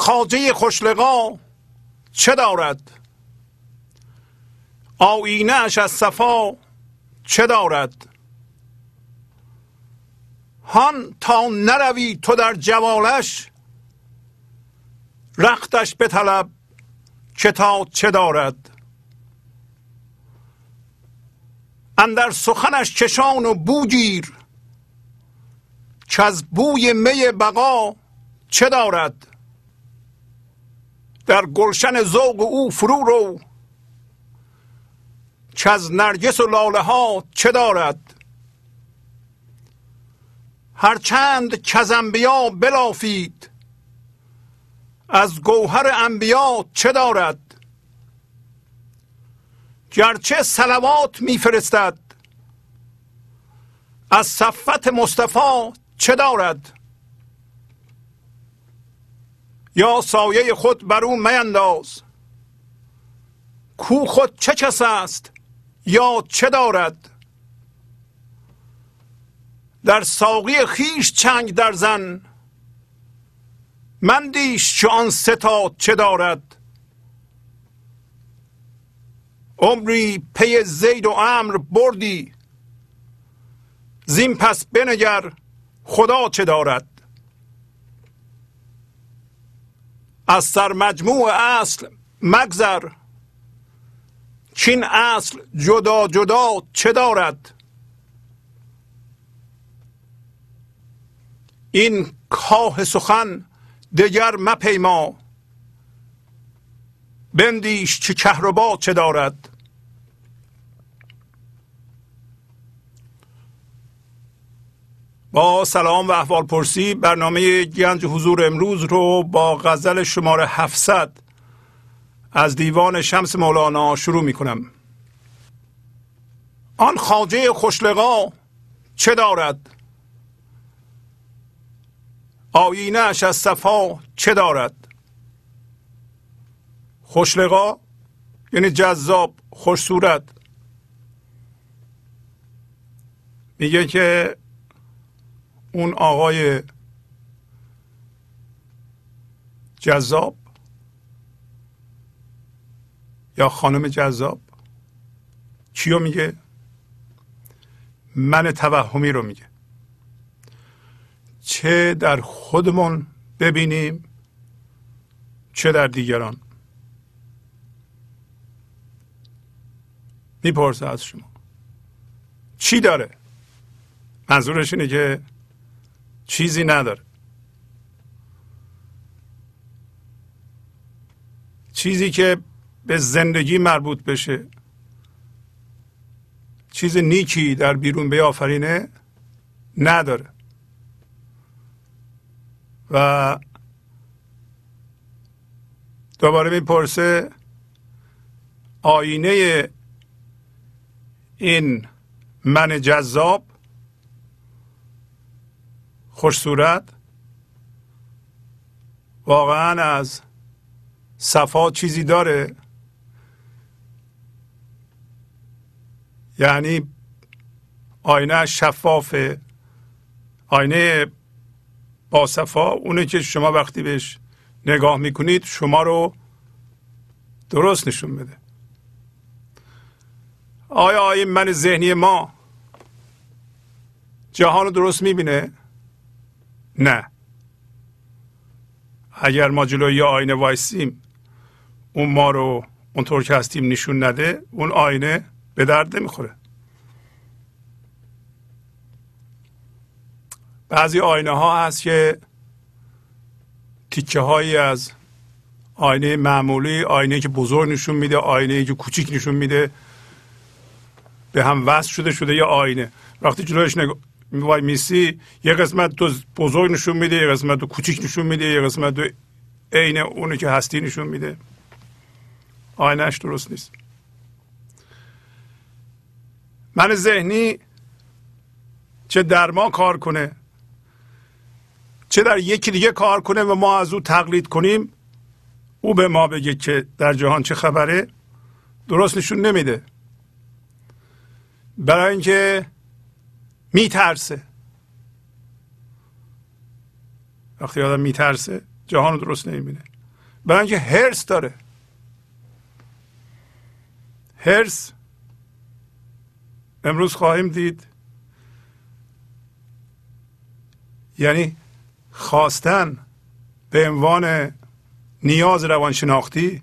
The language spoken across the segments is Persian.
آن خواجه خوشلقا چه دارد؟ آینه اش از صفا چه دارد؟ هان تا نروی تو در جوالش رختش بطلب که تا چه دارد؟ اندر سخنش کشان و بوگیر که از بوی می بقا چه دارد؟ در گلشن ذوق او فرو رو که از نرگس و لاله ها چه دارد؟ هرچند کز انبیا بلافید از گوهر انبیا چه دارد؟ گرچه سلوات میفرستد از صفت مصطفی چه دارد؟ یا سایه خود بر او مینداز. کو خود چه کس است یا چه دارد؟ در ساقی خیش چنگ در زن من دیش چه آن ستاد چه دارد؟ عمری پی زید و امر بردی زین پس بنگر خدا چه دارد؟ از سر مجموع اصل مگذر. چین اصل جدا جدا چه دارد؟ این کاه سخن دگر مپیما. بندیش چه کهربا چه دارد؟ با سلام و احوال پرسی برنامه گنج حضور امروز رو با غزل شماره 700 از دیوان شمس مولانا شروع می کنم آن خاجه خوشلقا چه دارد؟ آینهش از صفا چه دارد؟ خوشلقا یعنی جذاب خوش صورت میگه که اون آقای جذاب یا خانم جذاب چیو میگه؟ من توهمی رو میگه. چه در خودمون ببینیم چه در دیگران. می‌پرسه از شما. چی داره؟ منظورش اینه که چیزی نداره. چیزی که به زندگی مربوط بشه. چیز نیکی در بیرون بیافرینه نداره. و دوباره می‌پرسه آینه این من جذاب خوش صورت. واقعا از صفا چیزی داره. یعنی آینه شفافه. آینه با صفا اونه که شما وقتی بهش نگاه می‌کنید شما رو درست نشون بده آیا این من ذهنی ما جهان رو درست می‌بینه؟ نه. اگر ما جلوی یه آینه وایسیم اون ما رو اونطور که هستیم نشون نده اون آینه به درد نمی‌خوره. بعضی آینه ها هست که تیکه هایی از آینه معمولی آینه که بزرگ نشون میده آینه که کوچیک نشون میده به هم وصل شده شده یه آینه. وقتی جلوش نگ... وای میسی یه قسمت تو بزرگ نشون میده یه قسمت تو کوچیک نشون میده یه قسمت تو عین اونی که هستی نشون میده آینهش درست نیست من ذهنی چه در ما کار کنه چه در یکی دیگه کار کنه و ما از او تقلید کنیم او به ما بگه که در جهان چه خبره درست نشون نمیده برای اینکه میترسه. وقتی آدم میترسه جهان رو درست نمی‌بینه. برای اینکه هرس داره. هرس. امروز خواهیم دید. یعنی خواستن به عنوان نیاز روانشناختی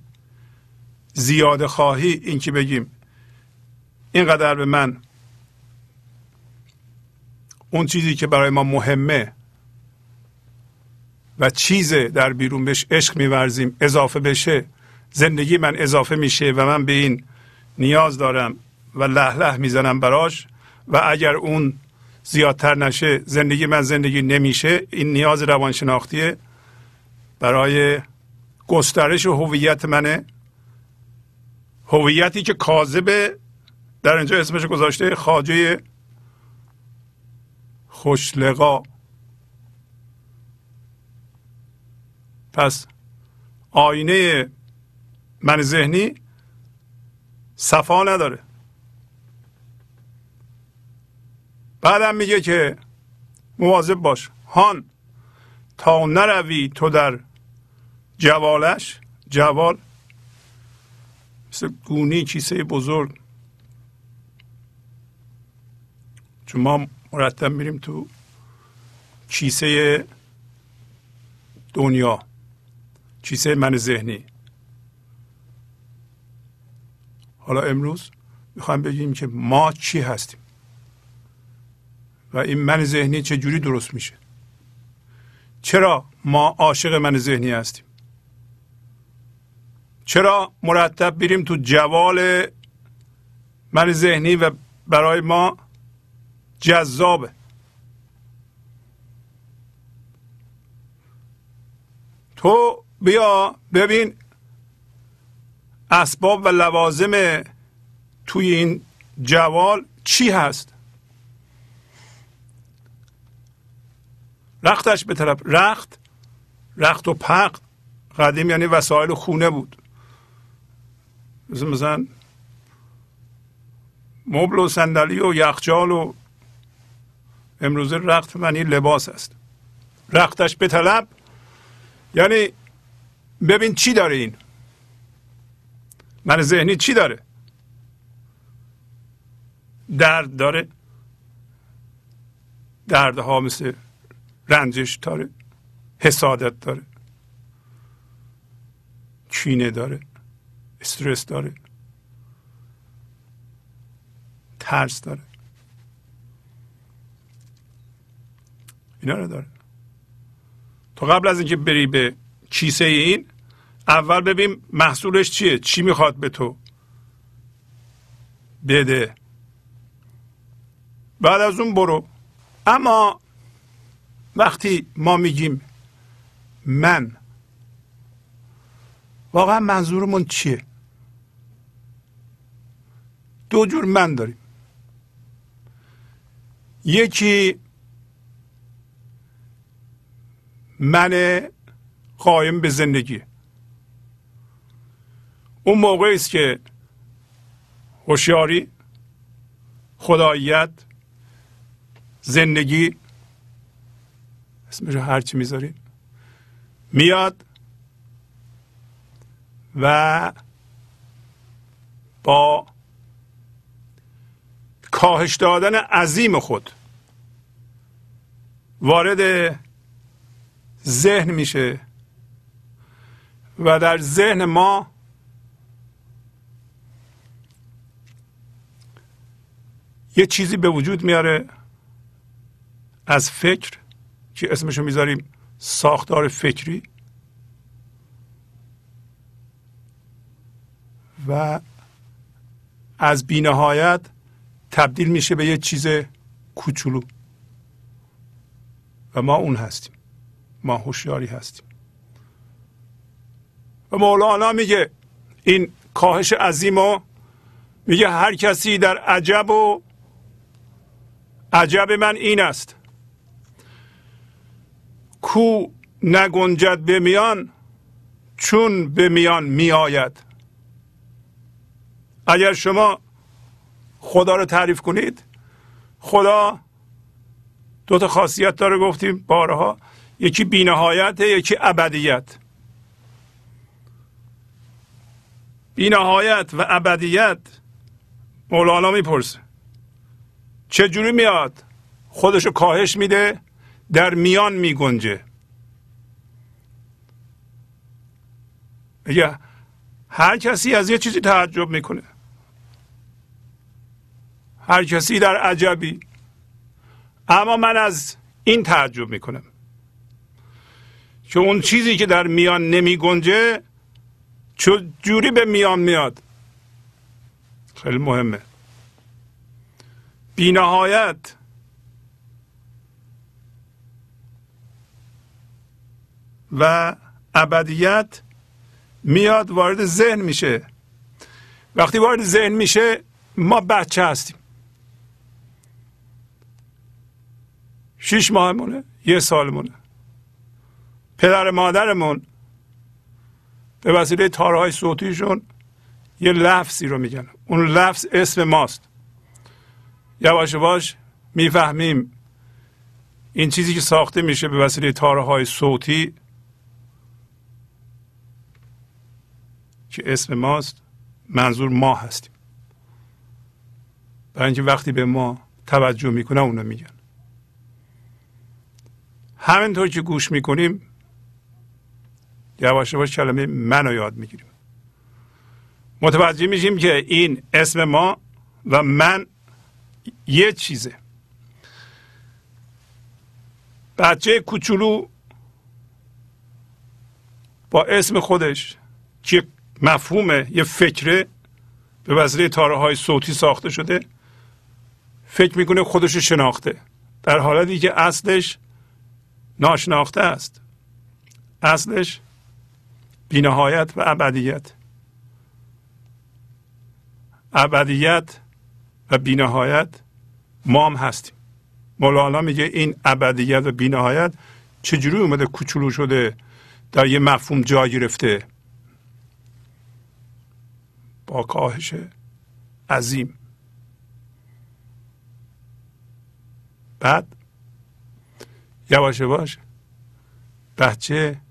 زیاده خواهی این که بگیم اینقدر به من اون چیزی که برای ما مهمه و چیز در بیرون بهش عشق میورزیم اضافه بشه زندگی من اضافه میشه و من به این نیاز دارم و له له می‌زنم براش و اگر اون زیادتر نشه زندگی من زندگی نمیشه این نیاز روانشناختی برای گسترش هویت منه. هویتی که کاذبه در اینجا اسمش گذاشته خاجه خوشلقا. پس آینه من ذهنی صفا نداره. بعدم میگه که مواظب باش. هان تا نروی تو در جوالش جوال مثل گونی کیسه بزرگ. چون ما مرتب میریم تو کیسه دنیا کیسه من ذهنی. حالا امروز می‌خوایم بگیم که ما چی هستیم و این من ذهنی چه جوری درست میشه؟ چرا ما عاشق من ذهنی هستیم؟ چرا مرتب بیریم تو جوال من ذهنی و برای ما جذابه. تو بیا ببین اسباب و لوازم توی این جوال چی هست. رختش به طرف رخت رخت و پق قدیم یعنی وسایل خونه بود. مثل مثلا مبل و صندلی و یخچال و امروزه رخت معنی لباس است. رختش به طلب یعنی ببین چی داره این؟ من ذهنی چی داره؟ درد داره. دردها مثل رنجش داره. حسادت داره. چینه داره. استرس داره. ترس داره. اینا رو داره. تو قبل از اینکه بری به کیسه این اول ببین محصولش چیه چی می‌خواد به تو بده. بعد از اون برو. اما وقتی ما میگیم من واقعا منظورمون چیه؟ دو جور من داریم. یکی من قایم به زندگی. اون موقعی است که هوشیاری خداییت زندگی اسمش هر چی می‌ذارید میاد و با کاهش دادن عظیم خود وارد ذهن میشه و در ذهن ما یه چیزی به وجود میاره از فکر که اسمشو می‌ذاریم ساختار فکری و از بینهایت تبدیل میشه به یه چیز کوچولو و ما اون هستیم. ما هوشیاری هستیم. و مولانا میگه این کاهش عظیم میگه هر کسی در عجب و عجب من این است. کو نگنجد به میان چون به میان میآید. اگر شما خدا رو تعریف کنید خدا دو تا خاصیت داره گفتیم بارها. یکی بینهایت یکی ابدیت. بینهایت و ابدیت مولانا می‌پرسه. چجوری میاد؟ خودشو کاهش میده در میان میگنجه. میگه هر کسی از یه چیزی تعجب می‌کنه. هر کسی در عجبی. اما من از این تعجب می‌کنم. که اون چیزی که در میان نمی گنجه جوری به میان میاد؟ خیلی مهمه. بینهایت. و ابدیت میاد وارد ذهن میشه. وقتی وارد ذهن میشه ما بچه هستیم. شیش ماهمونه یه سالمونه. پدر مادرمون به وسیله تارهای صوتیشون یه لفظی رو میگن. اون لفظ اسم ماست. یواش یواش می‌فهمیم این چیزی که ساخته میشه به وسیله تارهای صوتی که اسم ماست منظور ما هستیم. برای اینکه وقتی به ما توجه می‌کنه اونو میگن. همینطور که گوش می‌کنیم یواش یواش کلمه من رو یاد می‌گیریم. متوجه میشیم که این اسم ما و من یه چیزه. بچه کوچولو با اسم خودش که مفهوم یه فکره به وسیله تاره های صوتی ساخته شده فکر می‌کنه خودش شناخته. در حالتی که اصلش ناشناخته است. اصلش بینهایت و ابدیت. ابدیت و بینهایت مام هستیم. مولانا میگه این ابدیت و بینهایت چجوری اومده کوچولو شده در یه مفهوم جا گرفته؟ با کاهش عظیم. بعد؟ یواش یواش بچه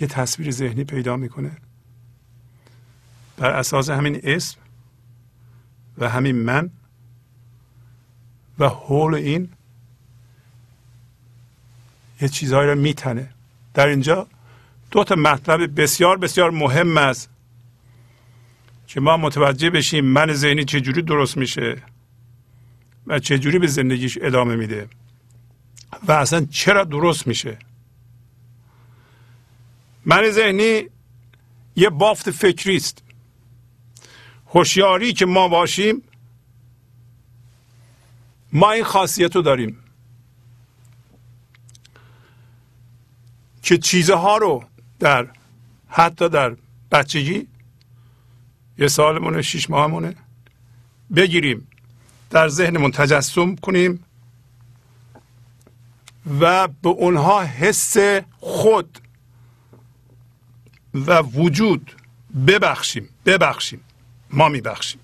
یه تصویر ذهنی پیدا می‌کنه. بر اساس همین اسم و همین من و حول این یه چیزهایی رو میتنه. در اینجا دو تا مطلب بسیار بسیار مهم است که ما متوجه بشیم من ذهنی چجوری درست میشه و چجوری به زندگیش ادامه میده و اصلا چرا درست میشه. من ذهنی یه بافت فکری است. هوشیاری که ما باشیم ما این خاصیت رو داریم که چیزها رو در حتی در بچگی یه سالمونه شیش ماهمونه بگیریم در ذهنمون تجسم کنیم و به اونها حس خود و وجود ببخشیم ببخشیم ما میبخشیم.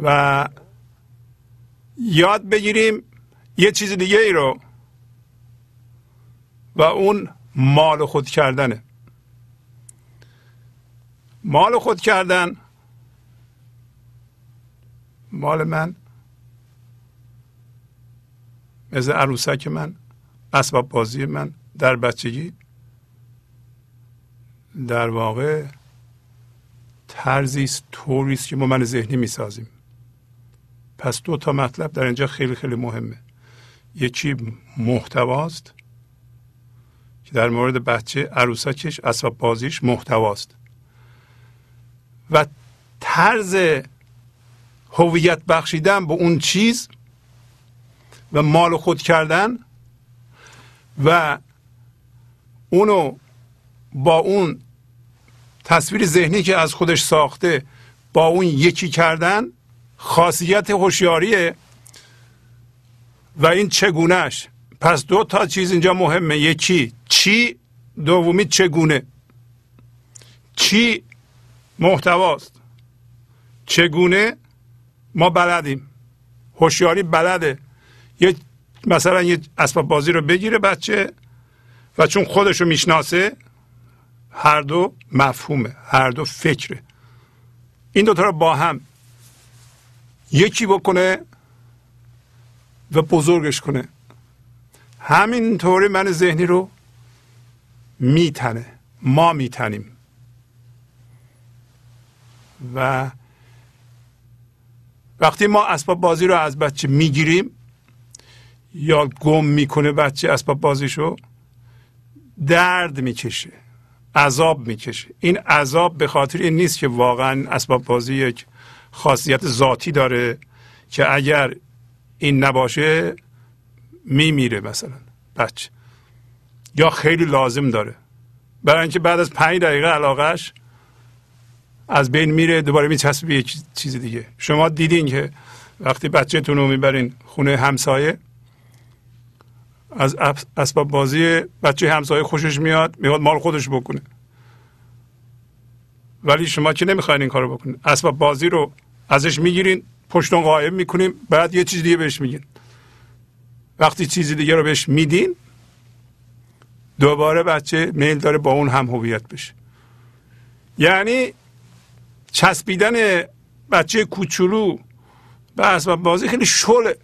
و یاد بگیریم یه چیز دیگه ای رو و اون مال خود کردنه. مال خود کردن مال من مثل عروسک من اسباب بازی من در بچگی در واقع طرزی است طوری است که ما من ذهنی می‌سازیم. پس دو تا مطلب در اینجا خیلی خیلی مهمه. یکی محتواست که در مورد بچه عروسکش اسباب بازیش محتواست. و طرز هویت بخشیدن به اون چیز و مال خود کردن و اونو با اون تصویر ذهنی که از خودش ساخته با اون یکی کردن خاصیت هوشیاریه و این چگونهش پس دو تا چیز اینجا مهمه. یکی چی دومی چگونه؟ چی محتواست؟ چگونه ما بلدیم؟ هوشیاری بلده. یه مثلا یه اسباب بازی رو بگیره بچه و چون خودش رو می‌شناسه هر دو مفهومه هر دو فکره. این دوتا رو با هم یکی بکنه و بزرگش کنه. همینطوری من ذهنی رو میتنه ما میتنیم. و وقتی ما اسباب بازی رو از بچه می‌گیریم یا گم می‌کنه بچه اسباب بازیشو. درد می‌کشه عذاب می‌کشه. این عذاب به خاطر این نیست که واقعا اسباب بازی یک خاصیت ذاتی داره که اگر این نباشه میمیره مثلا. بچه یا خیلی لازم داره. برای اینکه بعد از پنج دقیقه علاقش از بین میره دوباره میچسبه به یک چیز دیگه. شما دیدین که وقتی بچهتون رو می‌برین خونه همسایه از اسباب بازی بچه همسایه خوشش میاد میاد مال خودش بکنه. ولی شما که نمی‌خواین این کارو بکنین؟ اسباب بازی رو ازش می‌گیرین پشت قایم می‌کنیم بعد یه چیز دیگه بهش میگین. وقتی چیزی دیگه رو بهش میدین دوباره بچه میل داره با اون هم هویت بشه. یعنی چسبیدن بچه کوچولو به اسباب بازی خیلی شله.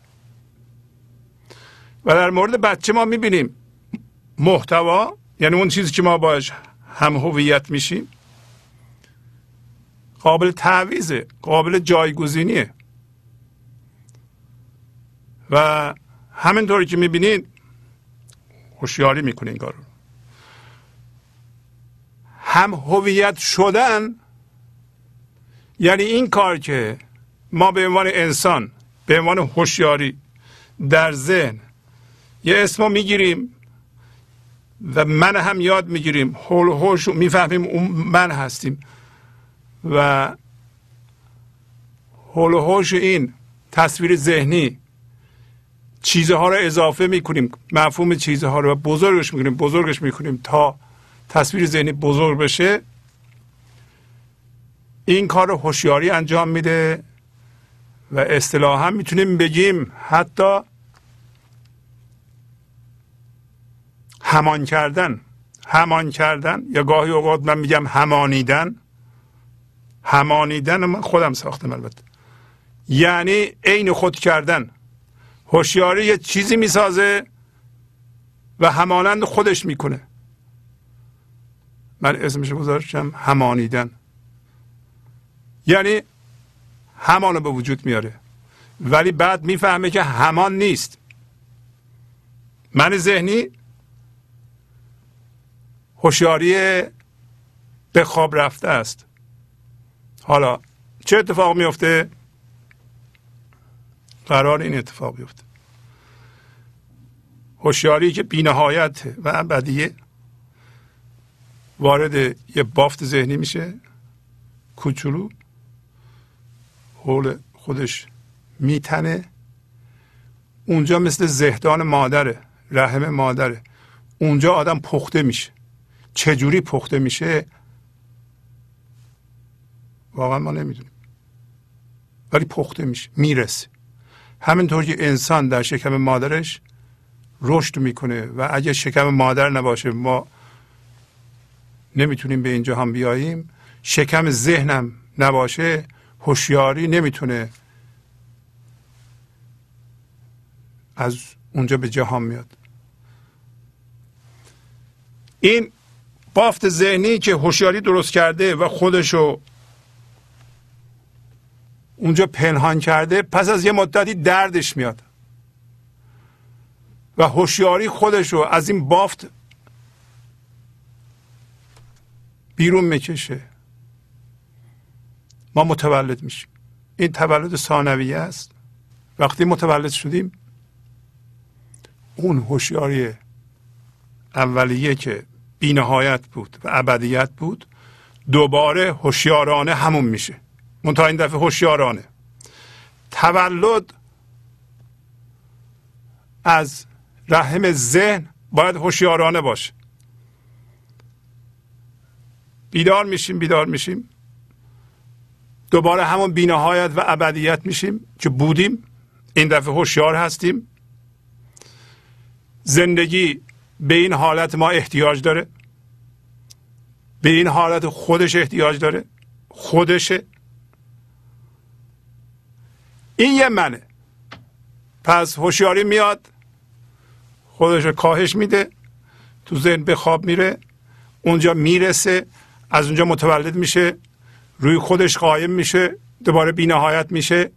و در مورد بچه ما می‌بینیم. محتوا یعنی اون چیزی که ما باش هم هویت میشیم قابل تعویزه قابل جایگزینیه. و همینطوری که می‌بینید هوشیاری می‌کنه این کار رو. هم هویت شدن یعنی این کار که ما به عنوان انسان به عنوان هوشیاری در ذهن یه اسم می‌گیریم و من هم یاد می‌گیریم. هول هوش می‌فهمیم اون من هستیم. و هول هوش این تصویر ذهنی چیزها رو اضافه می‌کنیم. مفهوم چیزها رو بزرگش می‌کنیم بزرگش می‌کنیم تا تصویر ذهنی بزرگ بشه. این کار هوشیاری انجام میده و اصطلاحا می‌تونیم بگیم حتی همان کردن. همان کردن. یا گاهی اوقات من میگم همانیدن. همانیدن من خودم ساختم البته. یعنی عین خود کردن. هوشیاری یه چیزی می‌سازه و همانند خودش می‌کنه. من اسمش گذاشتم همانیدن. یعنی همانو به وجود میاره. ولی بعد می‌فهمه که همان نیست. من ذهنی هوشیاری به خواب رفته است. حالا چه اتفاق میفته قرار این اتفاق بیفته. هوشیاری که بینهایت و ابدیه وارد یه بافت ذهنی میشه کوچولو حول خودش میتنه. اونجا مثل زهدان مادره رحم مادره. اونجا آدم پخته میشه. چجوری پخته میشه؟ واقعا ما نمی‌دونیم. ولی پخته میشه می‌رسه. همینطور که انسان در شکم مادرش رشد می‌کنه و اگه شکم مادر نباشه ما نمی‌تونیم به اینجا هم بیاییم. شکم ذهنم نباشه هوشیاری نمی‌تونه از اونجا به جهان میاد. این بافت ذهنی که هوشیاری درست کرده و خودشو اونجا پنهان کرده پس از یه مدتی دردش میاد. و هوشیاری خودشو از این بافت بیرون می‌کشه. ما متولد میشیم. این تولد ثانویه است. وقتی متولد شدیم اون هوشیاری اولیه که بینهایت بود و ابدیت بود. دوباره هوشیارانه همون میشه. منتها این دفعه هوشیارانه. تولد از رحم ذهن باید هوشیارانه باشه. بیدار میشیم بیدار میشیم. دوباره همون بینهایت و ابدیت میشیم که بودیم. این دفعه هوشیار هستیم. زندگی به این حالت ما احتیاج داره؟ به این حالت خودش احتیاج داره؟ خودشه؟ این یه منه. پس هوشیاری میاد خودش رو کاهش میده تو ذهن به خواب میره اونجا می‌رسه از اونجا متولد میشه روی خودش قایم میشه دوباره بینهایت میشه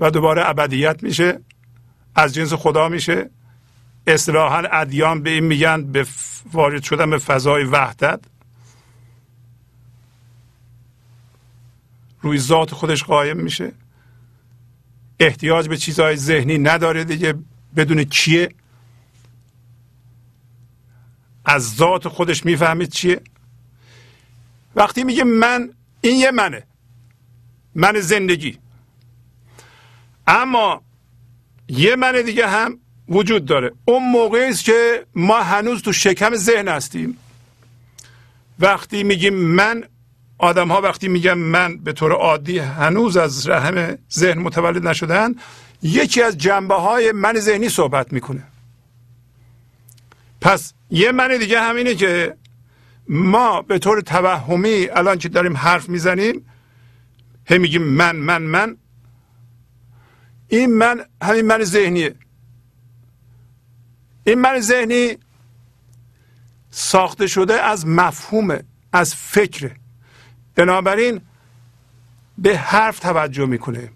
و دوباره ابدیت میشه از جنس خدا میشه. اصطلاحا ادیان به این میگن به وارد شدن به فضای وحدت. روی ذات خودش قایم میشه. احتیاج به چیزهای ذهنی نداره دیگه بدون کیه. از ذات خودش می‌فهمید چیه. وقتی میگه من این یه منه. من زندگی. اما یه من دیگه هم وجود داره. اون موقعی است که ما هنوز تو شکم ذهن هستیم. وقتی میگیم من آدم ها وقتی میگن من به طور عادی هنوز از رحم ذهن متولد نشدن یکی از جنبه های من ذهنی صحبت می‌کنه. پس یه من دیگه همینه که ما به طور توهمی الان که داریم حرف می‌زنیم هم میگیم من من من. این من همین من ذهنیه. این من ذهنی ساخته شده از مفهوم از فکر. بنابراین به حرف توجه می‌کنه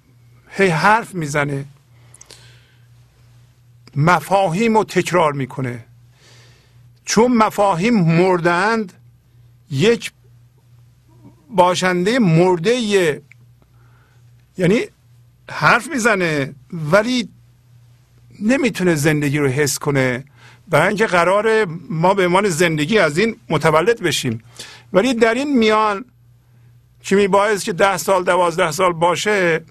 هی حرف می‌زنه مفاهیم رو تکرار می‌کنه. چون مفاهیم مردند یک باشنده مرده یعنی حرف می‌زنه ولی نمی‌تونه زندگی رو حس کنه. برای اینکه قرار ما به عنوان زندگی از این متولد بشیم. ولی در این میان که میبایست که ده سال دوازده سال باشه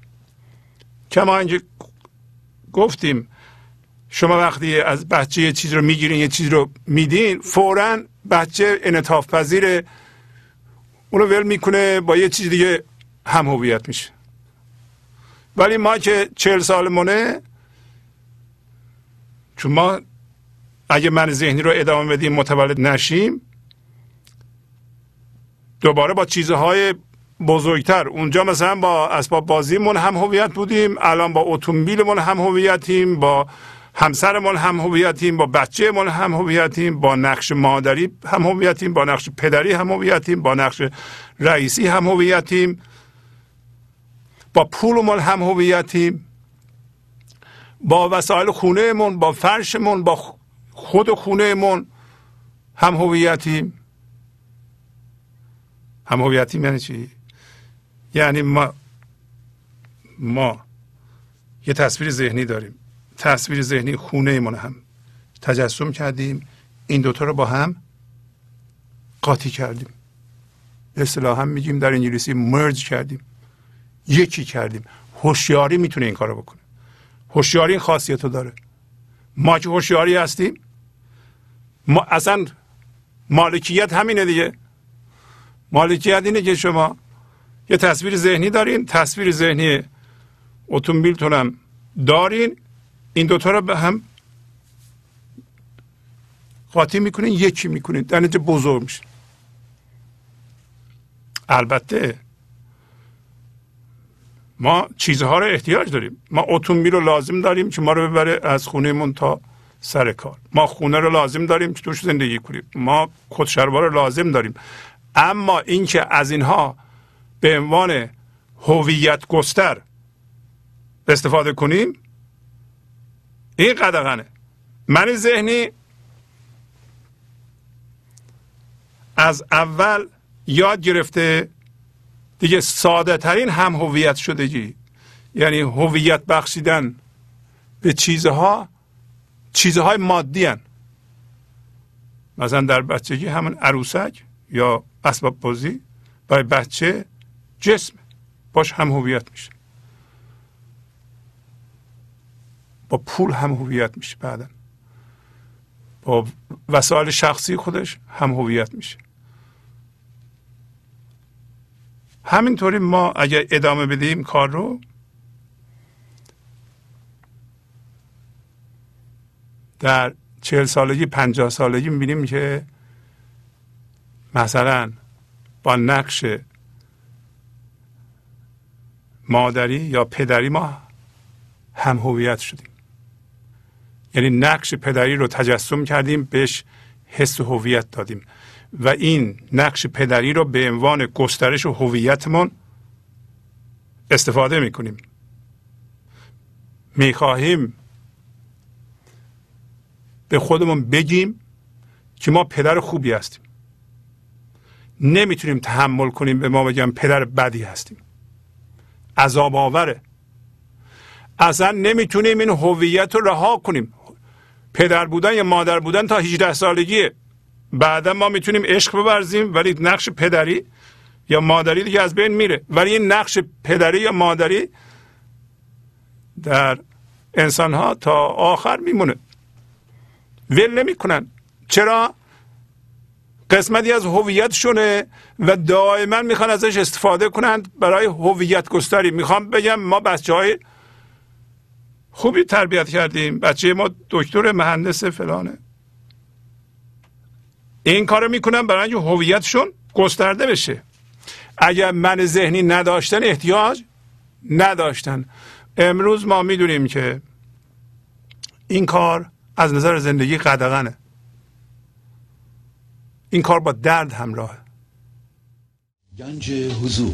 کما اینکه گفتیم شما وقتی از بچه یه چیز رو می‌گیرین یه چیز رو میدین فورا بچه انطاف پذیر اونو ول می‌کنه با یه چیز دیگه هم هویت میشه. ولی ما که چهل سالمونه چون ما اگه من ذهنی رو ادامه بدیم متولد نشیم دوباره با چیزهای بزرگتر. اونجا مثلا با اسباب بازیمون هم هویت بودیم الان با اتومبیلمون هم هویتیم با همسرمون هم هویتیم با بچهمون هم هویتیم با نقش مادری هم هویتیم با نقش پدری هم هویتیم با نقش رئیسی هم هویتیم با پولمون هم هویتیم. با وسایل خونهمون با فرشمون با خود خونهمون هم هویتیم. هم هویتیم یعنی چی؟ یعنی ما ما یه تصویر ذهنی داریم. تصویر ذهنی خونه ایمون هم. تجسم کردیم. این دوتا رو با هم قاطی کردیم. اصطلاحا میگیم در انگلیسی مرج کردیم. یکی کردیم. هوشیاری می‌تونه این کارو بکنه. هوشیاری این خاصیت رو داره. ما که هوشیاری هستیم ما اصلا مالکیت همینه دیگه. مالکیت اینه که شما یه تصویر ذهنی دارین تصویر ذهنی اتومبیلتون هم دارین این دوتا رو به هم قاطی می‌کنین یکی می‌کنین. در نتیجه بزرگ میشه. البته ما چیزها رو احتیاج داریم. ما اتومبیل رو لازم داریم که ما رو ببره از خونهمون تا سر کار. ما خونه رو لازم داریم که توش زندگی کنیم. ما خودشربار رو لازم داریم. اما اینکه از اینها به عنوان هویت گستر استفاده کنیم این قدغنه. من ذهنی از اول یاد گرفته دیگه ساده ترین هم هویت شدگی. یعنی هویت بخشیدن به چیزها چیزهای مادی هن. مثلا در بچگی همون عروسک یا اسباب بازی برای بچه جسم. باش هم هویت میشه. با پول هم هویت میشه بعدا. با وسایل شخصی خودش هم هویت میشه. همینطوری ما اگر ادامه بدیم کار رو؟ در چهل سالگی پنجاه سالگی می‌بینیم که مثلا با نقش مادری یا پدری ما هم هویت شدیم. یعنی نقش پدری رو تجسم کردیم بهش حس هویت دادیم. و این نقش پدری رو به عنوان گسترش و هویتمون استفاده می‌کنیم. می‌خواهیم به خودمون بگیم که ما پدر خوبی هستیم. نمی‌تونیم تحمل کنیم به ما بگم پدر بدی هستیم. عذاب آوره. اصلا نمی‌تونیم این هویت رو رها کنیم. پدر بودن یا مادر بودن تا 18 سالگیه. بعدا ما می‌تونیم عشق بورزیم ولی نقش پدری یا مادری دیگه از بین میره. ولی این نقش پدری یا مادری در انسان ها تا آخر میمونه. ول نمی‌کنن. چرا؟ قسمتی از هویتشونه و دائما می‌خوان ازش استفاده کنند. برای هویت گستری می‌خوام بگم ما بچه های خوبی تربیت کردیم. بچه ما دکتر مهندس فلانه. این کارو می‌کنن برای اینکه هویتشون گسترده بشه. اگر من ذهنی نداشتن احتیاج نداشتن. امروز ما می‌دونیم که این کار از نظر زندگی قدغنه. این کار با درد همراهه. گنج حضور.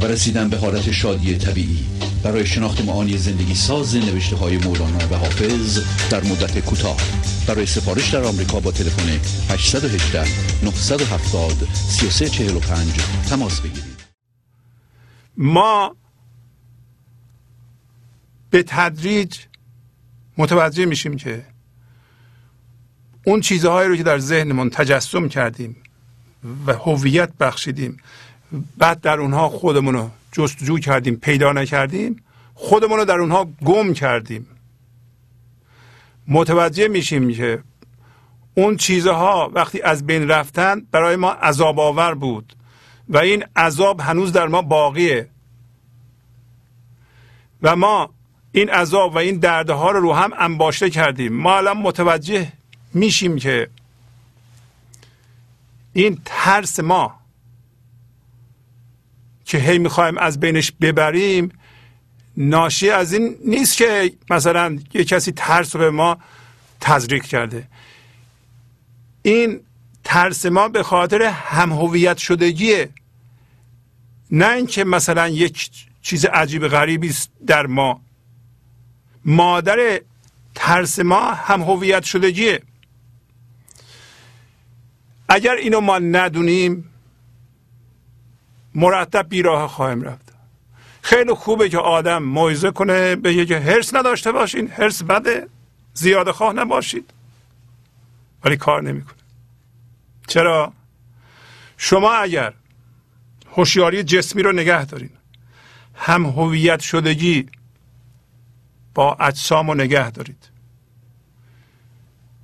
و رسیدن به حالت شادی طبیعی. برای شناخت معانی زندگی ساز نوشته های مولانا و حافظ در مدت کوتاه. برای سفارش در آمریکا با تلفن 818 970 3345 تماس بگیرید. ما به تدریج متوجه میشیم که اون چیزهایی رو که در ذهنمون تجسم کردیم و هویت بخشیدیم بعد در اونها خودمون رو جستجو کردیم پیدا نکردیم خودمون رو در اونها گم کردیم. متوجه میشیم که اون چیزها وقتی از بین رفتن برای ما عذاب آور بود و این عذاب هنوز در ما باقیه. و ما این عذاب و این دردها رو رو هم انباشته کردیم. ما الان متوجه میشیم که این ترس ما که هی می‌خوایم از بینش ببریم ناشی از این نیست که مثلا یه کسی ترس رو به ما تزریق کرده. این ترس ما به خاطر هم هویت شدگیه. نه اینکه مثلا یک چیز عجیب غریبی در ما. مادر ترس ما هم هویت شدگیه. اگر اینو ما ندونیم مرتب بیراه خواهیم رفت. خیلی خوبه که آدم موعظه کنه به که هرس نداشته باشین. هرس بده. زیاده خواه نباشید. ولی کار نمی‌کنه. چرا؟ شما اگر هوشیاری جسمی رو نگه دارین هم هویت شدگی با اجسام رو نگه دارید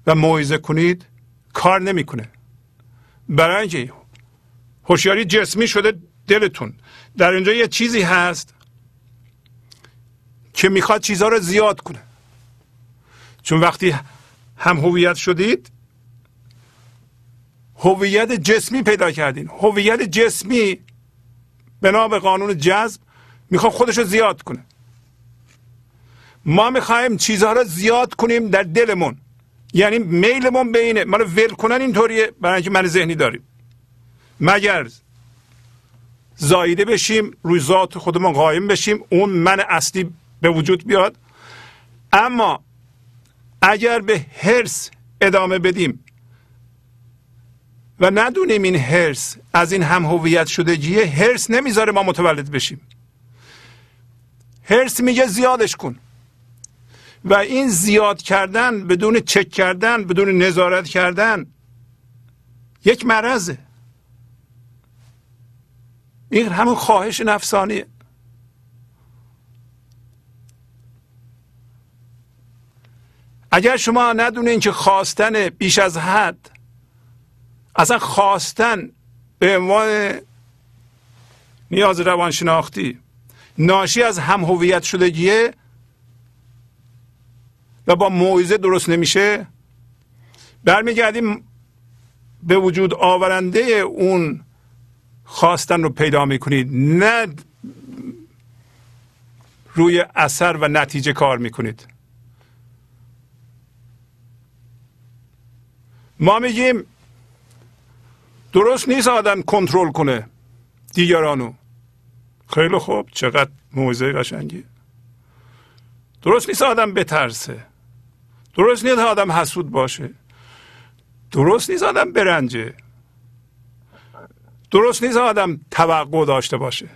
و موعظه کنید کار نمی‌کنه. برای اینکه هوشیاری جسمی شده دلتون. در اینجا یه چیزی هست که می‌خواد چیزها رو زیاد کنه. چون وقتی هم هویت شدید هویت جسمی پیدا کردین. هویت جسمی بنا به قانون جذب می‌خواد خودش رو زیاد کنه. ما می‌خوایم چیزها رو زیاد کنیم در دلمون. یعنی میلمون بینه. ما رو ول کنن اینطوریه برای اینکه من ذهنی داریم. مگر زایده بشیم روی ذات خودمون قایم بشیم اون من اصلی به وجود بیاد. اما اگر به هرس ادامه بدیم و ندونیم این هرس از این هم هویت شدگیه هرس نمی‌ذاره ما متولد بشیم. هرس میگه زیادش کن. و این زیاد کردن بدون چک کردن بدون نظارت کردن یک مرضه. این همون خواهش نفسانیه اگر شما ندونین که خواستن بیش از حد اصلا خواستن به عنوان نیاز روانشناختی ناشی از هم هویت شدگیه و با موعظه درست نمیشه برمیگردیم به وجود آورنده اون خواستن رو پیدا می‌کنید نه روی اثر و نتیجه کار می‌کنید. ما میگیم درست نیست آدم کنترل کنه دیگرانو. خیلی خوب چقدر موزه قشنگی. درست نیست آدم بترسه. درست نیست آدم حسود باشه. درست نیست آدم برنجه. درست نیست آدم توقع داشته باشه.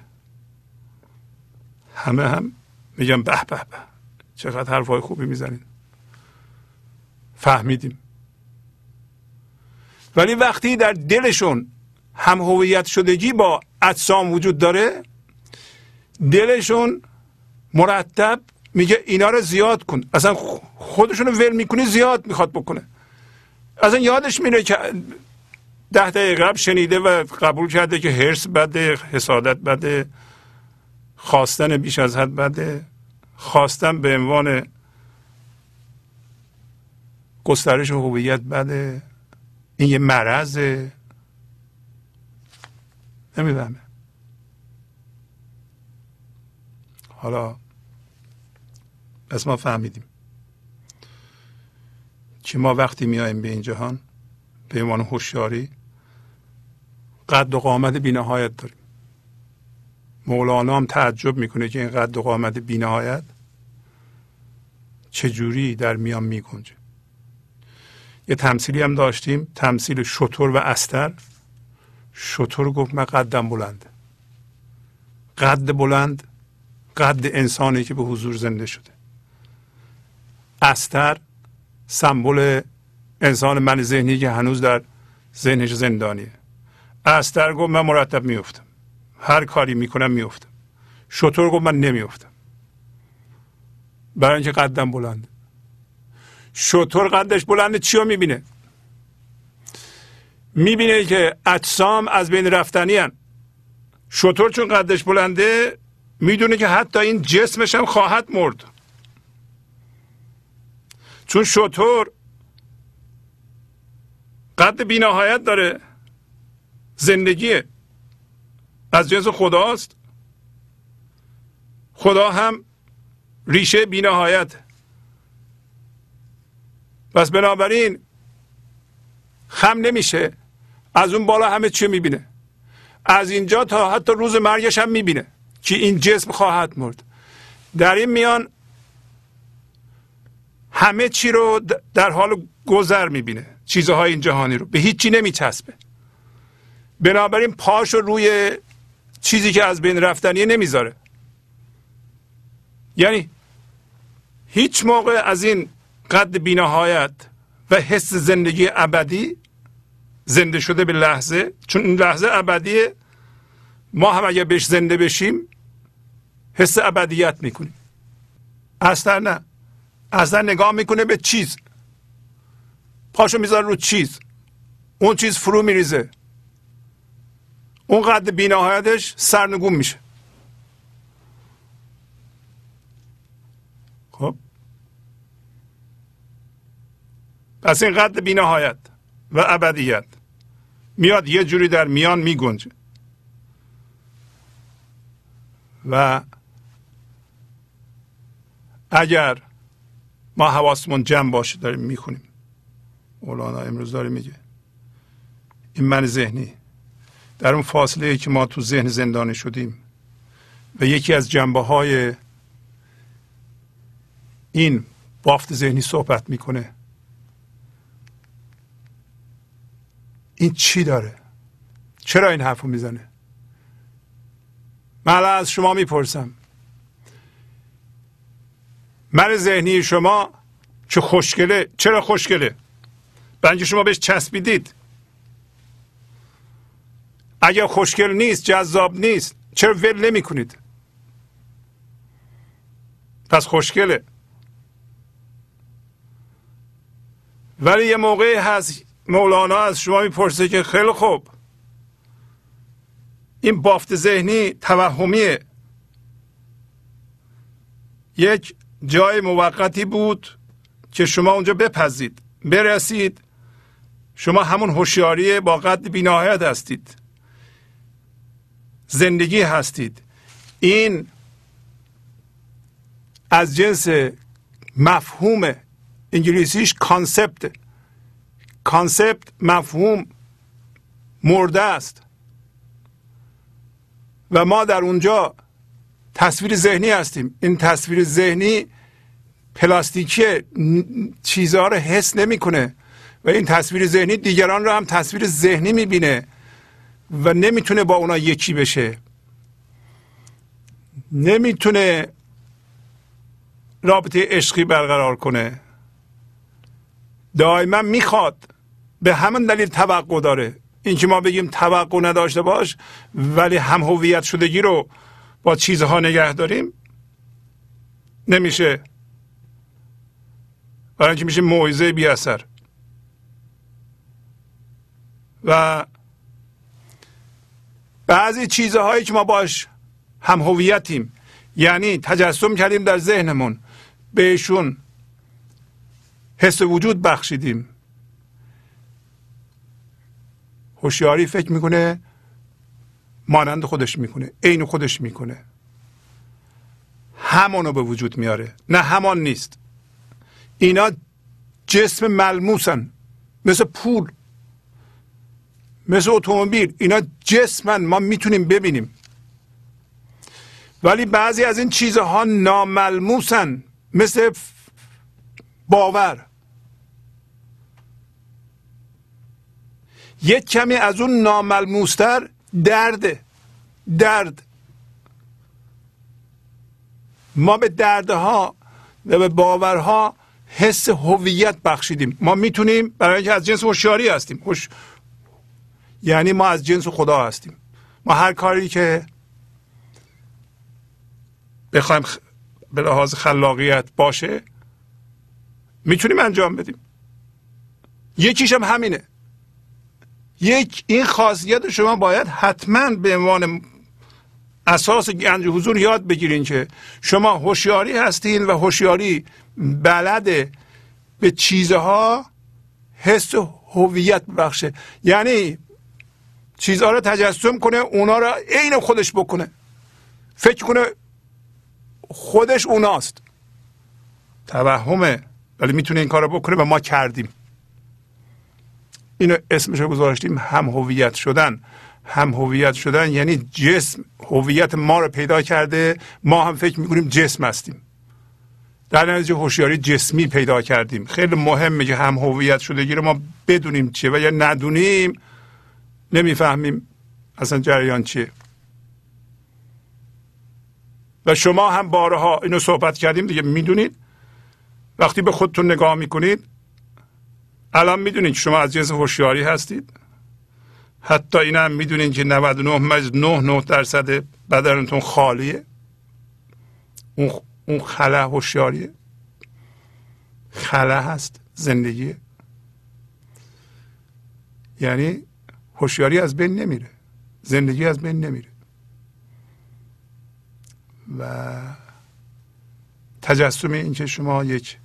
همه هم میگن به به به. چقدر حرفای خوبی می‌زنین. فهمیدیم. ولی وقتی در دلشون هم هویت شدگی با اجسام وجود داره دلشون مرتب میگه اینا رو زیاد کن. اصلا خودشون رو ول می‌کنه زیاد می‌خواد بکنه. اصلا یادش میره که ده دقیقه قبل شنیده و قبول کرده که هرس بده حسادت بده خواستن بیش از حد بده. خواستن به عنوان گسترش هویت بده. این یه مرضه. نمی‌دونم حالا پس ما فهمیدیم. که ما وقتی میایم به این جهان؟ به عنوان هوشیاری قد و قامت بینهایت داریم. مولانا هم تعجب می‌کنه که این قد و قامت بینهایت چجوری در میان میگنجه. یه تمثیلی هم داشتیم تمثیل شطور و استر. شطور گفت من قدم بلند. قد بلند قد انسانی که به حضور زنده شده. استر سمبل انسان من ذهنی که هنوز در ذهنش زندانیه. استر گفت من مرتب میفتم هر کاری می‌کنم میفتم شطور گفت من نمیفتم برای اینکه قدم بلند. شطور قدش بلنده چی رو می‌بینه؟ می‌بینه که اجسام از بین رفتنی هن. شطور چون قدش بلنده می‌دونه که حتی این جسمش هم خواهد مرد. چون شطور قد بینهایت داره. زندگیه. از جنس خداست. خدا هم ریشه بینهایت. پس بنابراین خم نمیشه. از اون بالا همه چی می‌بینه. از اینجا تا حتی روز مرگش هم می‌بینه که این جسم خواهد مرد. در این میان همه چی رو در حال گذر می‌بینه. چیزهای این جهانی رو. به هیچی نمیچسبه. بنابراین پاش رو روی چیزی که از بین رفتنیه نمی‌ذاره. یعنی هیچ موقع از این قد بینهایت و حس زندگی ابدی زنده شده به لحظه. چون این لحظه ابدیه ما هم اگر بهش زنده بشیم حس ابدیت می‌کنیم. اصلا نه. اصلا نگاه می‌کنه به چیز. پاشو می‌ذاره رو چیز. اون چیز فرو میریزه. اون قد بینهایتش سرنگون میشه. خب. پس این قد بینهایت و ابدیت. میاد یه جوری در میان میگنجه. و اگر ما حواسمون جمع باشه داریم می‌خونیم. مولانا امروز داره میگه. این من ذهنی. در اون فاصله ای که ما تو ذهن زندانی شدیم و یکی از جنبه های این بافت ذهنی صحبت می‌کنه این چی داره؟ چرا این حرف رو می‌زنه؟ من از شما می‌پرسم. من ذهنی شما چه خوشگله؟ چرا خوشگله؟ برای شما بهش چسبیدید. اگر خوشگل نیست جذاب نیست چرا ول نمی کنید پس خوشگله. ولی یه موقعی هست مولانا از شما می‌پرسه که خیلی خوب. این بافت ذهنی توهمیه. یک جای موقتی بود که شما اونجا بپذید برسید. شما همون هوشیاری با قد بینهایت هستید. زندگی هستید. این از جنس مفهوم انگلیسیش concept concept مفهوم مرده است. و ما در اونجا تصویر ذهنی هستیم. این تصویر ذهنی پلاستیکی چیزها رو حس نمی‌کنه. و این تصویر ذهنی دیگران رو هم تصویر ذهنی می‌بینه و نمی‌تونه با اونا یکی بشه. نمی‌تونه رابطه عشقی برقرار کنه. دائما می‌خواد به همون دلیل توقع داره. اینکه ما بگیم توقع نداشته باش ولی هم هویت شدگی رو با چیزها نگه داریم نمیشه. برای اینکه میشه موعظه بی اثر و بعضی چیزهایی که ما باش هم هویتیم یعنی تجسم کردیم در ذهنمون بهشون حس وجود بخشیدیم. هوشیاری فکر می‌کنه مانند خودش می‌کنه عین خودش می‌کنه. همانو به وجود میاره نه همان نیست. اینا جسم ملموسن مثل پول. مثل اتومبیل اینا جسمن ما می‌تونیم ببینیم. ولی بعضی از این چیزها ناملموسن مثل باور. یک کمی از اون ناملموستر درده. درد. ما به دردها و به باورها حس هویت بخشیدیم. ما می‌تونیم برای اینکه از جنس هوشیاری هستیم. یعنی ما از جنس خدا هستیم. ما هر کاری که بخوایم به لحاظ خلاقیت باشه می‌تونیم انجام بدیم. یکیش هم همینه. یک این خاصیت شما باید حتما به عنوان اساس گنج حضور یاد بگیرین که شما هوشیاری هستین و هوشیاری بلده به چیزها حس هویت بخشه. یعنی چیزها رو تجسم کنه اونا رو عین خودش بکنه. فکر کنه خودش اوناست. توهمه ولی می‌تونه این کار رو بکنه و ما کردیم. اینو اسمش رو گذاشتیم هم هویت شدن. هم هویت شدن یعنی جسم هویت ما رو پیدا کرده. ما هم فکر می‌کنیم جسم هستیم. در نتیجه هوشیاری جسمی پیدا کردیم. خیلی مهمه که هم هویت شدگی رو ما بدونیم چیه و یا ندونیم. نمی‌فهمیم اصلا جریان چیه. و شما هم بارها اینو صحبت کردیم دیگه می‌دونید؟ وقتی به خودتون نگاه می‌کنید الان می‌دونید شما از جنس هوشیاری هستید. حتی این هم می‌دونین که 99 ممیز 9 9 درصد بدنتون خالیه. اون اون خلا هوشیاریه. خلا هست زندگی یعنی هوشیاری از بین نمیره. زندگی از بین نمیره. و تجسم اینکه شما یک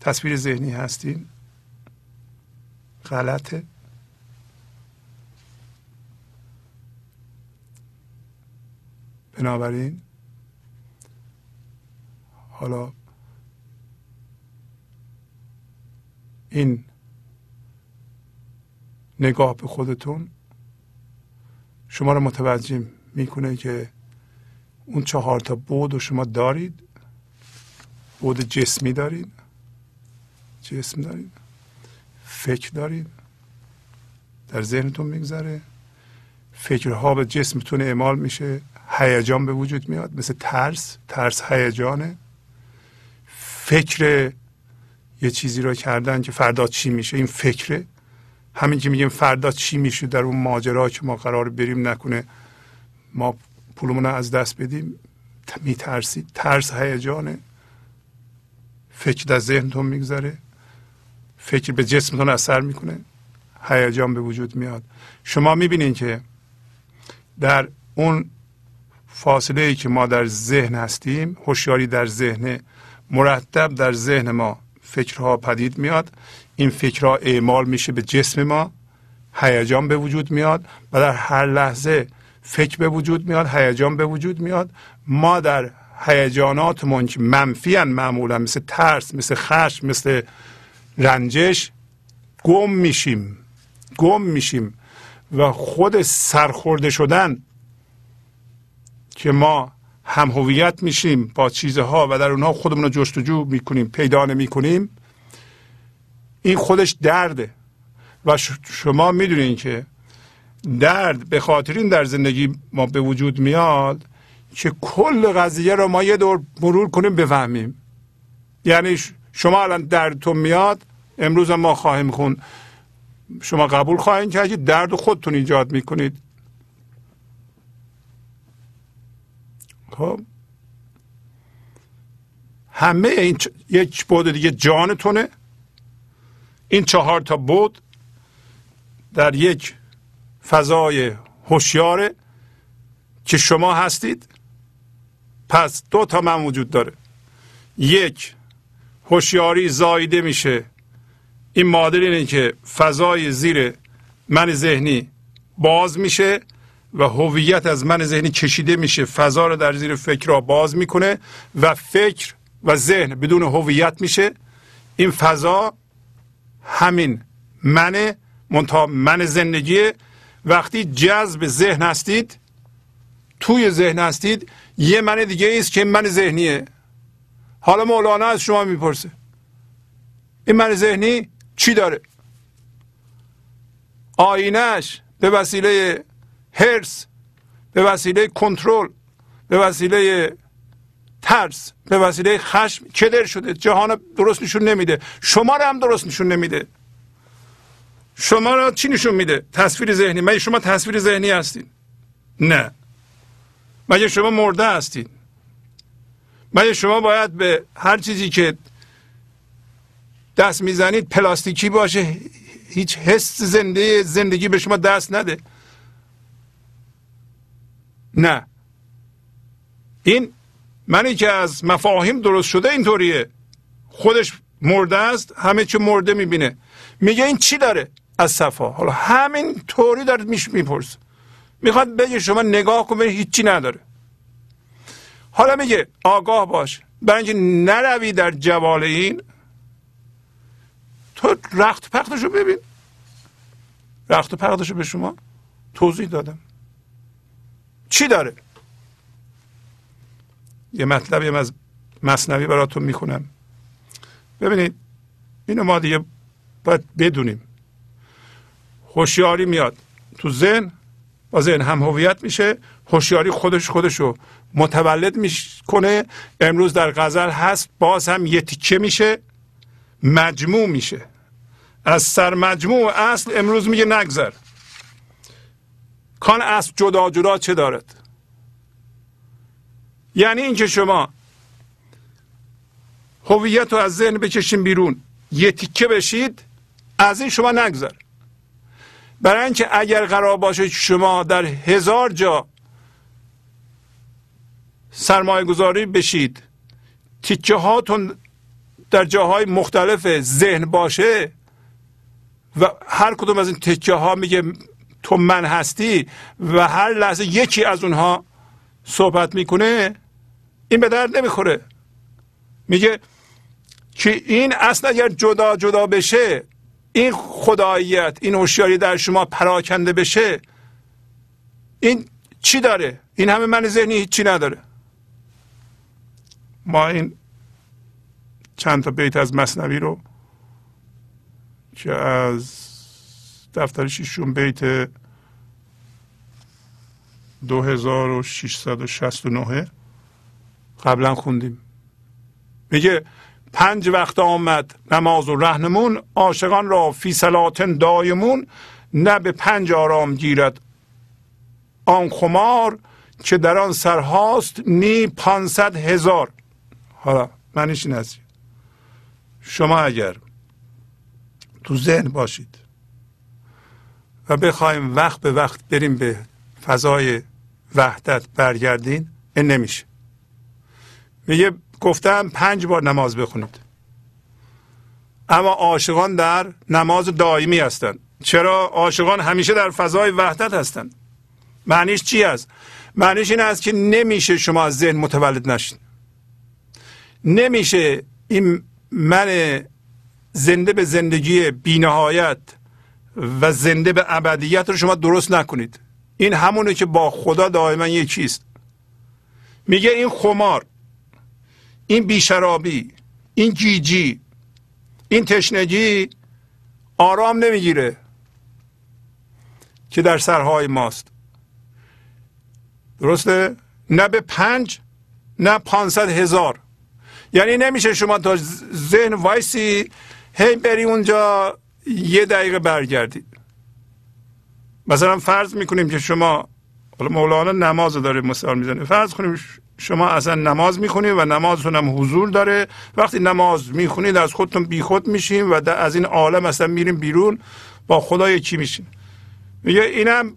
تصویر ذهنی هستین غلطه. بنابراین حالا این نگاه به خودتون. شما رو متوجه می‌کنه که اون چهار تا بود و شما دارید. بود جسمی دارید. جسم دارید. فکر دارید. در ذهنتون میگذره. فکرها به جسمتون اعمال میشه. هیجان به وجود میاد. مثل ترس. ترس هیجانه. فکر یه چیزی رو کردن که فردا چی میشه؟ این فکره. همین که میگیم فردا چی میشه در اون ماجرا که ما قرار بریم نکنه ما پولمون از دست بدیم میترسید ترس هیجانه. فکر در ذهنتون میگذره فکر به جسمتون اثر می‌کنه هیجان به وجود میاد. شما می‌بینین که در اون فاصله ای که ما در ذهن هستیم هوشیاری در ذهن مرتب در ذهن ما فکرها پدید میاد. این فکرها اعمال میشه به جسم ما هیجان به وجود میاد و در هر لحظه فکر به وجود میاد هیجان به وجود میاد. ما در هیجاناتمون که منفی معمولا مثل ترس مثل خشم مثل رنجش گم میشیم گم میشیم و خود سرخورده شدن که ما هم هویت میشیم با چیزها و در اونها خودمون رو جستجو می‌کنیم پیدا نمی‌کنیم. این خودش درده. و شما می‌دونین که درد به خاطر این در زندگی ما به وجود میاد که کل قضیه رو ما یه دور مرور کنیم بفهمیم. یعنی شما الان دردتون میاد امروز ما خواهیم خون. شما قبول خواهید کرد که درد خودتون ایجاد می‌کنید. خب. همه این چ... یک بود دیگه جانتونه. این چهار تا بود در یک فضای هوشیاره که شما هستید. پس دو تا من وجود داره. یک هوشیاری زایده میشه. این معادل اینه که فضای زیر من ذهنی باز میشه و هویت از من ذهنی کشیده میشه. فضا رو در زیر فکر را باز می‌کنه و فکر و ذهن بدون هویت میشه. این فضا همین من منتها من زندگی وقتی جذب ذهن هستید توی ذهن هستید یه من دیگه است که من ذهنیه. حالا مولانا از شما می‌پرسه این من ذهنی چی داره؟ آینش به وسیله هرس به وسیله کنترل به وسیله ترس به وسیله خشم کدر شده؟ جهان درست نشون نمیده. شما رو هم درست نشون نمیده. شما رو چی نشون میده؟ تصویر ذهنی. مگه شما تصویر ذهنی هستید نه. مگه شما مرده هستید مگه شما باید به هر چیزی که دست می‌زنید پلاستیکی باشه؟ هیچ حس زنده زندگی به شما دست نده. نه. این منی که از مفاهیم درست شده اینطوریه. خودش مرده است همه چی مرده می‌بینه. میگه این چی داره؟ از صفا. حالا همین طوری داره میش می‌پرسه. می‌خواد بگه شما نگاه کن هیچی نداره. حالا میگه آگاه باش. برای اینکه نروی در جوال این تو رخت پختشو ببین. رخت پختشو به شما توضیح دادم. چی داره؟ یه مطلبی از مصنوی براتون می‌کنم ببینید اینو ما دیگه باید بدونیم. هوشیاری میاد. تو ذهن با ذهن هم هویت میشه هوشیاری خودش خودشو متولد می‌کنه. امروز در غزل هست باز هم یه تیکه میشه مجموع میشه. از سرمجموع اصل امروز میگه نگذر. کان اصل جدا جدا چه دارد؟ یعنی اینکه شما هویت رو از ذهن بکشین بیرون یه تیکه بشید از این شما نگذر. برای اینکه اگر قرار باشه شما در هزار جا سرمایه گذاری بشید تیکه هاتون در جاهای مختلف ذهن باشه و هر کدوم از این تکه ها میگه تو من هستی و هر لحظه یکی از اونها صحبت می‌کنه این به درد نمی‌خوره. میگه که این اصلا اگر جدا جدا بشه این خداییت این هوشیاری در شما پراکنده بشه این چی داره؟ این همه من ذهنی هیچی نداره. ما این چند تا بیت از مصنوی رو که از دفتر شیشون بیت 2669 قبلا خوندیم. میگه پنج وقت آمد نماز و رهنمون عاشقان را فی سلاتن دایمون نه به پنج آرام گیرد. آن خمار که در آن سرهاست نی پانصد هزار. حالا منش این شما اگر تو ذهن باشید و بخوایم وقت به وقت بریم به فضای وحدت برگردین این نمیشه. میگه گفتم پنج بار نماز بخونید. اما عاشقان در نماز دائمی هستند. چرا؟ عاشقان همیشه در فضای وحدت هستند. معنیش چی است؟ معنیش این است که نمیشه شما از ذهن متولد نشین. نمیشه این من زنده به زندگی بینهایت و زنده به ابدیت رو شما درست نکنید. این همونه که با خدا دائما یکیست میگه این خمار این بیشرابی این جیجی این تشنگی آرام نمی‌گیره که در سرهای ماست. درسته؟ نه به پنج نه پانصد هزار. یعنی نمیشه شما تا ذهن وایسی هی بری اونجا یه دقیقه برگردید مثلا فرض می‌کنیم که شما حالا مولانا نماز داره مثال می‌زنه. فرض کنیم شما اصلا نماز می‌خونید و نمازتون هم حضور داره. وقتی نماز می‌خونید از خودتون بیخود میشین و از این عالم اصلا میریم بیرون. با خدا یکی میشین؟ میگه اینم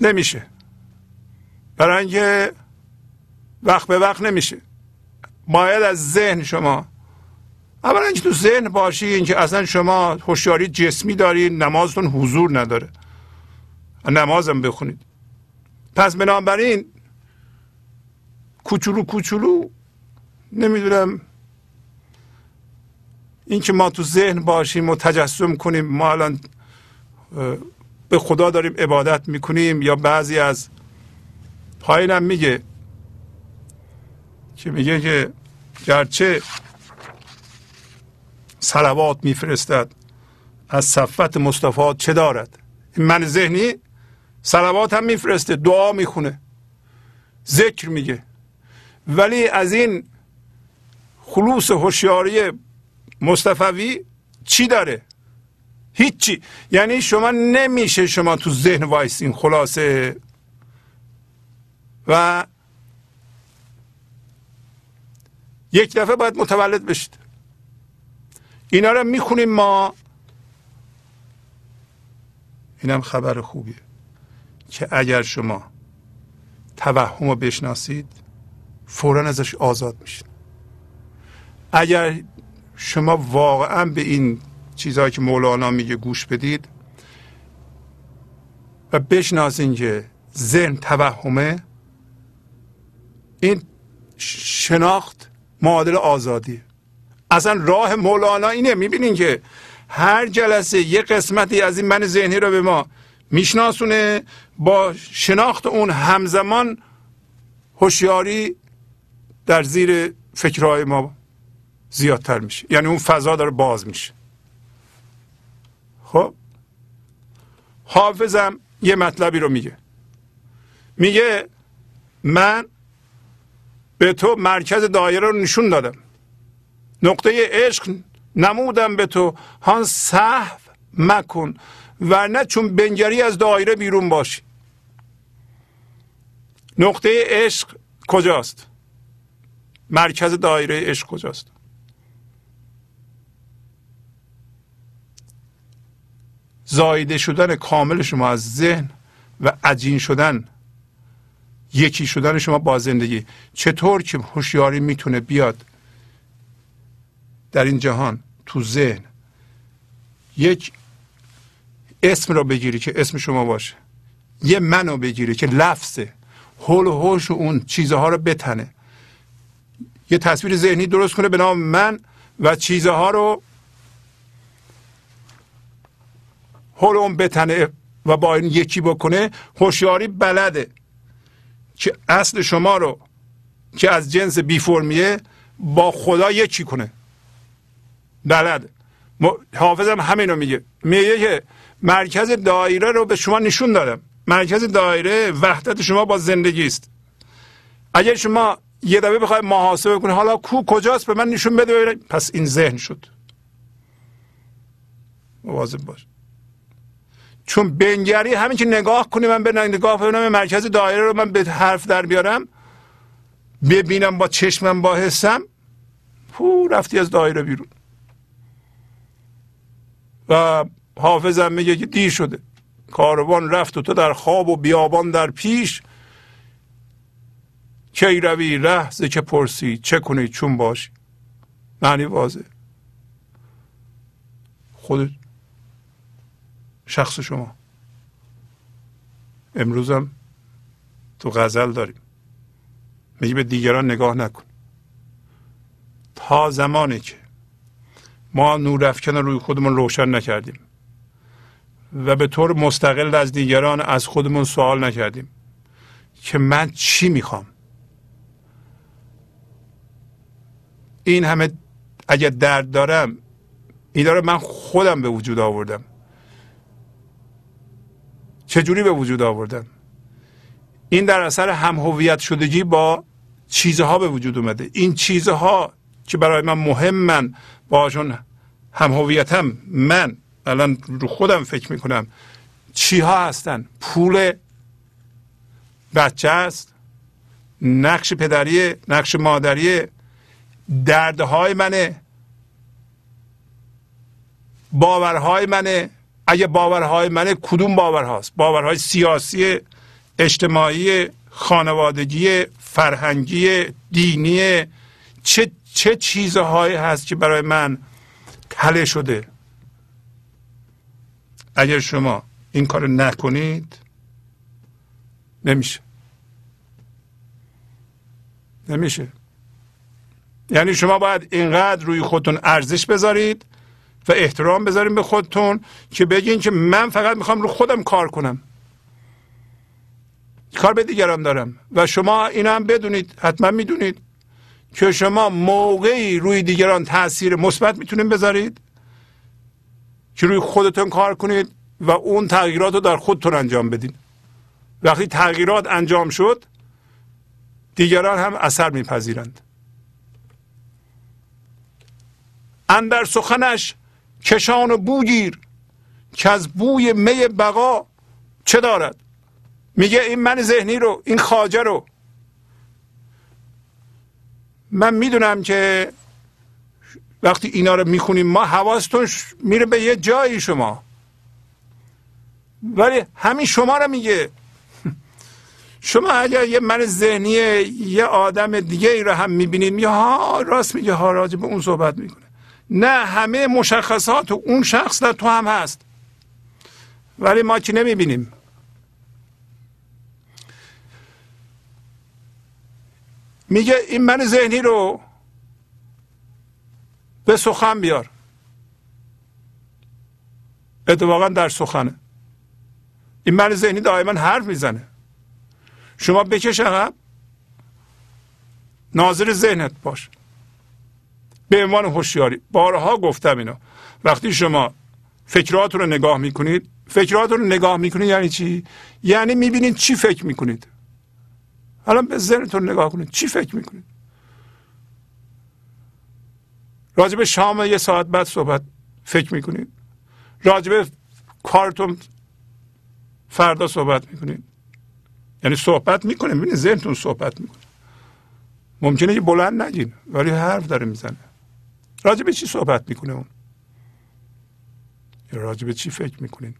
نمیشه. برای اینکه وقت به وقت نمیشه. باید از ذهن شما اولا اینکه تو ذهن باشی اینکه اصلا شما هوشیاری جسمی دارید نمازتون حضور نداره. نمازم بخونید. پس بنابراین کوچولو کوچولو نمی‌دونم اینکه ما تو ذهن باشیم و تجسم کنیم. ما الان به خدا داریم عبادت می‌کنیم یا بعضی از پایینم میگه که میگه که گرچه سلوات میفرستد. از صفت مصطفی چه دارد؟ من ذهنی سلوات هم میفرسته دعا می‌خونه. ذکر میگه. ولی از این خلوص هوشیاری مصطفی چی داره؟ هیچی. یعنی شما نمیشه شما تو ذهن وایسین خلاصه. و یک دفعه باید متولد بشید. اینا رو می‌خونیم ما. اینم خبر خوبیه که اگر شما توهم رو بشناسید فورا ازش آزاد میشید اگر شما واقعا به این چیزهایی که مولانا میگه گوش بدید و بشناسید که ذهن توهمه این شناخت معادل آزادی اصلا راه مولانا اینه. می‌بینین که هر جلسه یه قسمتی از این من ذهنی رو به ما میشناسونه با شناخت اون همزمان هوشیاری در زیر فکرهای ما زیادتر میشه. یعنی اون فضا داره باز میشه. خب؟ حافظم یه مطلبی رو میگه. میگه من به تو مرکز دایره رو نشون دادم. نقطه عشق نمودم به تو. هان صحو مکن ورنه چون بنگری از دایره بیرون باشی. نقطه عشق کجاست؟ مرکز دایره عشق کجاست؟ زایده شدن کامل شما از ذهن و عجین شدن یکی شدن شما با زندگی. چطور که هوشیاری می‌تونه بیاد در این جهان تو ذهن. یک اسم رو بگیری که اسم شما باشه. یه منو بگیری که لفظه. حول و حوش اون چیزها رو بتنه. یه تصویر ذهنی درست کنه به نام من و چیزها رو حول اون بتنه و با این یکی بکنه. هوشیاری بلده که اصل شما رو که از جنس بی فرمیه با خدا یکی کنه. بلد حافظم همین رو میگه. میگه که مرکز دایره رو به شما نشون دادم. مرکز دایره وحدت شما با زندگی است. اگر شما یه دفعه بخوای محاسبه کنی حالا کو کجاست؟ به من نشون بده پس این ذهن شد. مواظب باش. چون بنگری همین که نگاه کنی من به نگاه کنم مرکز دایره رو من به حرف در بیارم ببینم با چشمم با حسم پو رفتی از دایره بیرون. و حافظم میگه که دیر شده. کاروان رفت و تو در خواب و بیابان در پیش. کی روی ره که پرسی چه کنی چون باشی؟ معنی واضح خود شخص شما. امروزم تو غزل داریم. میگه به دیگران نگاه نکن. تا زمانی که ما نور افکن روی خودمون روشن نکردیم. و به طور مستقل از دیگران از خودمون سوال نکردیم که من چی می‌خوام؟ این همه اگر درد دارم اینا رو من خودم به وجود آوردم. چجوری به وجود آوردم؟ این در اثر هم هویت شدگی با چیزها به وجود اومده. این چیزها که برای من مهمن باشون هم هویتم من الان رو خودم فکر می‌کنم چی ها هستن؟ پول بچه است نقش پدری نقش مادری دردهای منه باورهای منه. اگه باورهای منه کدوم باورهاست؟ باورهای سیاسی اجتماعی خانوادگی فرهنگی دینی چه چه چیزهایی هست که برای من تله شده. اگر شما این کار نکنید نمیشه. نمیشه. یعنی شما باید اینقدر روی خودتون ارزش بذارید و احترام بذاریم به خودتون که بگین که من فقط می‌خوام رو خودم کار کنم. کار به دیگران دارم و شما این هم بدونید حتما می‌دونید. که شما موقعی روی دیگران تاثیر مثبت می‌تونید بذارید؟ که روی خودتون کار کنید و اون تغییرات رو در خودتون انجام بدین. وقتی تغییرات انجام شد دیگران هم اثر میپذیرند. اندر سخنش کشان و بوگیر که از بوی می بقا چه دارد؟ میگه این من ذهنی رو این خاجه رو من می‌دونم که وقتی اینا رو می‌خونیم ما حواستون میره به یه جایی شما. ولی همین شما رو میگه. شما اگر یه من ذهنی یه آدم دیگه ای رو هم می‌بینید یا ها راست میگه ها راجع به اون صحبت می‌کنه. نه همه مشخصات اون شخص در تو هم هست. ولی ما که نمی‌بینیم. میگه این من ذهنی رو به سخن بیار. اتفاقا در سخنه. این من ذهنی دائما حرف می‌زنه. شما بکش عقب. ناظر ذهنت باش. به عنوان هوشیاری. بارها گفتم اینو. وقتی شما فکرات رو نگاه می‌کنید فکرات رو نگاه می‌کنید یعنی چی؟ یعنی می‌بینید چی فکر می‌کنید. حالا به ذهنتون نگاه کنید. چی فکر می‌کنید؟ راجب شام یه ساعت بعد صحبت فکر می‌کنید. راجب کارتون فردا صحبت می‌کنید. یعنی صحبت می‌کنه ببینید ذهنتون صحبت می‌کنه. ممکنه که بلند نگین ولی حرف داره می‌زنه. راجب چی صحبت می‌کنه اون؟ یا راجب چی فکر می‌کنین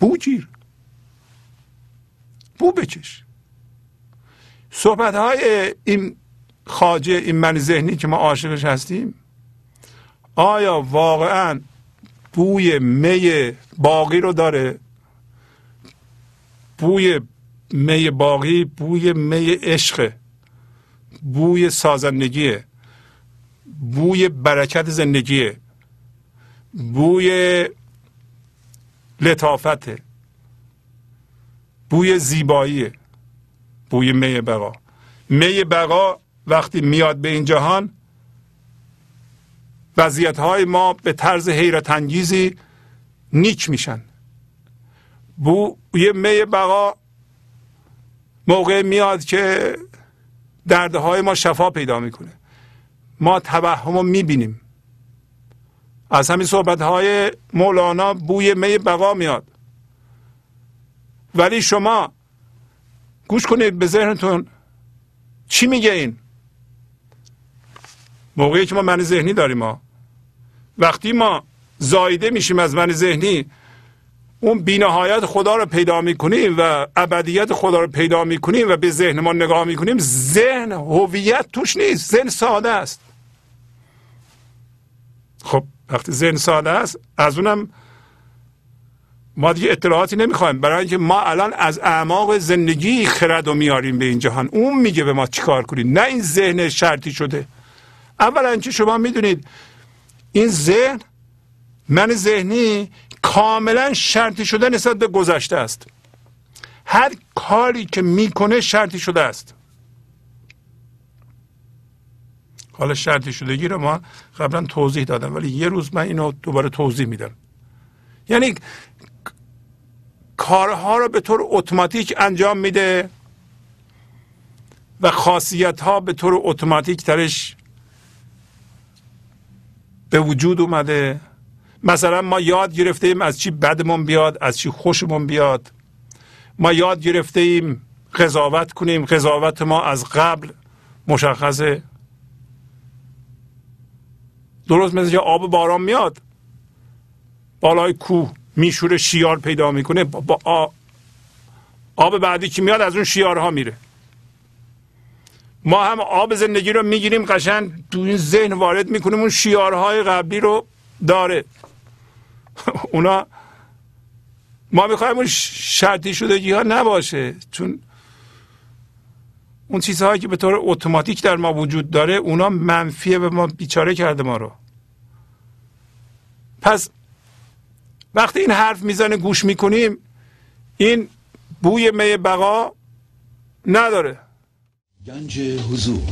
بو گیر بو بکش. صحبت های این خاجه این من ذهنی که ما عاشقش هستیم آیا واقعا بوی می باقی رو داره؟ بوی می باقی بوی می عشق بوی سازندگیه بوی برکت زندگیه بوی لطافته بوی زیباییه. بوی می بقا. می بقا وقتی میاد به این جهان وضعیت های ما به طرز حیرت انگیزی نیک میشن. بوی می بقا موقع میاد که دردهای ما شفا پیدا می‌کنه. ما توهم رو می‌بینیم. از همین صحبت های مولانا بوی می بقا میاد. ولی شما گوش کنید به ذهنتون. چی میگه این؟ موقعی که ما من ذهنی داریم ما وقتی ما زایده میشیم از من ذهنی اون بینهایت خدا رو پیدا می‌کنیم و ابدیت خدا رو پیدا می‌کنیم و به ذهن ما نگاه می‌کنیم ذهن هویت توش نیست ذهن ساده است. خب وقتی ذهن ساده است از اونم ما دیگه اطلاعاتی نمی‌خوایم. برای اینکه ما الان از اعماق زندگی خرد و میاریم به این جهان. اون میگه به ما چیکار کنید نه این ذهن شرطی شده. اولا که شما می‌دونید این ذهن من ذهنی کاملا شرطی شده نسبت به گذشته است. هر کاری که می‌کنه شرطی شده است. حالا شرطی شدگی رو ما قبلا توضیح دادم ولی یه روز من اینو دوباره توضیح میدم. یعنی کارها رو به طور اتوماتیک انجام میده و خاصیت ها به طور اتوماتیک ترش به وجود اومده. مثلا ما یاد گرفته ایم از چی بدمون بیاد از چی خوشمون بیاد. ما یاد گرفته ایم قضاوت کنیم قضاوت ما از قبل مشخصه. درست مثل آب باران میاد بالای کوه. میشوره شیار پیدا می‌کنه با آب بعدی که میاد از اون شیارها میره. ما هم آب زندگی رو می‌گیریم قشنگ تو این ذهن وارد می‌کنیم اون شیارهای قبلی رو داره. اونا ما می‌خوایم اون شرطی شدگی ها نباشه چون اون چیزهایی که به طور اتوماتیک در ما وجود داره اونا منفیه به ما بیچاره کرده ما رو. پس وقتی این حرف می‌زنه گوش می‌کنیم این بوی می بقا نداره. گنج حضور.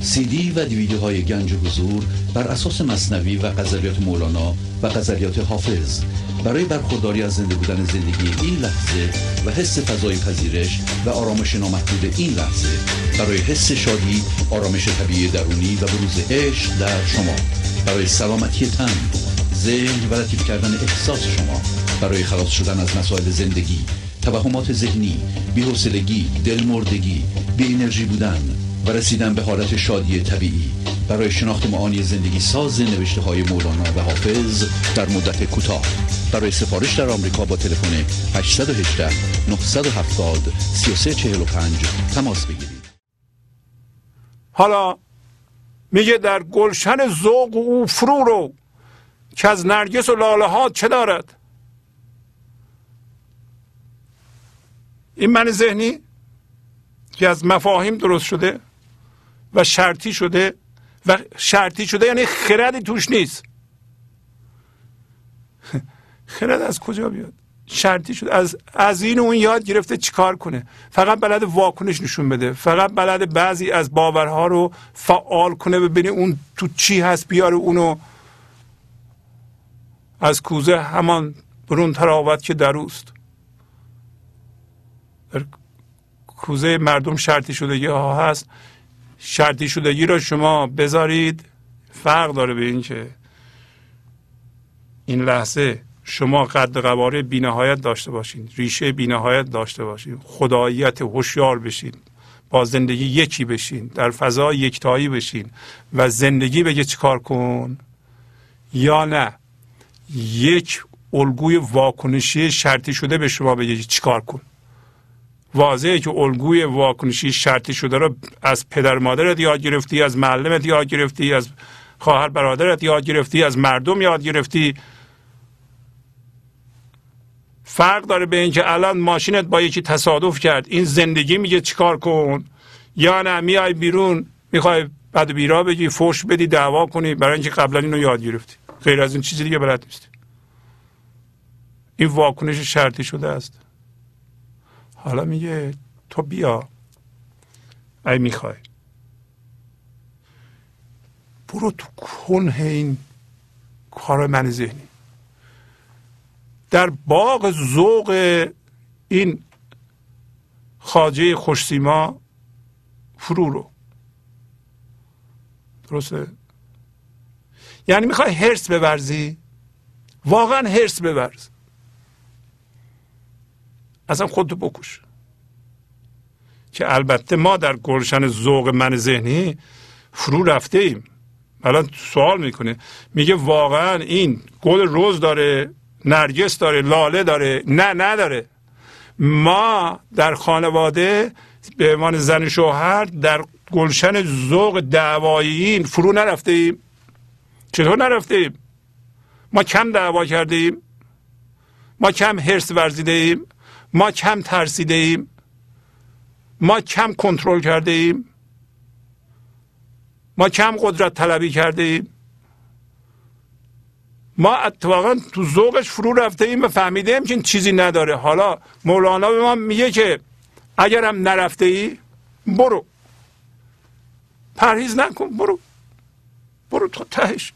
سی دی و دیویدیو های گنج حضور بر اساس مصنوی و غزلیات مولانا و غزلیات حافظ. برای برخورداری از زنده بودن زندگی این لحظه و حس فضای پذیرش و آرامش نامحدود این لحظه برای حس شادی آرامش طبیعی درونی و بروز عشق در شما. برای سلامتی تن ذهن و لطیف کردن احساس شما برای خلاص شدن از مسائل زندگی توهمات ذهنی بی‌حوصلگی دلمردگی بی انرژی بودن و رسیدن به حالت شادی طبیعی. برای شناخت معانی زندگی ساز نوشته های مولانا و حافظ در مدت کوتاه. برای سفارش در آمریکا با تلفن 818 970 3345 تماس بگیرید. حالا میگه در گلشن ذوق او فرو رو. که از نرگس و لاله ها چه دارد؟ این من ذهنی که از مفاهیم درست شده و شرطی شده و شرطی شده یعنی خردی توش نیست. خرد از کجا بیاد؟ شرطی شده. از از این اون یاد گرفته چیکار کنه؟ فقط بلد واکنش نشون بده. فقط بلد بعضی از باورها رو فعال کنه ببینه اون تو چی هست بیاره اونو از کوزه همان برون تراوت که در اوست. در کوزه مردم شرطی شده ها هست. شرطی شدگی را شما بذارید. فرق داره به این که این لحظه شما قد قواره بینهایت داشته باشین. ریشه بینهایت داشته باشین. خداییت هوشیار بشین. با زندگی یکی بشین. در فضا یکتایی بشین. و زندگی بگه چیکار کن؟ یا نه؟ یک الگوی واکنشی شرطی شده به شما بگه چیکار کن. واضحه که الگوی واکنشی شرطی شده رو از پدر مادرت یاد گرفتی از معلمت یاد گرفتی از خواهر برادرت یاد گرفتی از مردم یاد گرفتی. فرق داره به اینکه الان ماشینت با یکی تصادف کرد. این زندگی میگه چیکار کن؟ یا نه میای بیرون می‌خوای بعد بیرا بگی فوش بدی دعوا کنی برای اینکه قبلا اینو یاد گرفتی. غیر از این چیزی دیگه بلد نیستی این واکنش شرطی شده است. حالا میگه تو بیا. ای می‌خوای. برو تو کنه این کار من ذهنی. در باغ ذوق این خاجه خوشسیما فرو رو. درسته؟ یعنی می‌خوای هرس ببرزی واقعا هرس ببرز اصلا خودتو بکش. که البته ما در گلشن ذوق من ذهنی فرو رفته ایم الان سوال می‌کنه. میگه واقعا این گل روز داره نرگس داره لاله داره. نه نداره. ما در خانواده به عنوان زن شوهر در گلشن ذوق دعوایی فرو نرفته ایم چطور نرفته ایم ما کم دعوا کرده ایم ما کم حرص ورزیده ایم ما کم ترسیده ایم ما کم کنترل کرده ایم ما کم قدرت طلبی کرده ایم ما اتفاقا تو ذوقش فرو رفته ایم و فهمیده ایم که این چیزی نداره. حالا مولانا به ما میگه که اگرم نرفته ای برو. پرهیز نکن برو. برو تا تهش.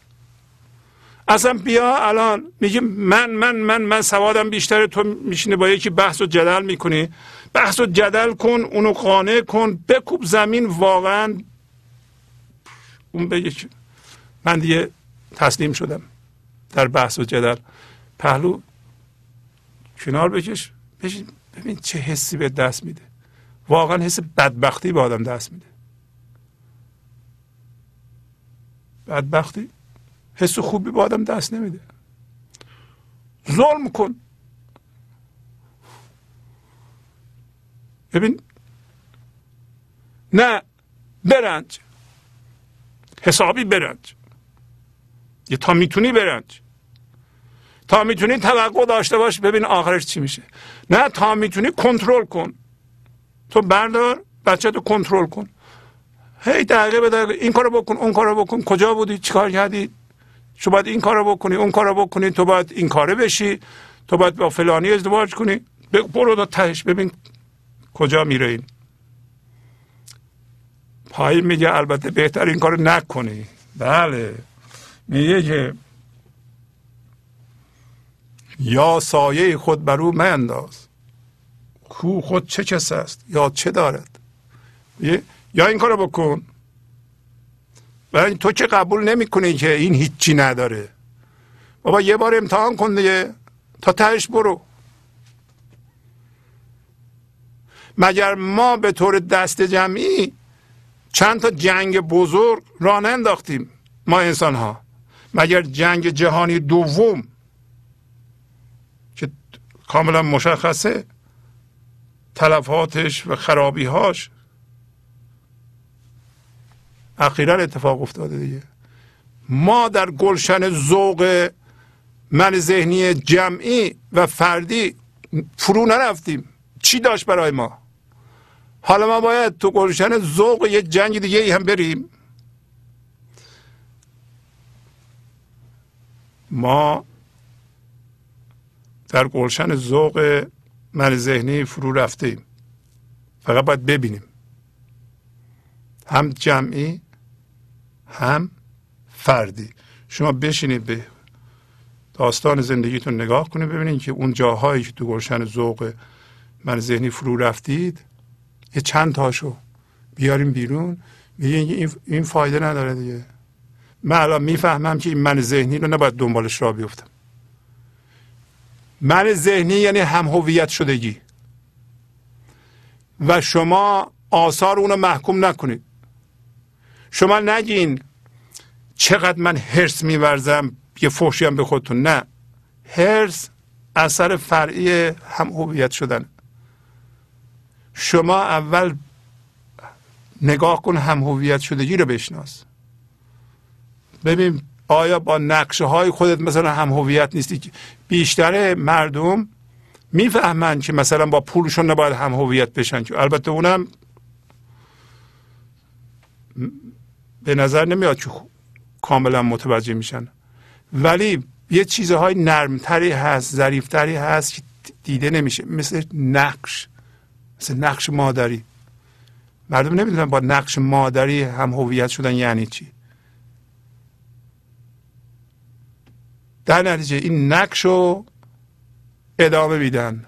اصلا بیا الان. میگه من من من من سوادم بیشتره. تو میشینه با یکی بحث و جدل می‌کنی. بحث و جدل کن اونو قانع کن. بکوب زمین واقعا. اون بگه من دیگه تسلیم شدم در بحث و جدل. پهلو کنار بکش. بشین ببین چه حسی به دست میده. واقعا حس بدبختی به آدم دست میده. بدبختی؟ حس خوبی به آدم دست نمیده. ظلم کن. ببین نه برنج. حسابی برنج. یه تا می‌تونی برنج. تا می‌تونی توقع داشته باش ببین آخرش چی میشه. نه تا می‌تونی کنترل کن. تو بردار بچه تو کنترل کن. هی دقیقه به دقیقه این کارو بکن اون کارو بکن. کجا بودی؟ چیکار کردی؟ تو باید این کارو بکنی اون کارو بکنی تو باید این کاره بشی تو باید با فلانی ازدواج کنی. برو تا تهش. ببین کجا میره این. پایین میگه البته بهتر این کارو نکنی. بله. میگه که یا سایه خود بر او انداز کو خود چه کس است؟ یا چه دارد؟ یا این کارو بکن. و تو که قبول نمی‌کنی که این هیچی نداره؟ بابا یه بار امتحان کن دیگه. تا تهش برو. مگر ما به طور دست جمعی چند تا جنگ بزرگ راه انداختیم ما انسان ها مگر جنگ جهانی دوم که کاملا مشخصه؟ تلفاتش و خرابیهاش اخیرا اتفاق افتاده دیگه. ما در گلشن ذوق من ذهنی جمعی و فردی فرو نرفتیم. چی داشت برای ما؟ حالا ما باید تو گلشن ذوق یه جنگ دیگه ای هم بریم. ما در گلشن ذوق من ذهنی فرو رفتیم. فقط باید ببینیم. هم جمعی هم فردی. شما بشینید به داستان زندگیتون نگاه کنید ببینید که اون جاهایی که تو گلشن ذوق من ذهنی فرو رفتید یه چند تاشو بیاریم بیرون. میگه این فایده نداره دیگه. من الان می‌فهمم که این من ذهنی رو نباید دنبالش را بیفتم. من ذهنی یعنی هم هویت شدگی. و شما آثار اونو محکوم نکنید. شما نگین چقدر من هرس میورزم یه فحشی به خودتون. نه. هرس اثر فرعی هم هویت شدن. شما اول نگاه کن هم هویت شدگی رو بشناس. ببین آیا با نقشه های خودت مثلا هم هویت نیستی؟ بیشتر مردم می‌فهمن که مثلا با پولشون نباید هم هویت بشن که. البته اونم به نظر نمیاد که کاملا متوجه میشن. ولی یه چیزهای نرمتری هست ظریفتری هست که دیده نمیشه. مثل نقش مثل نقش مادری. مردم نمی‌دونن با نقش مادری هم هویت شدن یعنی چی. در نتیجه این نقش رو ادامه میدن.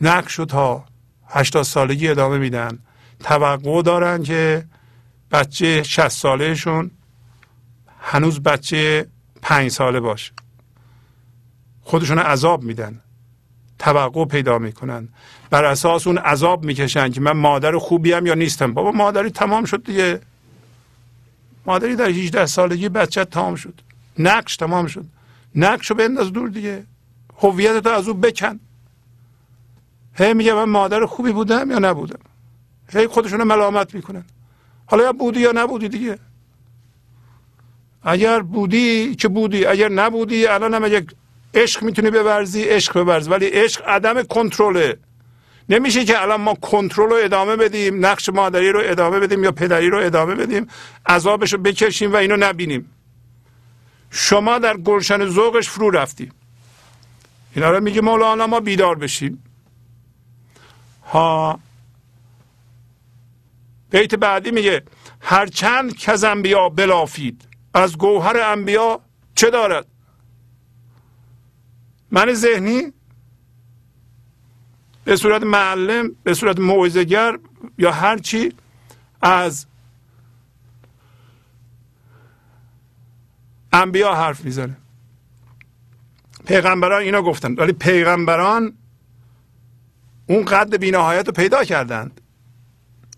نقش رو تا هشتاد سالگی ادامه میدن. توقع دارن که بچه شست سالهشون هنوز بچه پنج ساله باشه. خودشون عذاب میدن. توقع پیدا می‌کنن. بر اساس اون عذاب می‌کشن که من مادر خوبیم یا نیستم. بابا مادری تمام شد دیگه. مادری در 18 سالگی بچه تمام شد. نقش تمام شد. نقش رو بنداز دور دیگه. هویت تو از او بکن. هی میگه من مادر خوبی بودم یا نبودم؟ هی خودشون ملامت می‌کنن. حالا یا بودی یا نبودی دیگه. اگر بودی که بودی اگر نبودی الان هم اگر عشق می‌تونی بورزی عشق بورز ولی عشق عدم کنترله. نمیشه که الان ما کنترل رو ادامه بدیم نقش مادری رو ادامه بدیم یا پدری رو ادامه بدیم عذابش رو بکشیم و اینو نبینیم. شما در گلشن ذوقش فرو رفتی اینا رو میگه مولانا ما بیدار بشیم. ها بیت بعدی میگه هرچند که از انبیا بلافید از گوهر انبیا چه دارد؟ من ذهنی به صورت معلم به صورت موعظه‌گر یا هر چی از انبیا حرف می‌زنه. پیغمبران اینا گفتن ولی پیغمبران اون قد بینهایت رو پیدا کردند.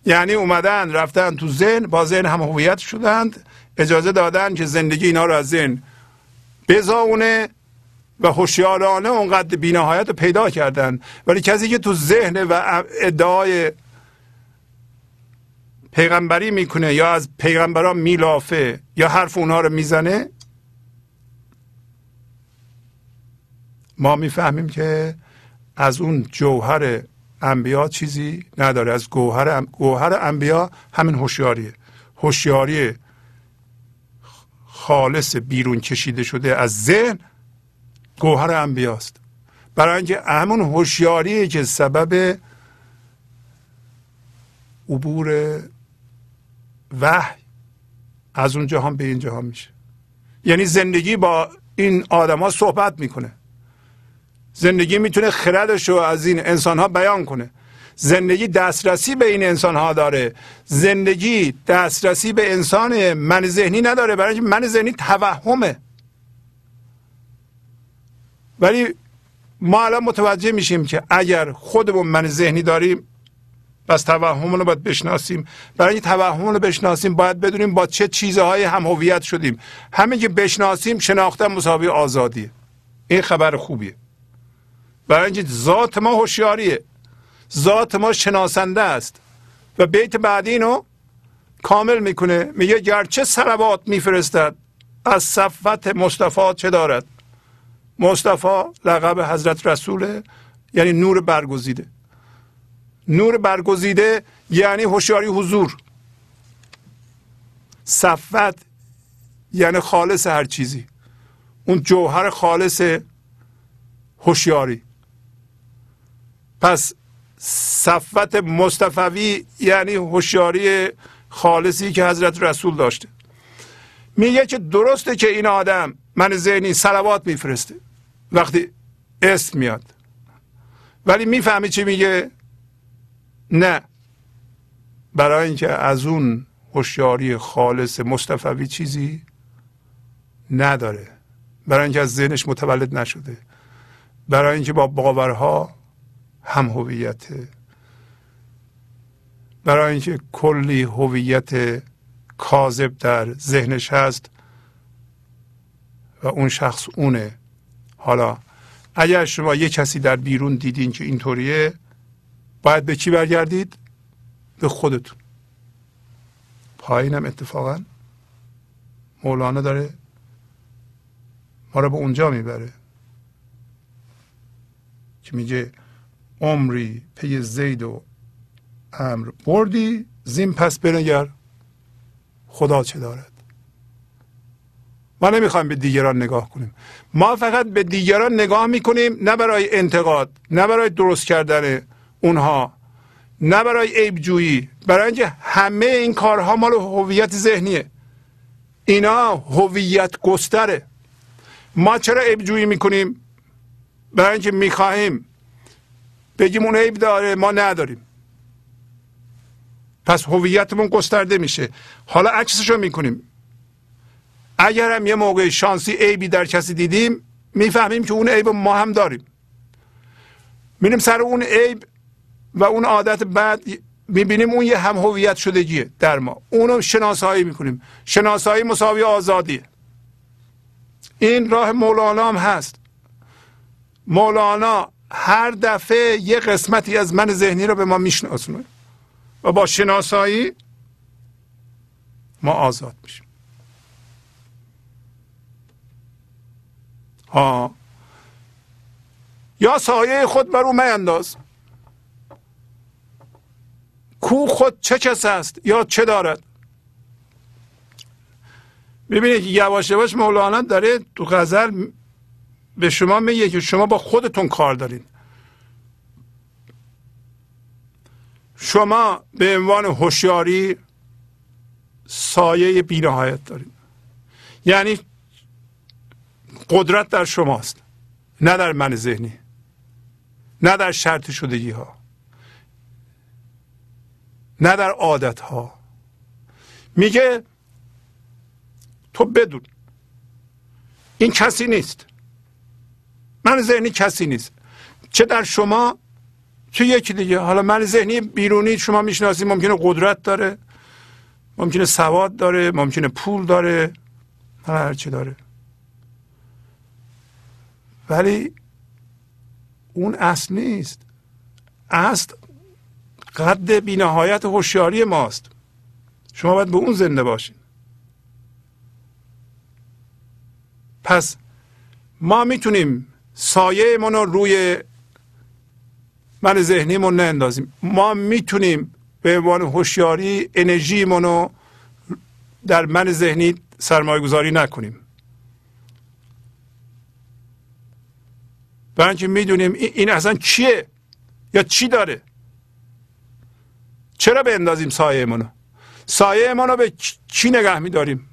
یعنی اومدن رفتن تو ذهن با ذهن هم هویت شدند. اجازه دادن که زندگی اینا رو از ذهن بزاونه و هوشیارانه اون قد بینهایت رو پیدا کردن. ولی کسی که تو ذهن و ادعای پیغمبری می‌کنه یا از پیغمبران میلافه یا حرف اونها رو می‌زنه ما می‌فهمیم که از اون جوهر انبیا چیزی نداره. از گوهر گوهر انبیا همین هوشیاریه. هوشیاری خالص بیرون کشیده شده از ذهن گوهر انبیاست. برای اینکه همون هوشیاری که سبب عبور وحی از اون جهان به این جهان میشه. یعنی زندگی با این آدما صحبت می‌کنه. زندگی می‌تونه خردش رو از این انسان ها بیان کنه. زندگی دسترسی به این انسان ها داره. زندگی دسترسی به انسان من ذهنی نداره. برای من ذهنی توهمه. ولی ما الان متوجه میشیم که اگر خودمون من ذهنی داریم پس توهم رو باید بشناسیم. برای اینکه توهم رو بشناسیم باید بدونیم با چه چیزهایی هم هویت شدیم. همین که بشناسیم شناختن مساوی آزادیه. این خبر خوبیه. برای اینکه ذات ما هوشیاریه. ذات ما شناسنده است. و بیت بعدی اینو کامل می‌کنه. میگه گرچه سلوات میفرستد از صفت مصطفی چه دارد؟ مصطفی لقب حضرت رسوله یعنی نور برگزیده. نور برگزیده یعنی هوشیاری حضور. صفت یعنی خالص هر چیزی. اون جوهر خالص هوشیاری. پس صفت مصطفوی یعنی هوشیاری خالصی که حضرت رسول داشته. میگه که درسته که این آدم من ذهنی سلوات میفرسته. وقتی اسم میاد. ولی می‌فهمی چی میگه؟ نه. برای اینکه از اون هوشیاری خالص مصطفوی چیزی نداره. برای اینکه از ذهنش متولد نشده. برای اینکه با باورها هم هویته برای اینکه کلی هویت کاذب در ذهنش هست و اون شخص اونه. حالا اگر شما یه کسی در بیرون دیدین که اینطوریه باید به کی برگردید؟ به خودتون. پایینم اتفاقا مولانا داره ما رو به اونجا می‌بره. که میگه عمری پی زید و امر بردی زین پس بنگر. خدا چه دارد؟ ما نمی‌خوایم به دیگران نگاه کنیم. ما فقط به دیگران نگاه می‌کنیم نه برای انتقاد نه برای درست کردن اونها نه برای عیب جویی برای اینکه همه این کارها مال هویت ذهنیه. اینا هویت گستره. ما چرا عیب جویی می‌کنیم؟ برای اینکه می‌خواهیم بگیم اون عیب داره ما نداریم. پس هویتمون گسترده میشه. حالا عکسش رو می‌کنیم. اگر هم یه موقع شانسی عیبی در کسی دیدیم می‌فهمیم که اون عیب ما هم داریم. میریم سر اون عیب و اون عادت بعد می‌بینیم اون یه هم هویت شدگیه در ما. اونو شناسایی می‌کنیم. شناسایی مساوی آزادیه. این راه مولانا هم هست. مولانا هر دفعه یه قسمتی از من ذهنی رو به ما میشناسونه. و با شناسایی ما آزاد میشیم. ها یا سایه خود بر او میانداز. کو خود چه کس است یا چه دارد؟ ببینید یواش یواش مولانا داره تو غزل به شما میگه که شما با خودتون کار دارین. شما به عنوان هوشیاری سایه بینهایت دارید یعنی قدرت در شماست نه در من ذهنی نه در شرط شدگی ها نه در عادت ها میگه تو بدون. این کسی نیست. من ذهنی کسی نیست. چه در شما چه یکی دیگه. حالا من ذهنی بیرونی شما می‌شناسید. ممکنه قدرت داره ممکنه سواد داره ممکنه پول داره هر چی داره. ولی اون اصل نیست. اصل قد بینهایت هوشیاری ماست. شما باید به اون زنده باشین. پس ما می‌تونیم سایه ما رو روی من ذهنیمون نندازیم. ما می‌تونیم به عنوان هوشیاری انرژی رو در من ذهنی سرمایه گذاری نکنیم. برای اینکه می‌دونیم این اصلا چیه یا چی داره؟ چرا اندازیم سایه منو سایه منو به چی نگه میداریم؟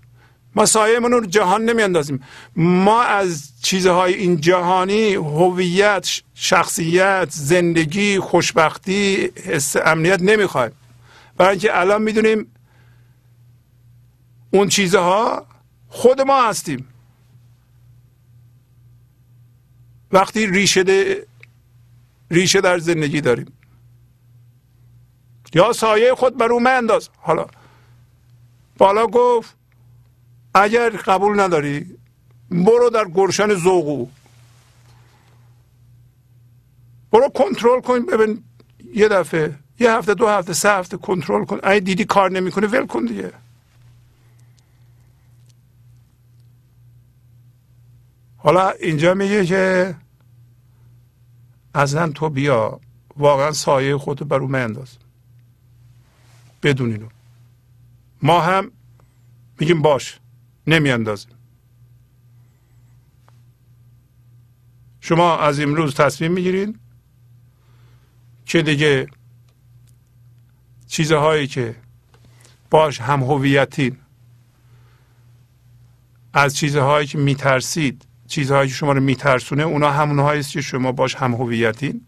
ما سایه رو جهان نمیاندازیم. ما از چیزهای این جهانی هویت شخصیت زندگی خوشبختی حس امنیت نمی‌خوایم. برای اینکه الان می‌دونیم اون چیزها خود ما هستیم. وقتی ریشه ریشه در زندگی داریم. یا سایه خود بر او انداز حالا بالا گفت اگر قبول نداری برو در گرشن زوقو برو کنترل کن ببین یه دفعه یه هفته دو هفته سه هفته کنترل کن. اگه دیدی کار نمی‌کنه ول کن دیگه. حالا اینجا میگه که اصلا تو بیا. واقعا سایه خودتو بر او انداز. بدون اینو ما هم میگیم باش. نمیاندازیم. شما از امروز تصمیم می‌گیرید که دیگه چیزهایی که باش هم هویتین از چیزهایی که میترسید چیزهایی که شما رو میترسونه اونا همونهایی است که شما باش هم هویتین.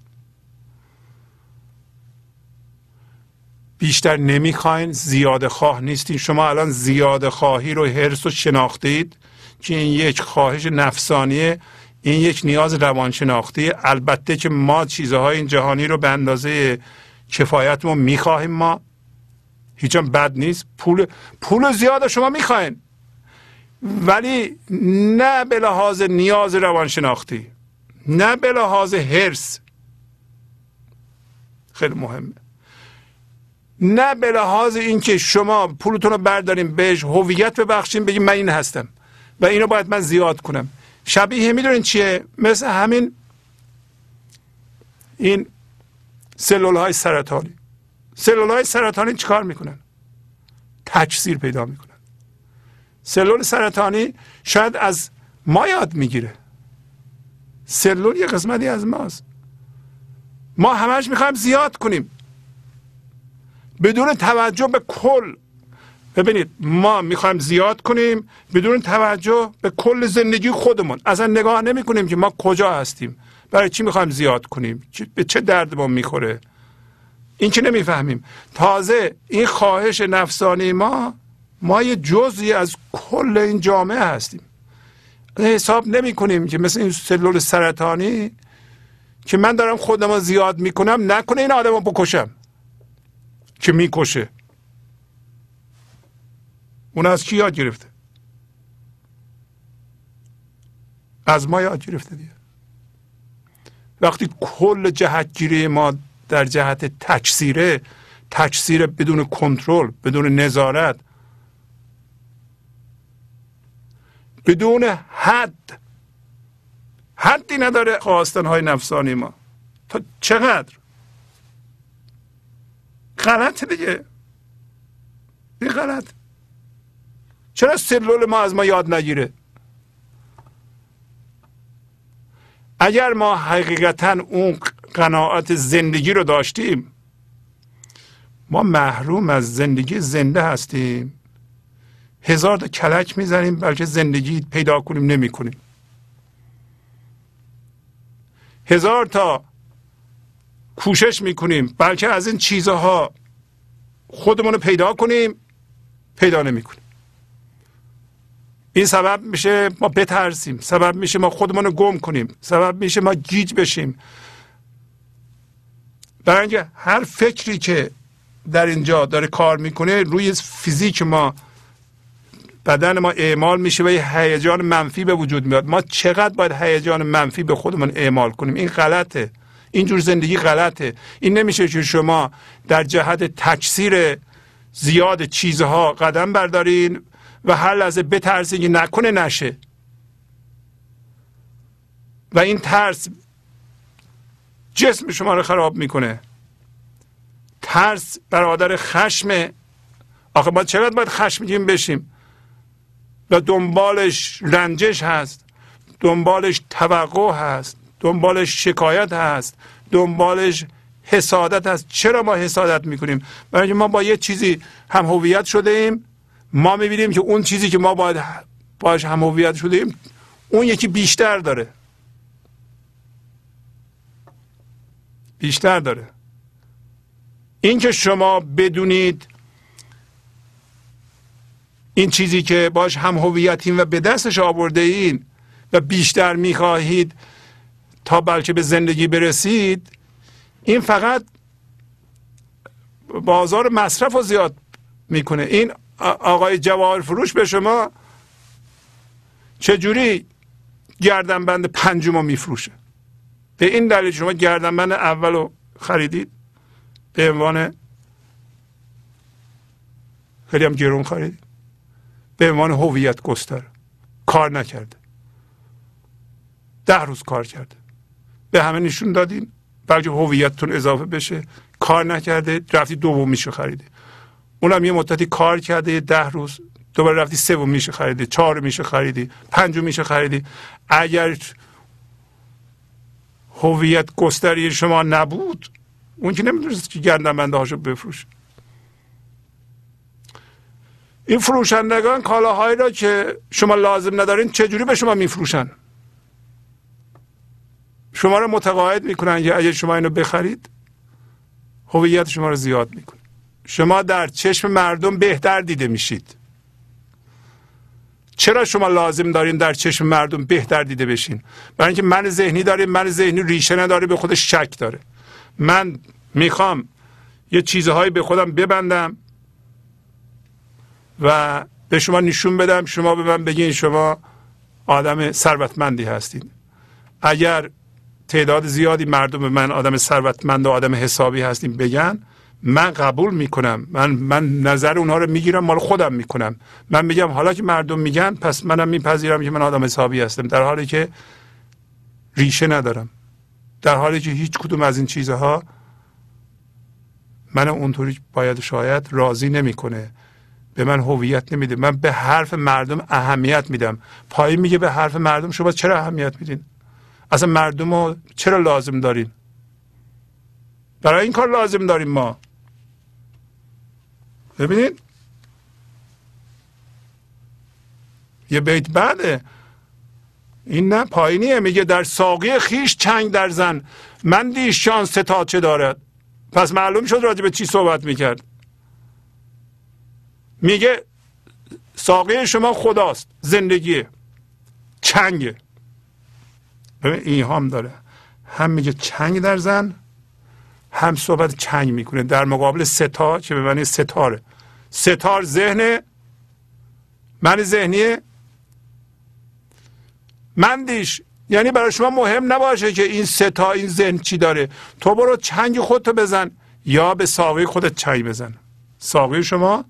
بیشتر نمی‌خواین زیاده خواه نیستین. شما الان زیاده خواهی رو حرس رو شناختید که این یک خواهش نفسانیه این یک نیاز روانشناختی. البته که ما چیزهای این جهانی رو به اندازه کفایت ما می‌خواهیم ما. هیچم بد نیست. پول پول زیاد شما می‌خواین. ولی نه به لحاظ نیاز روانشناختی نه به لحاظ هرس خیلی مهمه. نه به لحاظ اینکه شما پولتون رو برداریم بهش هویت ببخشیم بگیم من این هستم و اینو باید من زیاد کنم. شبیه می‌دونین چیه؟ مثل همین این سلول های سرطانی. سلول های سرطانی چیکار می‌کنن؟ تکثیر پیدا می‌کنن. سلول سرطانی شاید از ما یاد می‌گیره. سلول یه قسمتی از ماست. ما همش می‌خوایم زیاد کنیم. بدون توجه به کل. ببینید ما می‌خوایم زیاد کنیم بدون توجه به کل زندگی خودمون. اصلا نگاه نمی کنیم که ما کجا هستیم. برای چی می‌خوایم زیاد کنیم؟ به چه درد ما می‌خوره؟ این که نمی‌فهمیم. تازه این خواهش نفسانی ما ما یه جزی از کل این جامعه هستیم. حساب نمی کنیم که مثل این سلول سرطانی که من دارم خودم رو زیاد می‌کنم نکنه این آدم رو بکشم. که می‌کشه. اون از کی یاد گرفته؟ از ما یاد گرفته دیگه. وقتی کل جهتگیری ما در جهت تکثیره تکثیر بدون کنترل بدون نظارت بدون حد حدی نداره خواستن های نفسانی ما. تا چقدر؟ غلط دیگه. این غلط. چرا سلول ما از ما یاد نگیره؟ اگر ما حقیقتا اون قناعت زندگی رو داشتیم ما محروم از زندگی زنده هستیم. هزار تا کلک می‌زنیم بلکه زندگی پیدا کنیم نمی کنیم هزار تا کوشش می‌کنیم بلکه از این چیزها خودمون رو پیدا کنیم پیدا نمی کنیم این سبب میشه ما بترسیم سبب میشه ما خودمون رو گم کنیم سبب میشه ما گیج بشیم. برای اینکه هر فکری که در اینجا داره کار می‌کنه روی فیزیک ما بدن ما اعمال میشه و یه هیجان منفی به وجود میاد. ما چقدر باید هیجان منفی به خودمون اعمال کنیم؟ این غلطه. اینجور زندگی غلطه. این نمیشه که شما در جهت تکثیر زیاد چیزها قدم بردارین و هر لحظه بترسین که نکنه نشه. و این ترس جسم شما رو خراب می‌کنه. ترس برادر خشم. آخه ما چقدر باید خشمگین بشیم؟ و دنبالش رنجش هست دنبالش توقع هست. دنبالش شکایت هست دنبالش حسادت هست. چرا ما حسادت می‌کنیم؟ برای ما با یه چیزی هم هویت شده ایم ما می‌بینیم که اون چیزی که ما باید باش هم هویت شده ایم اون یکی بیشتر داره. بیشتر داره. اینکه شما بدونید این چیزی که باش هم هویتین و به دستش آورده این و بیشتر می‌خواهید تا بلکه به زندگی برسید این فقط بازار مصرف رو زیاد می‌کنه. این آقای جواهر فروش به شما چجوری گردنبند پنجم رو میفروشه؟ به این دلیل شما گردنبند اول رو خریدید؟ به عنوان خیلی هم گرون خریدید. به عنوان هویت گستر. کار نکرده. ده روز کار کرده. به همه نشون دادین. بلکه هویتتون اضافه بشه. کار نکرده رفتی میشه خریده. اونم یه مدتی کار کرده ده روز. دوباره رفتی سوم میشه خریدی چهار میشه خریدی پنجم میشه خریدی اگر هویت گستری شما نبود اون که نمی‌دونست که گردنبنده هاشو بفروشه. این فروشندگان کالاهایی را که شما لازم ندارین چجوری به شما میفروشن؟ شما رو متقاعد می‌کنن که اگه شما اینو بخرید هویت شما رو زیاد می‌کنه. شما در چشم مردم بهتر دیده میشید. چرا شما لازم دارین در چشم مردم بهتر دیده بشین؟ برای اینکه من ذهنی داره من ذهنی ریشه نداره به خودش شک داره. من می‌خوام یه چیزهایی به خودم ببندم و به شما نشون بدم. شما به من بگین شما آدم ثروتمندی هستید اگر تعداد زیادی مردم به من آدم ثروتمند و آدم حسابی هستیم بگن من قبول می‌کنم. من من نظر اونها رو می‌گیرم مال خودم می‌کنم. من میگم حالا که مردم میگن پس منم میپذیرم که من آدم حسابی هستم در حالی که ریشه ندارم. در حالی که هیچ کدوم از این چیزها من اونطوری باید شاید راضی نمی‌کنه. به من هویت نمیده. من به حرف مردم اهمیت میدم. پایین میگه به حرف مردم شما چرا اهمیت میدین؟ اصلا مردم رو چرا لازم دارین؟ برای این کار لازم داریم ما. ببینید؟ یه بیت بعده. این نه پایینیه. میگه در ساقی خیش چنگ در زن. من دیشان ستا چه دارد؟ پس معلوم شد راجع به چی صحبت می‌کرد. میگه ساقی شما خداست. زندگیه. چنگه. ببین ایهام داره. هم میگه چنگ در زن هم صحبت چنگ می‌کنه. در مقابل ستا که به معنی ستاره. ستار ذهن من ذهنیه. مندیش. یعنی برای شما مهم نباشه که این ستا این ذهن چی داره. تو برو چنگ خودتو بزن یا به ساقی خودت چنگ بزن. ساقی شما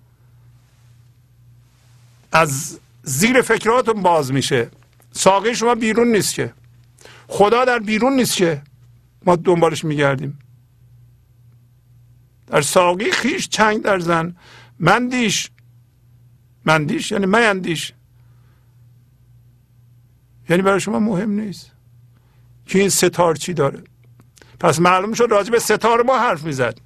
از زیر فکراتون باز میشه. ساقی شما بیرون نیست که. خدا در بیرون نیست که ما دنبالش میگردیم. در ساقی خیش چنگ در زن. مندیش مندیش یعنی میندیش یعنی برای شما مهم نیست که این ستار چی داره. پس معلوم شد راجع به ستار ما حرف می‌زد.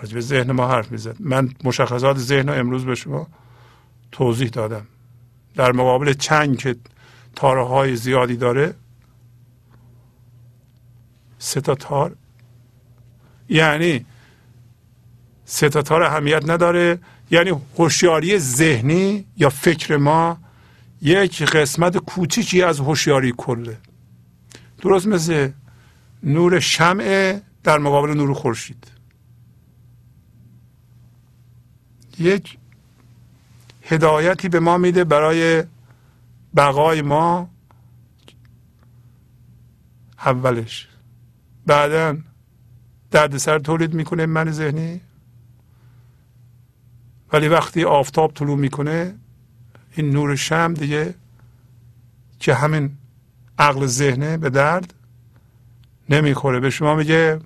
راجع به ذهن ما حرف می‌زد. من مشخصات ذهن امروز به شما توضیح دادم. در مقابل چنگ که تاره های زیادی داره. سه تا تار. یعنی سه تا تار اهمیت نداره. یعنی هوشیاری ذهنی یا فکر ما یک قسمت کوچیکی از هوشیاری کله درست مثل نور شمع در مقابل نور خورشید. یک هدایتی به ما میده برای بقای ما اولش. بعدا دردسر تولید می‌کنه من ذهنی. ولی وقتی آفتاب طلوع می‌کنه این نور شم دیگه که همین عقل ذهنه به درد نمی‌خوره. به شما میگه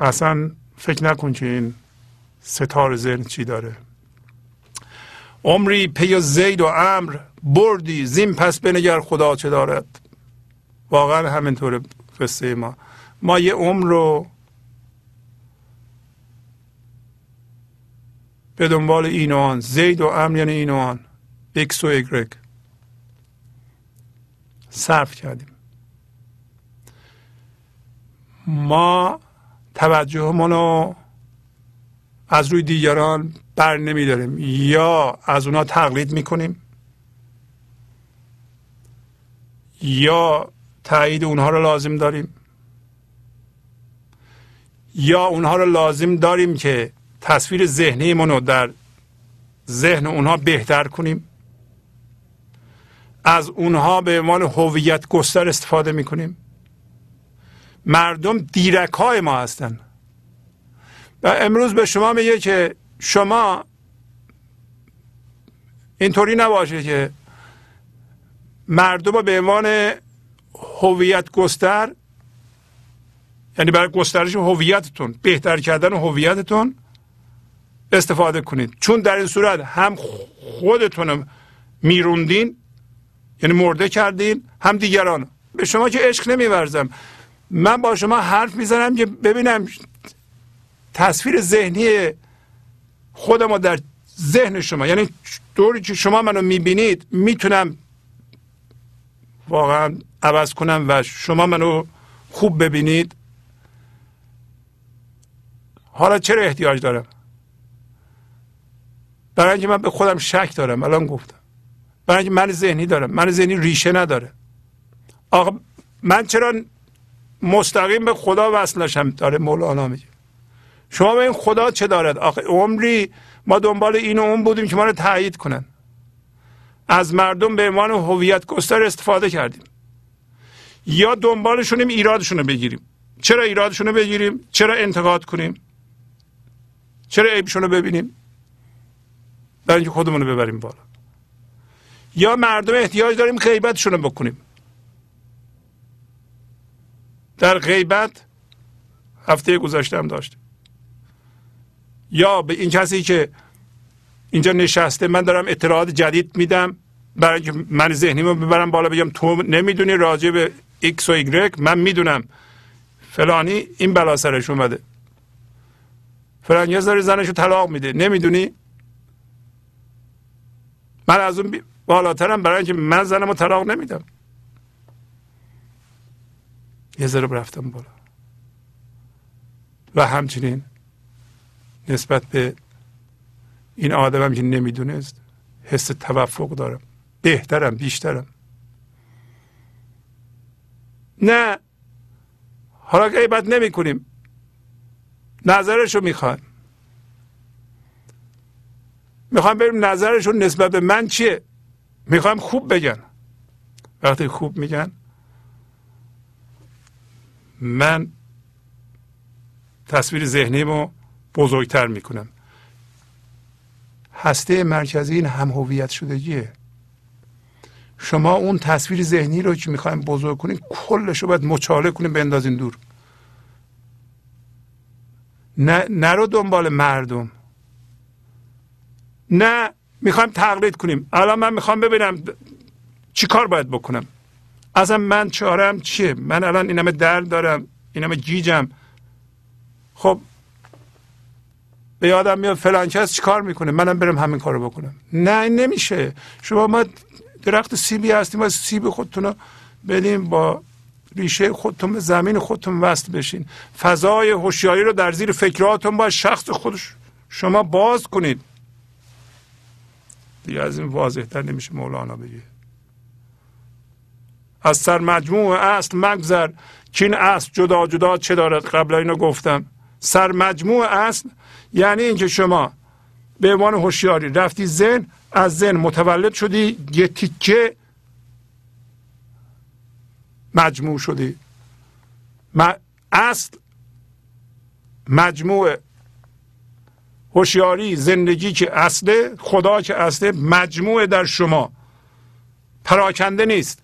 اصلا فکر نکن که این ستار ذهن چی داره. عمری پی زید و عمرو بردی زین پس بنگر خدا چه دارد؟ واقعا همینطوره قصه ما. ما یه عمر رو به دنبال این و آن زید و عمرو یعنی این و آن ایکس و ایگرگ. صرف کردیم. ما توجهمون رو از روی دیگران بر نمیداریم. یا از اونا تقلید می‌کنیم یا تایید اونها رو لازم داریم یا اونها رو لازم داریم که تصویر ذهنی رو در ذهن اونها بهتر کنیم. از اونها به عنوان هویت گستر استفاده می‌کنیم. مردم دیرک های ما هستن. و امروز به شما میگه که شما اینطوری نباشه که مردم رو به عنوان هویت گستر یعنی برای گسترش هویتتون بهتر کردن هویتتون استفاده کنید. چون در این صورت هم خودتون میروندین یعنی مرده کردین هم دیگران. به شما که عشق نمیورزم. من با شما حرف می‌زنم که ببینم تصویر ذهنی خودم در ذهن شما یعنی دوری که شما منو می‌بینید می‌تونم واقعا عوض کنم و شما منو خوب ببینید. حالا چرا احتیاج دارم؟ برای اینکه من به خودم شک دارم الان گفتم. برای اینکه من ذهنی دارم من ذهنی ریشه نداره. آقا من چرا مستقیم به خدا وصلشم داره مولانا میگه. شما به این خدا چه دارد. آخه عمری ما دنبال این و اون بودیم که ما رو تایید کنن. از مردم به عنوان هویت گستر استفاده کردیم. یا دنبالشونیم ایرادشون رو بگیریم. چرا ایرادشون رو بگیریم؟ چرا انتقاد کنیم؟ چرا عیبشون رو ببینیم؟ برای اینکه خودمون رو ببریم بالا. یا مردم احتیاج داریم غیبتشون رو بکنیم. در غیبت هفته گذشته هم داشتیم. یا به این کسی که اینجا نشسته من دارم اطلاعات جدید میدم برای اینکه من ذهنی رو ببرم بالا بگم تو نمی‌دونی راجع به ایکس و ایگرگ من می‌دونم. فلانی این بلا سرش اومده. فلانی داره زنش طلاق میده. نمی‌دونی؟ من از اون بالاترم برای اینکه من زنم رو طلاق نمیدم. یه ذره رفتم بالا. و همچنین نسبت به این آدمم که نمی‌دونست حس توفق دارم. بهترم بیشترم. نه. حالا غیبت نمی کنیم نظرش رو می‌خوایم می‌خوایم بریم نظرشون نسبت به من چیه؟ می‌خوایم خوب بگن. وقتی خوب میگن من تصویر ذهنیمو بزرگتر می‌کنم. هسته مرکزی این هم هویت شدگیه. شما اون تصویر ذهنی رو که می‌خوایم بزرگ کنیم کلش رو باید مچاله کنیم بندازین دور. نه نرو دنبال مردم. نه می‌خوایم تقلید کنیم. الان من می‌خوام ببینم چی کار باید بکنم. اصلا من چارم چیه؟ من الان اینمه درد دارم اینمه گیجم خب به یادم میاد فلان کس چیکار می‌کنه؟ منم برم همین کارو بکنم. نه نمیشه. شما ما درخت سیبی هستیم و سیب خودتون رو بدیم با ریشه خودتون به زمین خودتون وصل بشین. فضای هوشیاری رو در زیر فکراتون با شخص خودش شما باز کنید. دیگه از این واضح تر نمیشه مولانا بگه. از سر مجموع اصل مگذر. این اصل جدا جدا چه دارد؟ قبل اینو گفتم. سر مجموع اصل یعنی اینکه شما به عنوان هوشیاری رفتی ذهن از ذهن متولد شدی یه تیکه مجموع شدی. اصل مجموع هوشیاری زندگی که اصله خدا که اصله مجموع در شما. پراکنده نیست.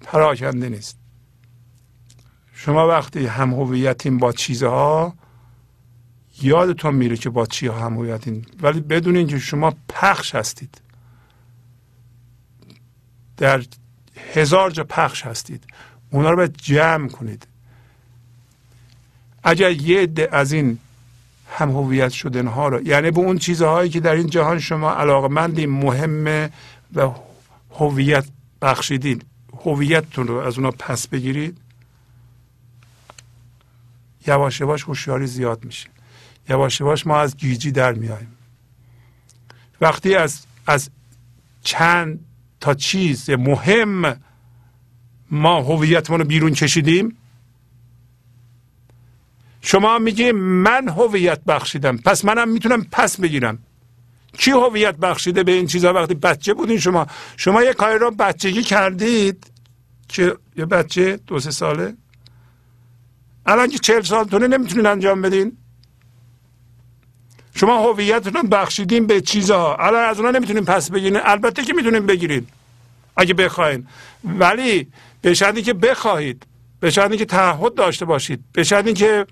پراکنده نیست. شما وقتی هم هویتین با چیزها یادتون میره که با چی هم هویتین ولی بدونین که شما پخش هستید. در هزار جا پخش هستید. اونا رو باید جمع کنید. اگر یه عده از این هم هویت شدن ها رو یعنی به اون چیزهایی که در این جهان شما علاقمندی مهمه و هویت بخشیدین هویتتون رو از اونا پس بگیرید. یواش یواش هوشیاری زیاد میشه. یواش یواش ما از گیجی در میاییم وقتی از از چند تا چیز مهم ما هویتمون رو بیرون کشیدیم شما میگی من هویت بخشیدم پس منم می‌تونم پس بگیرم. کی هویت بخشیده به این چیزها وقتی بچه بودین شما. شما یه کاری رو بچگی کردید. که یه بچه دو سه ساله؟ الان که چهل سالتونه نمی‌تونین انجام بدین. شما هویتتون بخشیدین به چیزها. الان از اونها نمی‌تونین پس بگیرین. البته که می‌تونین بگیرین. اگه بخواین. ولی به شرطی که بخواهید. به شرطی که تعهد داشته باشید. به شرطی که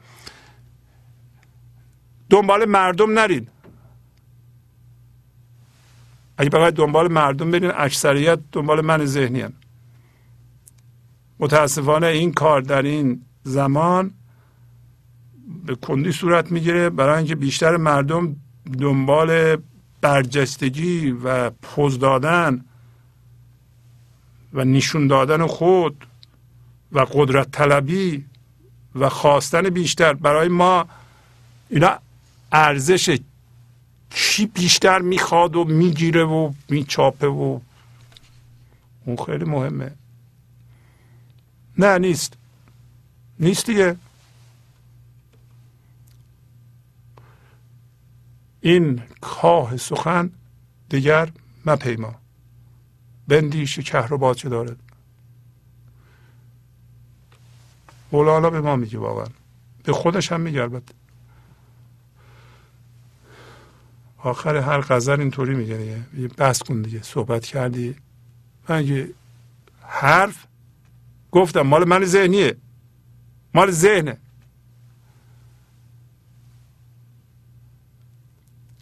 دنبال مردم نرین. اگه بخواید دنبال مردم برین اکثریت دنبال من ذهنی هم. متاسفانه این کار در این زمان به کندی صورت می‌گیره برای اینکه بیشتر مردم دنبال برجستگی و پوز دادن و نشون دادن خود و قدرت طلبی و خواستن بیشتر. برای ما اینا ارزش چی بیشتر می‌خواد و می‌گیره و میچاپه و اون خیلی مهمه. نه نیست. نیست دیگه این کاه سخن دیگر مپیما. بندیش کهربا چه دارد. مولانا به ما میگه واقعا. به خودش هم میگه البته. آخر هر غزل اینطوری میگه دیگه. بس کن دیگه. صحبت کردی. من حرف گفتم. مال من ذهنیه. مال ذهنه.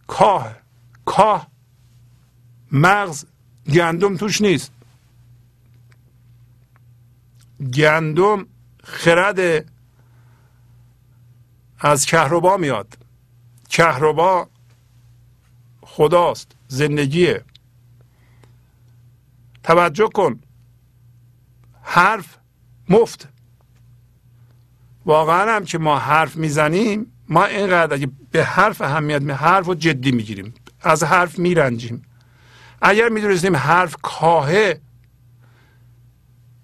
کاه کاه مغز گندم توش نیست. گندم خرد از کهربا میاد. کهربا خداست زندگیه. توجه کن. حرف مفت. واقعا هم که ما حرف می‌زنیم ما اینقدر اگه به حرف اهمیت می حرف رو جدی می‌گیریم از حرف میرنجیم. اگر می‌دونستیم حرف کاهه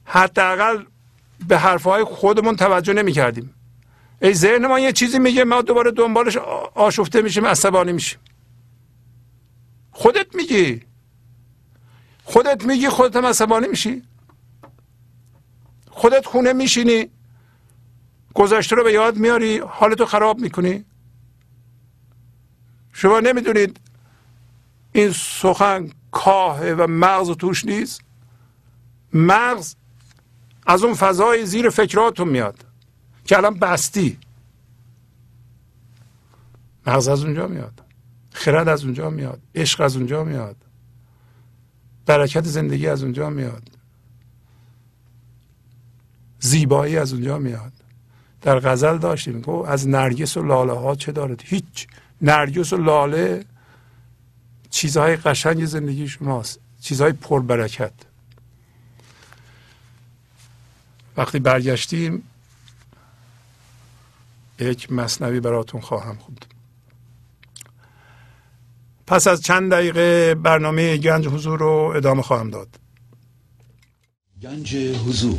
حداقل به حرفهای خودمون توجه نمی‌کردیم. ای ذهن ما یه چیزی میگه ما دوباره دنبالش آشفته میشیم عصبانی میشیم. خودت میگی. خودت میگی خودت هم عصبانی میشی. خودت خونه میشینی. گذشته رو به یاد میاری؟ حالتو خراب می‌کنی؟ شما نمی‌دونید این سخن کاهه و مغز توش نیست؟ مغز از اون فضای زیر فکراتون میاد که الان بستی. مغز از اونجا میاد. خرد از اونجا میاد. عشق از اونجا میاد. برکت زندگی از اونجا میاد. زیبایی از اونجا میاد. در غزل داشتیم. گفت از نرگس و لاله ها چه دارد هیچ. نرگس و لاله چیزهای قشنگ زندگی شماست. چیزهای پربرکت. وقتی برگشتیم یک مصنوی براتون خواهم خوند. پس از چند دقیقه برنامه گنج حضور رو ادامه خواهم داد. گنج حضور.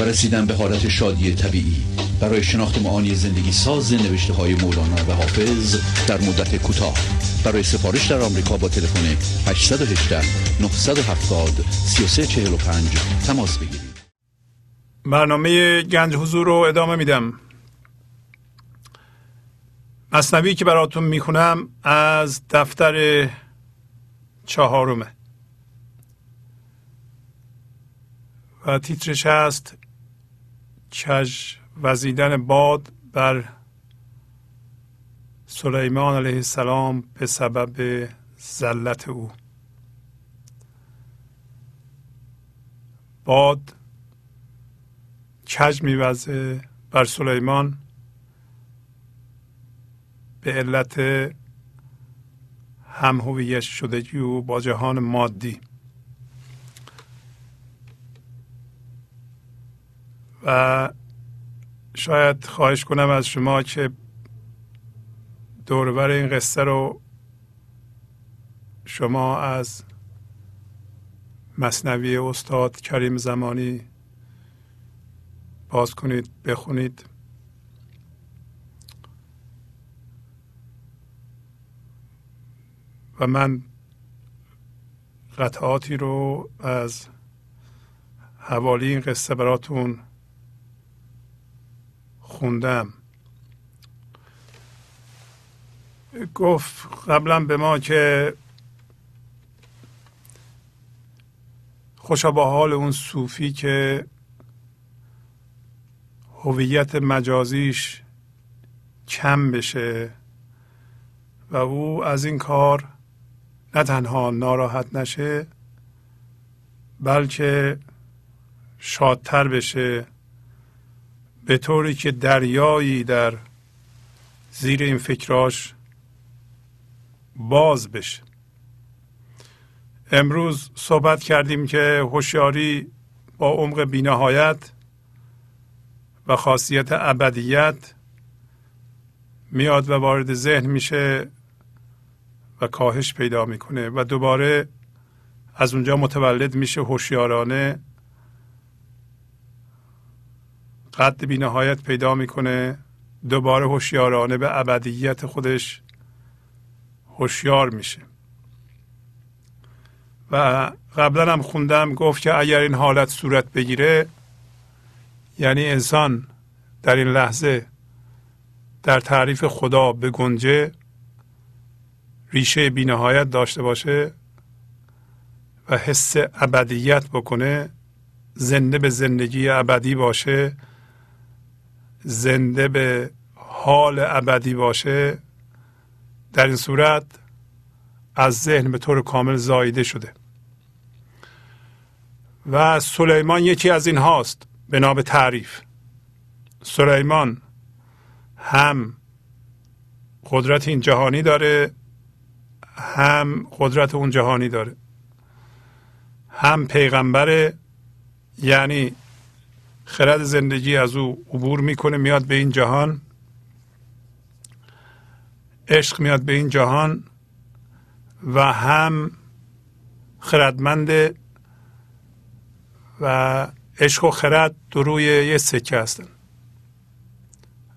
و رسیدن به حالت شادی طبیعی. برای شناخت معانی زندگی ساز نوشته های مولانا و حافظ در مدت کوتاه. برای سفارش در آمریکا با تلفن 818 970 3345 تماس بگیرید. برنامه گنج حضور رو ادامه میدم. مصنوی که براتون می‌خونم از دفتر چهارمه. و تیترش هست کج وزیدن باد بر سلیمان علیه السلام به سبب زلت او. باد کج میوزه بر سلیمان به علت هم هویت شدگی او با جهان مادی. و شاید خواهش کنم از شما که دوربر این قصه رو شما از مصنوی استاد کریم زمانی باز کنید بخونید. و من قطعاتی رو از حوالی این قصه براتون خوندم. گفت قبلا به ما که خوشا با حال اون صوفی که هویت مجازیش کم بشه و او از این کار نه تنها ناراحت نشه بلکه شادتر بشه. به طوری که دریایی در زیر این فکراش باز بشه. امروز صحبت کردیم که هوشیاری با عمق بینهایت و خاصیت ابدیت میاد و وارد ذهن میشه و کاهش پیدا می‌کنه و دوباره از اونجا متولد میشه هوشیارانه قد بینهایت پیدا می‌کنه دوباره هوشیارانه به ابدیت خودش هوشیار میشه. و قبلا هم خوندم گفت که اگر این حالت صورت بگیره یعنی انسان در این لحظه در تعریف خدا به گنجه ریشه بینهایت داشته باشه و حس ابدیت بکنه زنده به زندگی ابدی باشه زنده به حال ابدی باشه در این صورت از ذهن به طور کامل زایده شده. و سلیمان یکی از این هاست به تعریف. سلیمان هم قدرت این جهانی داره هم قدرت اون جهانی داره. هم پیغمبره یعنی خرد زندگی از او عبور می‌کنه میاد به این جهان. عشق میاد به این جهان و هم خردمند و عشق و خرد دو روی یه سکه هستن.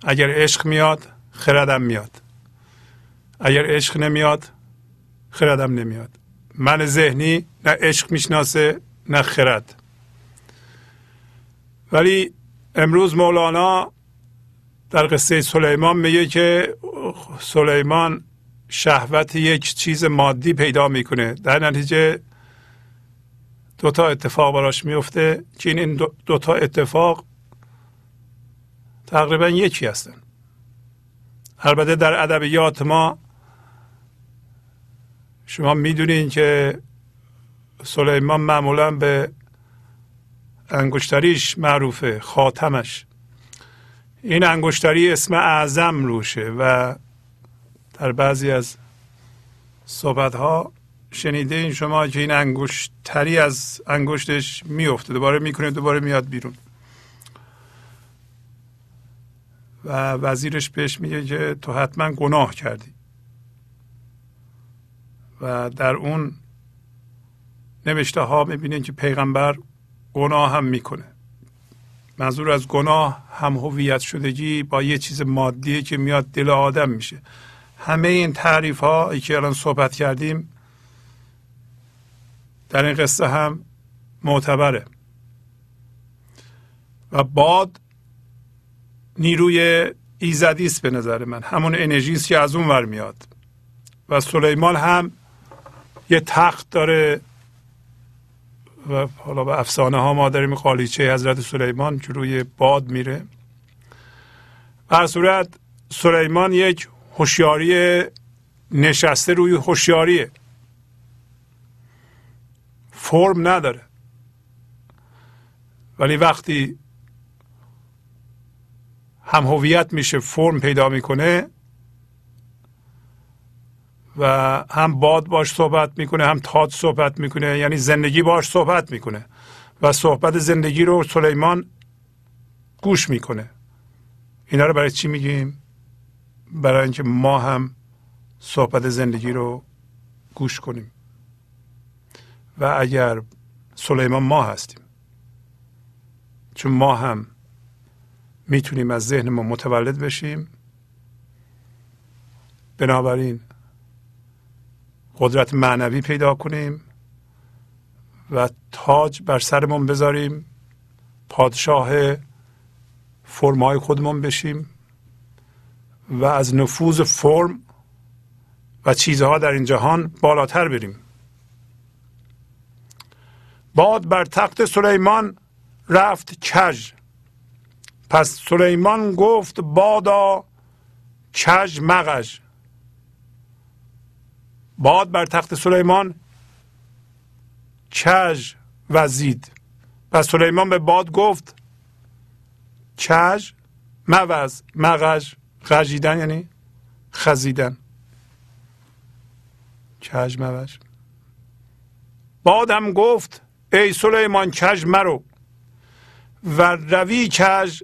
اگر عشق میاد خردم میاد. اگر عشق نمیاد خردم نمیاد. من ذهنی نه عشق می‌شناسه نه خرد. ولی امروز مولانا در قصه سلیمان میگه که سلیمان شهوت یک چیز مادی پیدا می‌کنه. در نتیجه دو تا اتفاق براش میفته که این دو تا اتفاق تقریبا یکی هستن. البته در ادبیات ما شما می‌دونین که سلیمان معمولا به انگشتریش معروفه خاتمش. این انگشتری اسم اعظم روشه و در بعضی از صحبت ها شنیده این شما که این انگشتری از انگشتش میفته دوباره می‌کنه دوباره میاد بیرون. و وزیرش بهش میگه که تو حتما گناه کردی. و در اون نوشته ها می‌بینین که پیغمبر گناه هم می‌کنه. منظور از گناه هم هویت شدگی با یه چیز مادیه که میاد دل آدم میشه. همه این تعریف ها که الان صحبت کردیم در این قصه هم معتبره. و باد نیروی ایزدی است به نظر من. همون انرژی است که از اون ور میاد. و سلیمان هم یه تخت داره و حالا به افسانه ها ما داریم. قالیچه حضرت سلیمان که روی باد میره. هر صورت سلیمان یک هوشیاری نشسته روی هوشیاریه. فرم نداره. ولی وقتی هم هویت میشه فرم پیدا می‌کنه و هم باد باش صحبت می‌کنه هم تاد صحبت می‌کنه یعنی زندگی باش صحبت می‌کنه و صحبت زندگی رو سلیمان گوش می‌کنه. اینا رو برای چی میگیم؟ برای اینکه ما هم صحبت زندگی رو گوش کنیم. و اگر سلیمان ما هستیم چون ما هم می‌تونیم از ذهن ما متولد بشیم بنابراین قدرت معنوی پیدا کنیم و تاج بر سرمون بذاریم پادشاه فرمای خودمون بشیم و از نفوذ فرم و چیزها در این جهان بالاتر بریم. باد بر تخت سلیمان رفت کژ. پس سلیمان گفت بادا کج مغج باد بر تخت سلیمان کج وزید. و سلیمان به باد گفت کج موز مغج غجیدن یعنی خزیدن. کج موج بادم گفت ای سلیمان کج مرو. و روی کج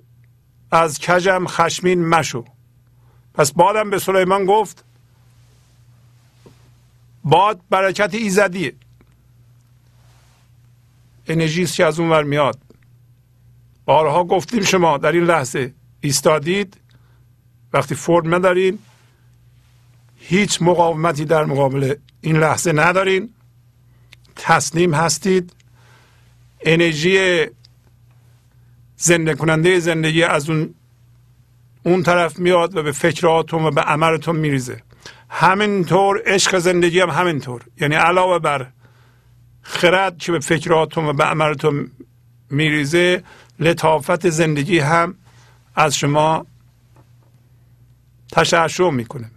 از کجم خشمین مشو. پس بادم به سلیمان گفت باد برکت ایزدیه. انرژی که از اون ور میاد. بارها گفتیم شما در این لحظه ایستادید. وقتی فرم ندارین هیچ مقاومتی در مقابل این لحظه ندارین. تسلیم هستید. انرژی زنده کننده زندگی از اون اون طرف میاد و به فکراتون و به عملتون میریزه. همینطور عشق زندگی هم همینطور. یعنی علاوه بر خرد که به فکراتون و به عملتون میریزه لطافت زندگی هم از شما تشعشع می‌کنه.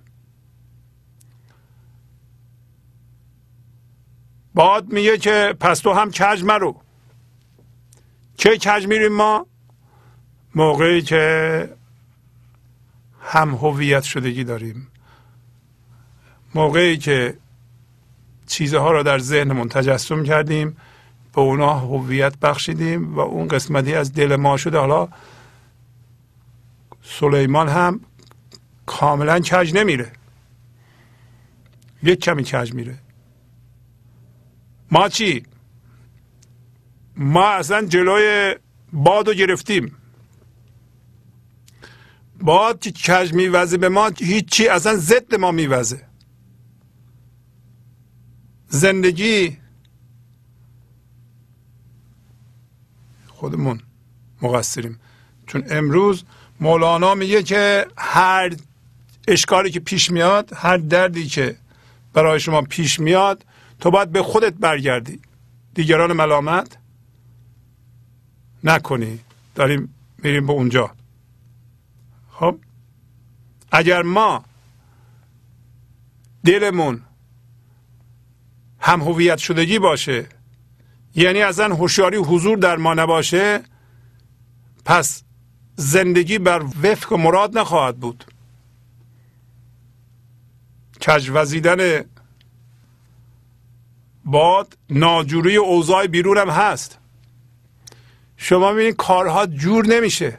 باد میگه که پس تو هم کج مرو. چه کج میریم ما؟ موقعی که هم هویت شدگی داریم. موقعی که چیزها را در ذهنمون تجسم کردیم به اونا هویت بخشیدیم و اون قسمتی از دل ما شده. حالا سلیمان هم کاملا کج نمیره. یک کمی کج میره. ما چی؟ ما اصلا جلوی باد رو گرفتیم. باد که کج میوزه به ما هیچی اصلا ضد ما میوزه. زندگی. خودمون مقصریم. چون امروز مولانا میگه که هر اشکالی که پیش میاد هر دردی که برای شما پیش میاد تو باید به خودت برگردی. دیگران ملامت نکنی. داریم میریم به اونجا. خب؟ اگر ما دلمون هم هویت شدگی باشه یعنی اصلا هوشیاری حضور در ما نباشه پس زندگی بر وفق و مراد نخواهد بود. کجوزیدن باد ناجوری اوضاع بیرون هم هست. شما می‌بینید کارها جور نمیشه.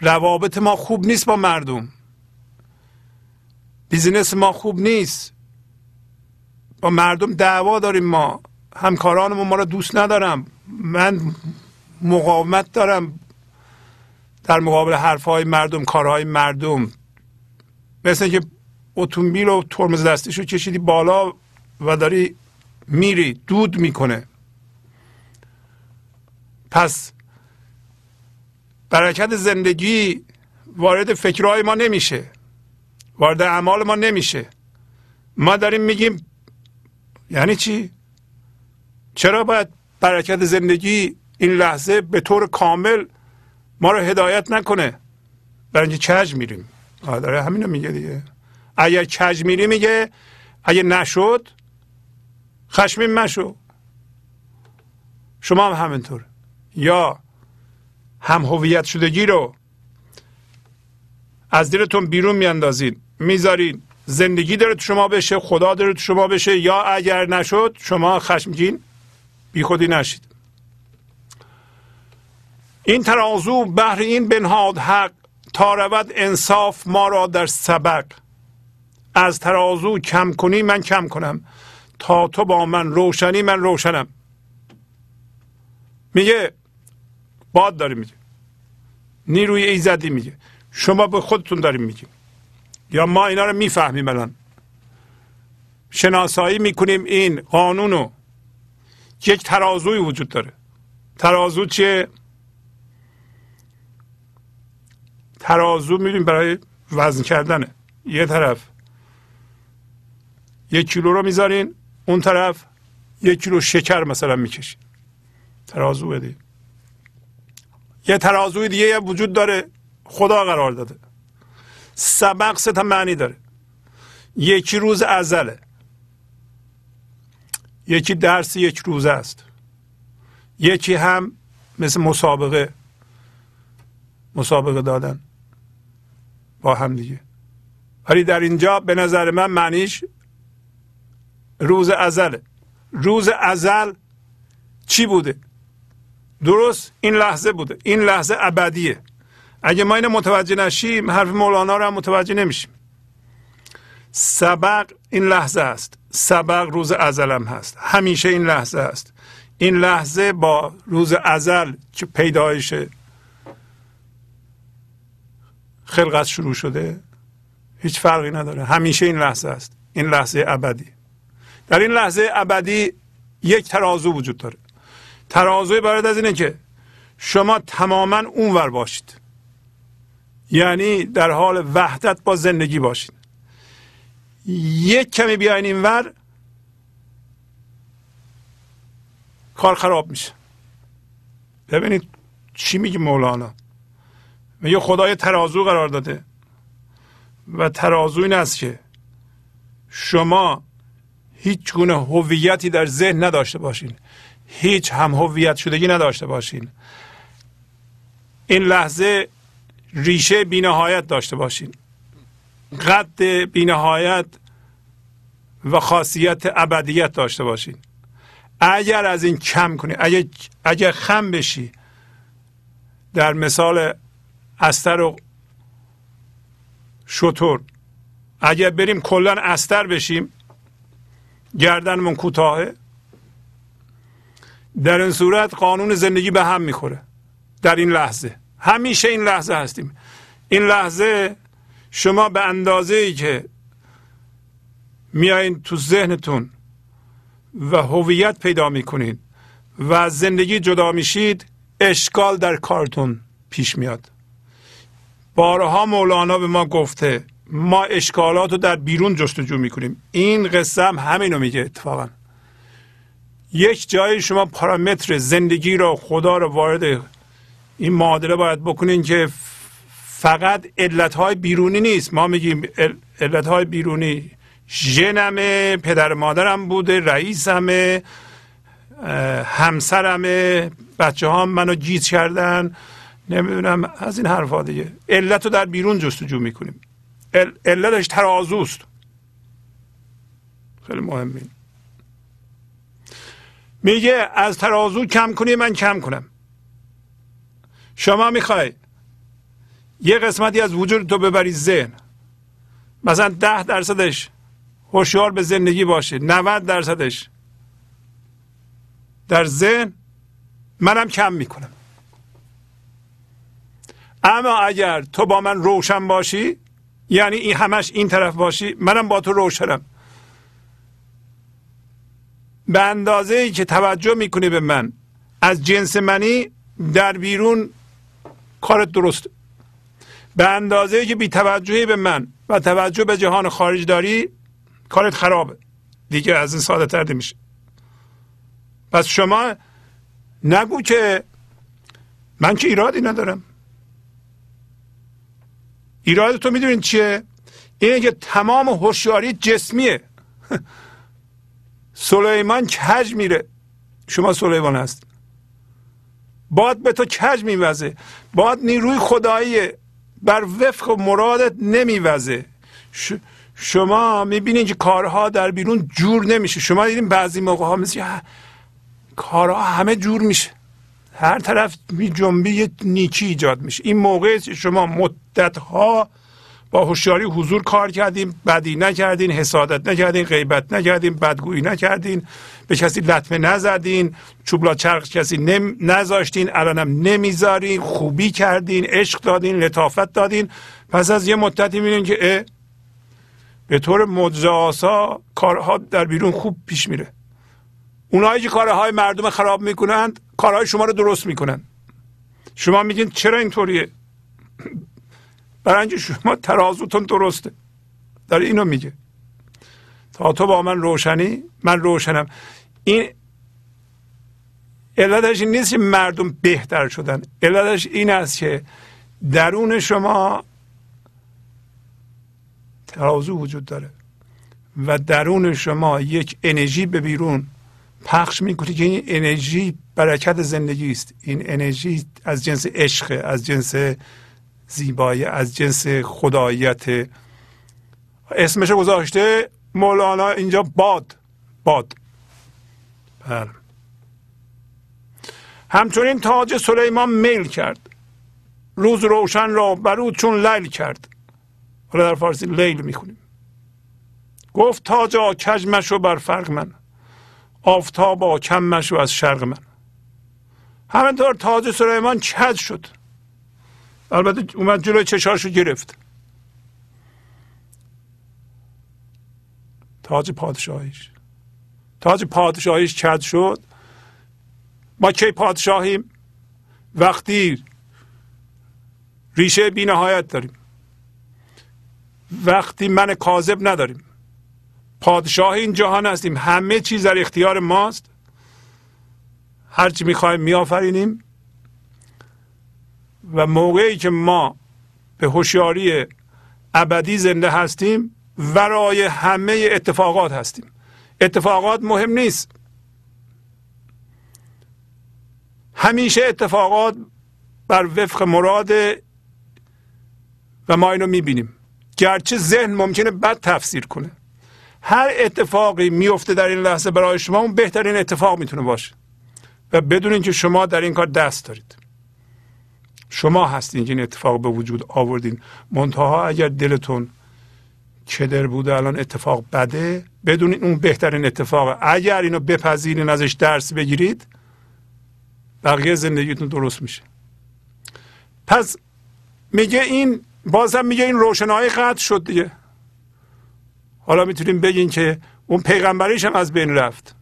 روابط ما خوب نیست با مردم. بیزینس ما خوب نیست. با مردم دعوا داریم ما. همکارانمون ما رو دوست ندارم. من مقاومت دارم. در مقابل حرفهای مردم کارهای مردم. مثل که اتومبیل و ترمز دستیشو کشیدی بالا و داری میری دود می‌کنه. پس برکت زندگی وارد فکرهای ما نمیشه. وارد اعمال ما نمیشه. ما داریم میگیم یعنی چی؟ چرا باید برکت زندگی این لحظه به طور کامل ما رو هدایت نکنه؟ برای اینکه کج میریم؟ داره همینو میگه دیگه. اگر کج میری میگه اگه نشد خشمین مشو. شما هم همینطور. یا هم هویت شدگی رو از دلتون بیرون میاندازین. می‌ذارین. زندگی داره تو شما بشه خدا داره تو شما بشه. یا اگر نشد شما خشمگین بی خودی نشید. این ترازو بهر این بنهاد حق تا رود انصاف ما را در سبق. از ترازو کم کنی من کم کنم. تا تو با من روشنی من روشنم. میگه باد داری میگه. نیروی ایزدی میگه. شما به خودتون داریم میگیم یا ما اینا رو می‌فهمیم الان. شناسایی می‌کنیم این قانونو یک ترازوی وجود داره. ترازو چیه؟ ترازو می‌دونیم برای وزن کردنه. یه طرف یک کیلو رو می‌ذارین اون طرف یک کیلو شکر مثلا می‌کشین. ترازو بده یه ترازوی دیگه وجود داره. خدا قرار داده. سبق سه تا معنی داره. یکی روز ازله. یکی درس یک روزه است. یکی هم مثل مسابقه مسابقه دادن با هم دیگه. ولی در اینجا به نظر من معنیش روز ازله. روز ازل چی بوده؟ درست این لحظه بوده. این لحظه ابدیه. اگه ما اینو متوجه نشیم حرف مولانا رو هم متوجه نمیشیم. سبق این لحظه است. سبق روز ازلم هست. همیشه این لحظه است. این لحظه با روز ازل که پیدایش خلقت شروع شده هیچ فرقی نداره. همیشه این لحظه است. این لحظه ابدی. در این لحظه ابدی یک ترازو وجود داره. ترازوی برای از اینه که شما تماما اونور باشید. یعنی در حال وحدت با زندگی باشید یک کمی بیاین اینور کار خراب میشه. ببینید چی میگه مولانا. میگه خدای ترازو قرار داده. و ترازو این است که شما هیچ گونه هویتی در ذهن نداشته باشین. هیچ هم هویت شدگی نداشته باشین. این لحظه ریشه بینهایت داشته باشین. قد بینهایت و خاصیت ابدیت داشته باشین. اگر از این کم کنی اگر, اگر خم بشی در مثال استر و شطور اگر بریم کلا استر بشیم گردنمون کوتاهه در این صورت قانون زندگی به هم می‌خوره. در این لحظه. همیشه این لحظه هستیم. این لحظه شما به اندازه ای که میایین تو ذهنتون و هویت پیدا می‌کنید و از زندگی جدا میشید اشکال در کارتون پیش میاد. بارها مولانا به ما گفته ما اشکالات رو در بیرون جستجو می‌کنیم. این قصه هم همینو میگه اتفاقا. یک جایی شما پارامتر زندگی رو خدا رو وارد این معادله باید بکنین که فقط علت های بیرونی نیست. ما میگیم علت های بیرونی ژنمه پدر مادرم بوده رئیسمه همسرمه بچه ها منو گیز کردن. نمی‌دونم از این حرفا دیگه. علت رو در بیرون جستجو می‌کنیم. علتش ترازوست. خیلی مهمه میگه از ترازو کم کنی من کم کنم. شما می‌خوای یه قسمتی از وجود تو ببری ذهن. مثلا ده درصدش هوشیار به زندگی باشه 90 درصدش در ذهن منم کم می‌کنم. اما اگر تو با من روشن باشی یعنی این همش این طرف باشی منم با تو روشنم. به اندازه ای که توجه می‌کنی به من از جنس منی در بیرون کارت درست. به اندازه که بی توجهی به من و توجه به جهان خارج داری کارت خرابه. دیگه از این ساده تر میشه پس شما نگو که من که ایرادی ندارم. ایراد تو می‌دونین چیه؟ اینه که تمام هوشیاری جسمیه. سلیمان کج میره. شما سلیمان هست باد به تو کج میوزه؟ باد نیروی خدایی بر وفق مرادت نمیوزه. شما می‌بینید که کارها در بیرون جور نمیشه. شما دیدین بعضی موقع ها مثل کارها همه جور میشه. هر طرف می جنبی نیکی ایجاد میشه. این موقع شما مدت ها با هوشیاری حضور کار کردیم بدی نکردین حسادت نکردین غیبت نکردین بدگویی نکردین. به کسی لطمه نزدین چوبلا چرخ کسی نم نذاشتین الانم نمی‌ذارین خوبی کردین عشق دادین لطافت دادین. پس از یه مدتی می‌بینین که به طور مجزاسا کارها در بیرون خوب پیش میره. اونایی که کارهای مردم خراب می‌کنند کارهای شما رو درست می‌کنن. شما میگین چرا اینطوریه؟ برای اینکه شما ترازوتون درسته. در اینو میگه. تا تو با من روشنی؟ من روشنم. این علتش این نیست که مردم بهتر شدن. علتش این است که درون شما ترازو وجود داره. و درون شما یک انرژی به بیرون پخش می‌کنه که این انرژی برکت زندگی است. این انرژی از جنس عشق از جنس زیبایی از جنس خداییت. اسمش گذاشته مولانا اینجا باد. باد. بله. همچنین تاج سلیمان میل کرد. روز روشن را برو چون لیل کرد. حالا در فارسی لیل می‌خونیم. گفت تاجا کج مشو بر فرق من. آفتابا کم مشو از شرق من. همینطور تاج سلیمان کج شد. البته اومد جلوی چشاشو گرفت. تاج پادشاهیش. تاج پادشاهیش کج شد. ما کی پادشاهیم؟ وقتی ریشه بینهایت داریم. وقتی من کاذب نداریم. پادشاه این جهان هستیم. همه چیز در اختیار ماست. هرچی می‌خوایم میآفرینیم. و موقعی که ما به هوشیاری ابدی زنده هستیم ورای همه اتفاقات هستیم. اتفاقات مهم نیست. همیشه اتفاقات بر وفق مراد و ما اینو می‌بینیم. گرچه ذهن ممکنه بد تفسیر کنه. هر اتفاقی میفته در این لحظه برای شما اون بهترین اتفاق می‌تونه باشه. و بدونین که شما در این کار دست دارید. شما هستین که این اتفاق به وجود آوردین. منتها اگر دلتون کدر بوده الان اتفاق بده بدونین اون بهترین اتفاقه. اگر اینو بپذیرین ازش درس بگیرید بقیه زندگیتون درست میشه. پس میگه این بازم میگه این روشنایی قطع شد دیگه. حالا می‌تونیم بگین که اون پیغمبریش هم از بین رفت.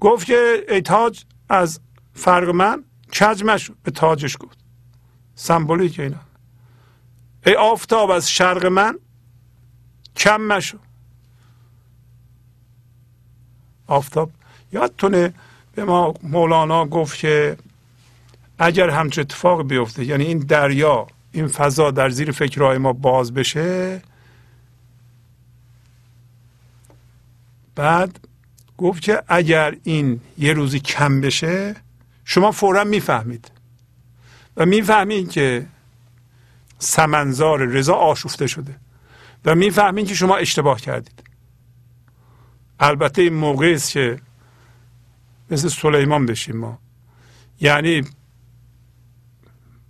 گفت که ای تاج از فرق من کج به تاجش گفت. سمبولیک اینا. ای آفتاب از شرق من کم مشو. آفتاب یادتونه به ما مولانا گفت که اگر همچه اتفاق بیفته یعنی این دریا این فضا در زیر فکرهای ما باز بشه بعد گفت که اگر این یه روزی کم بشه شما فورا می‌فهمید. و می‌فهمید که سمنزار رضا آشفته شده. و می‌فهمید که شما اشتباه کردید. البته این موقع است که مثل سلیمان بشیم ما. یعنی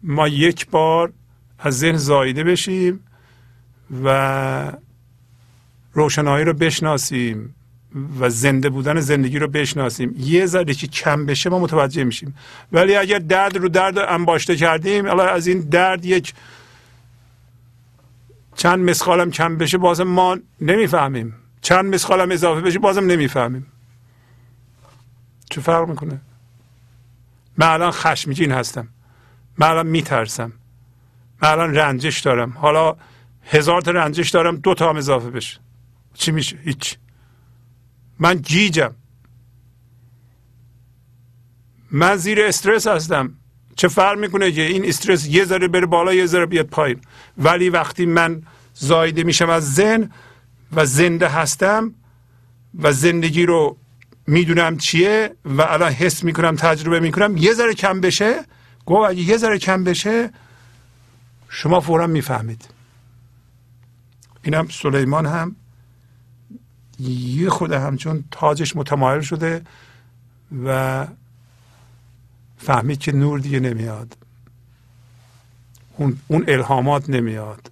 ما یک بار از ذهن زایده بشیم و روشنایی رو بشناسیم. و زنده بودن زندگی رو بشناسیم. یه ذره که کم بشه ما متوجه میشیم. ولی اگر درد رو درد انباشته کردیم الان از این درد یک چند مسخالم کم بشه بازم ما نمی‌فهمیم. چند مسخالم اضافه بشه بازم نمی‌فهمیم. چه فرق می‌کنه؟ من الان خشمگین هستم. من الان میترسم. من الان رنجش دارم. حالا هزار تا رنجش دارم دو تا هم اضافه بشه. چی میشه؟ هیچ. من گیجم. من زیر استرس هستم. چه فرق می‌کنه که این استرس یه ذره بره بالا یه ذره بیاد پایین؟ ولی وقتی من زایده میشم از ذهن و زنده هستم و زندگی رو می‌دونم چیه و الان حس می‌کنم تجربه می‌کنم یه ذره کم بشه گو اگه یه ذره کم بشه شما فورا می‌فهمید. اینم سلیمان هم یه خود همچون تاجش متمایل شده و فهمید که نور دیگه نمیاد. اون, اون الهامات نمیاد.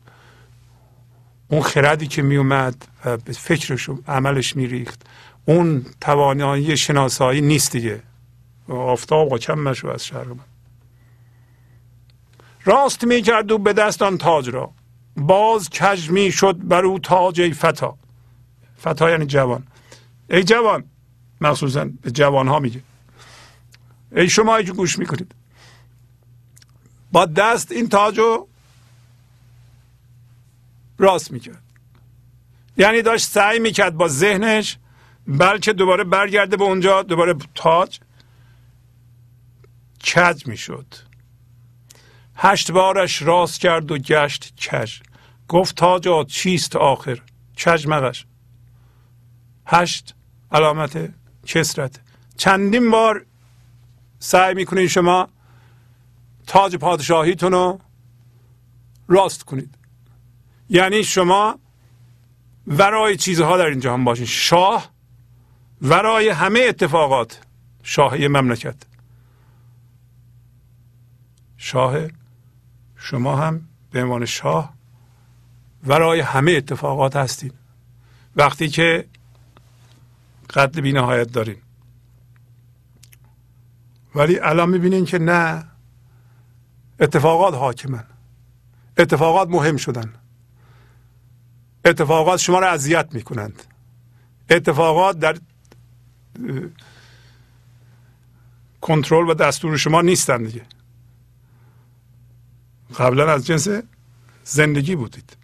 اون خردی که میومد و به فکرش و عملش میریخت اون توانایی شناسایی نیست دیگه. آفتاب و چمش از شرق من راست می‌کرد و به دست آن تاج را. باز کج می شد بر او تاج ای فتا. فتا یعنی جوان. ای جوان مخصوصا به جوان ها میگه. ای شما که گوش می‌کنید. با دست این تاج رو راست می‌کرد. یعنی داشت سعی می‌کرد با ذهنش بلکه دوباره برگرده به اونجا دوباره تاج کج می‌شد. هشت بارش راست کرد و گشت کش گفت تاجا چیست آخر؟ کج مغش. هشت علامت کسرت. چندین بار سعی می‌کنید شما تاج پادشاهیتون رو راست کنید. یعنی شما ورای چیزها در این جهان باشین. شاه ورای همه اتفاقات. شاهی مملکت. شاه شما هم به عنوان شاه ورای همه اتفاقات هستید وقتی که قد بی نهایت دارین. ولی الان می‌بینین که نه اتفاقات حاکمن. اتفاقات مهم شدن. اتفاقات شما را اذیت می‌کنند. اتفاقات در کنترل و دستور شما نیستن دیگه. قبلا از جنس زندگی بودید.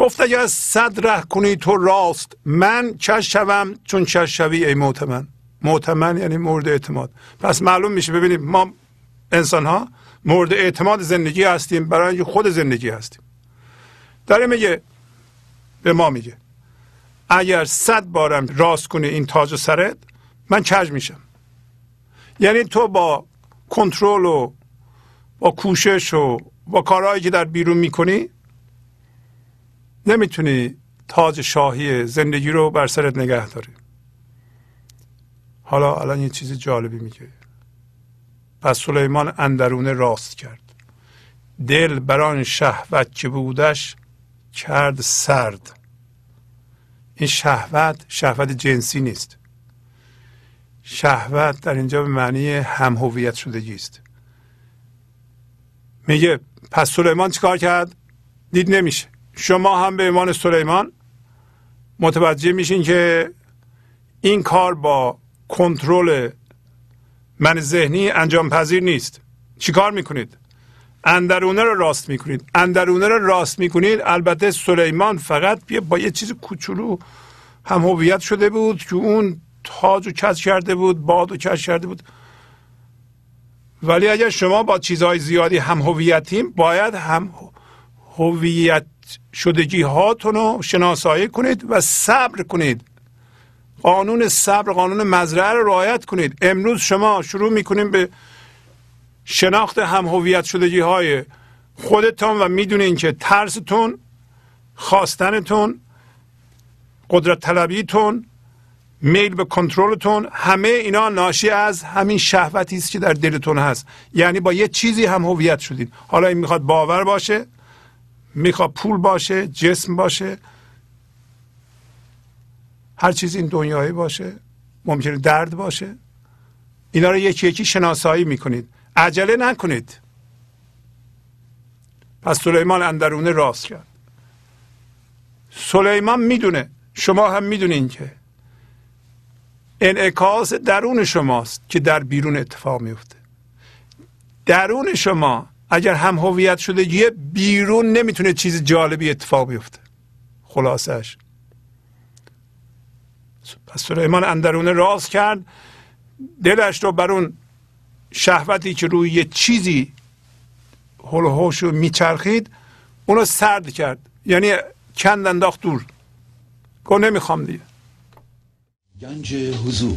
گفت اگر صد ره کنی تو راست من چش شوم چون چش شوی ای معتمن معتمن یعنی مورد اعتماد. پس معلوم میشه ببینید ما انسان ها مورد اعتماد زندگی هستیم برای خود زندگی هستیم. داره میگه به ما میگه اگر صد بارم راست کنی این تاج و سرت من کج میشم؟ یعنی تو با کنترل و با کوشش و با کارهایی که در بیرون می‌کنی نمی‌تونی تاج شاهی زندگی رو بر سرت نگه داری. حالا الان یه چیز جالبی میگه. پس سلیمان اندرونه راست کرد. دل بران شهوت که بودش کرد سرد. این شهوت شهوت جنسی نیست. شهوت در اینجا به معنی هم هویت شدگی است. میگه پس سلیمان چیکار کرد؟ دید نمیشه. شما هم به ایمان سلیمان متوجه میشین که این کار با کنترل من ذهنی انجام پذیر نیست چیکار می‌کنید؟ اندرونه رو راست می‌کنید. اندرونه رو راست می‌کنید. البته سلیمان فقط با یه چیز کوچولو هم هویت شده بود که اون تاج و کش کرده بود باد و کش کرده بود. ولی اگر شما با چیزهای زیادی هم هویتیم باید هم هویت شدگی هاتون رو شناسایی کنید و صبر کنید. قانون صبر قانون مزرعه رو رعایت کنید. امروز شما شروع می‌کنیم به شناخت هم هویت شدگی های خودتون و می‌دونین که ترستون خواستنتون قدرت طلبیتون میل به کنترلتون همه اینا ناشی از همین شهوتی است که در دلتون هست. یعنی با یه چیزی هم هویت شدید حالا این می‌خواد باور باشه. می‌خواد پول باشه جسم باشه هر چیز این دنیایی باشه ممکنه درد باشه. اینا رو یکی یکی شناسایی می‌کنید. عجله نکنید. پس سلیمان اندرونه راست کرد. سلیمان می‌دونه. شما هم می‌دونین که انعکاس درون شماست که در بیرون اتفاق میفته درون شما اگر هم هویت شده یه بیرون نمی‌تونه چیز جالبی اتفاق بیفته. خلاصش پس سلیمان اندرونه راست کرد دلش رو بر اون شهوتی که روی یه چیزی هل و رو میچرخید اونو سرد کرد. یعنی کند انداخت دور. گفت نمی‌خوام دیگه. گنج حضور.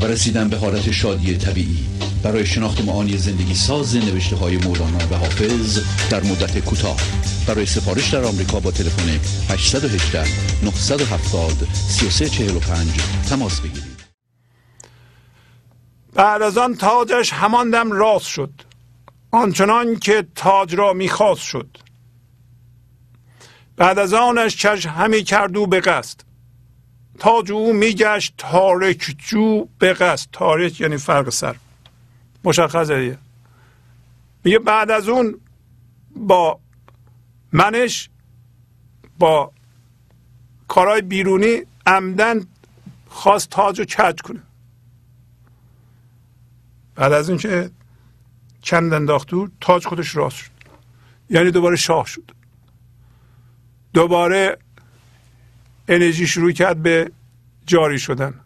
و رسیدن به حالت شادی طبیعی. برای شناخت معانی زندگی ساز نوشته های مولانا و حافظ در مدت کوتاه. برای سفارش در آمریکا با تلفن 818 970 3345 تماس بگیرید. بعد از آن تاجش همان دم راست شد. آنچنان که تاج را می‌خواست شد. بعد از آنش چش همی کردو به قصد. تاج او میگشت تارک جو به قصد. تارک یعنی فرق سر. مشخصه میگه بعد از اون با منش با کارهای بیرونی عمدن خواست تاج رو کج کنه. بعد از اینکه چند انداخت دور تاج خودش راست شد. یعنی دوباره شاه شد. دوباره انرژی شروع کرد به جاری شدن.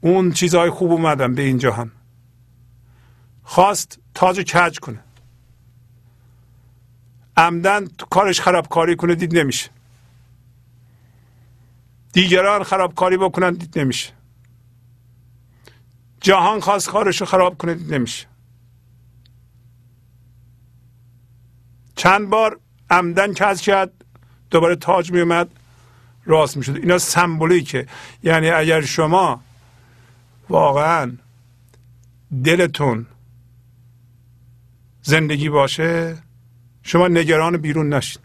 اون چیزهای خوب اومدن به این جهان خواست تاج کج کنه. عمدن کارش خرابکاری کنه دید نمیشه. دیگران خرابکاری بکنن دید نمیشه. جهان خواست کارش رو خراب کنه دید نمیشه. چند بار عمدن کز کرد. دوباره تاج می اومد راست می شد اینا سمبولیکه. یعنی اگر شما واقعا دلتون زندگی باشه شما نگران بیرون نشین.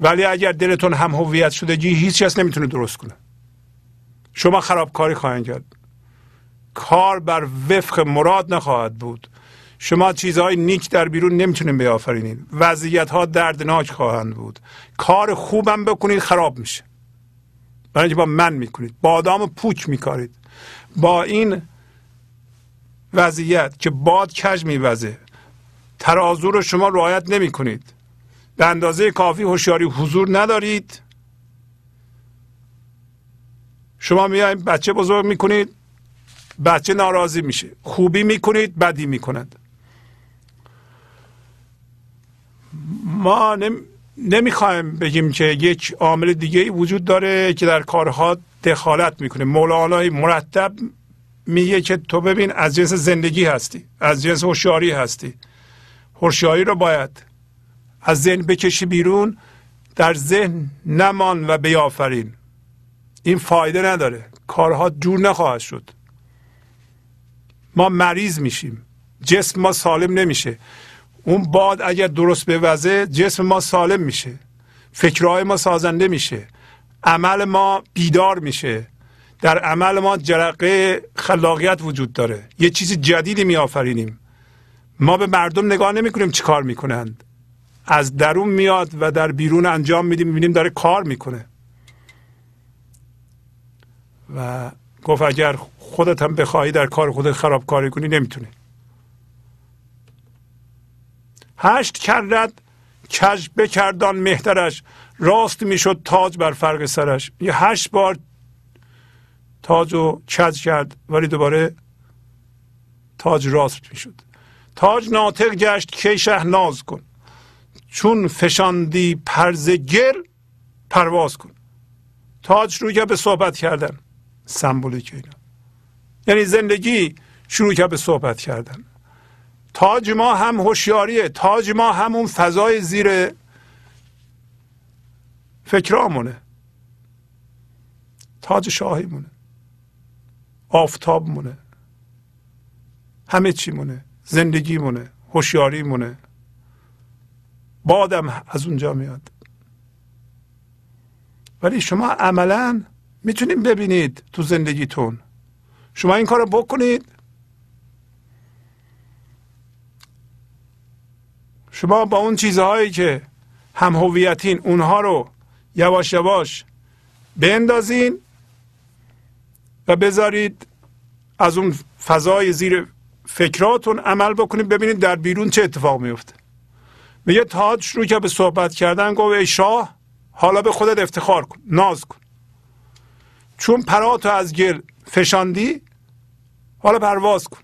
ولی اگر دلتون هم هویت شدگی هیچ کس نمی‌تونه درست کنه. شما خرابکاری خواهند کرد. کار بر وفق مراد نخواهد بود. شما چیزهای نیک در بیرون نمی‌تونید بیافرینید. وضعیت ها دردناک خواهند بود. کار خوبم بکنید خراب میشه. برای با من می‌کنید. بادام پوک میکارید. با این وضعیت که باد کج میوزه ترازو رو شما رعایت نمی کنید به اندازه کافی هوشیاری حضور ندارید. شما میایید بچه بزرگ می‌کنید بچه ناراضی میشه. خوبی می‌کنید بدی می‌کند. ما نمی‌خوایم بگیم که یک عامل دیگه وجود داره که در کارها دخالت می‌کنه. مولانا مرتب میگه که تو ببین از جنس زندگی هستی از جنس هوشیاری هستی. هوشیاری رو باید از ذهن بکشی بیرون در ذهن نمان و بیافرین. این فایده نداره. کارها جور نخواهد شد. ما مریض میشیم. جسم ما سالم نمیشه. اون باد اگر درست وضع جسم ما سالم میشه. فکرهای ما سازنده میشه. عمل ما بیدار میشه. در عمل ما جرقه خلاقیت وجود داره. یه چیز جدیدی میآفرینیم. ما به مردم نگاه نمی کنیم چی کار می‌کنند. از درون میاد و در بیرون انجام میدیم می‌بینیم داره کار می‌کنه. و گفت اگر خودت هم بخواهی در کار خودت خرابکاری کنی نمی‌تونی. هشت کرد کج بکردان مهترش. راست می‌شد تاج بر فرق سرش. یه هشت بار تاج رو کج کرد ولی دوباره تاج راست می‌شد. تاج ناطق گشت کی شه ناز کن. چون فشاندی پرز گر پرواز کن. تاج شروع کرد به صحبت کردن. سمبولیک اینا. یعنی زندگی شروع کرد به صحبت کردن. تاج ما هم هوشیاریه تاج ما همون فضای زیر فکرامونه. تاج شاهی مونه آفتاب مونه همه چی مونه زندگی مونه هوشیاری مونه بادم از اونجا میاد. ولی شما عملا می‌تونید ببینید تو زندگیتون. شما این کار بکنید شما با اون چیزهایی که هم هویتین اونها رو یواش یواش بندازین و بذارید از اون فضای زیر فکراتون عمل بکنید ببینید در بیرون چه اتفاق میفته. میگه تاج شروع که به صحبت کردن گفت ای شاه حالا به خودت افتخار کن ناز کن. چون پراتو از گل فشاندی حالا پرواز کن.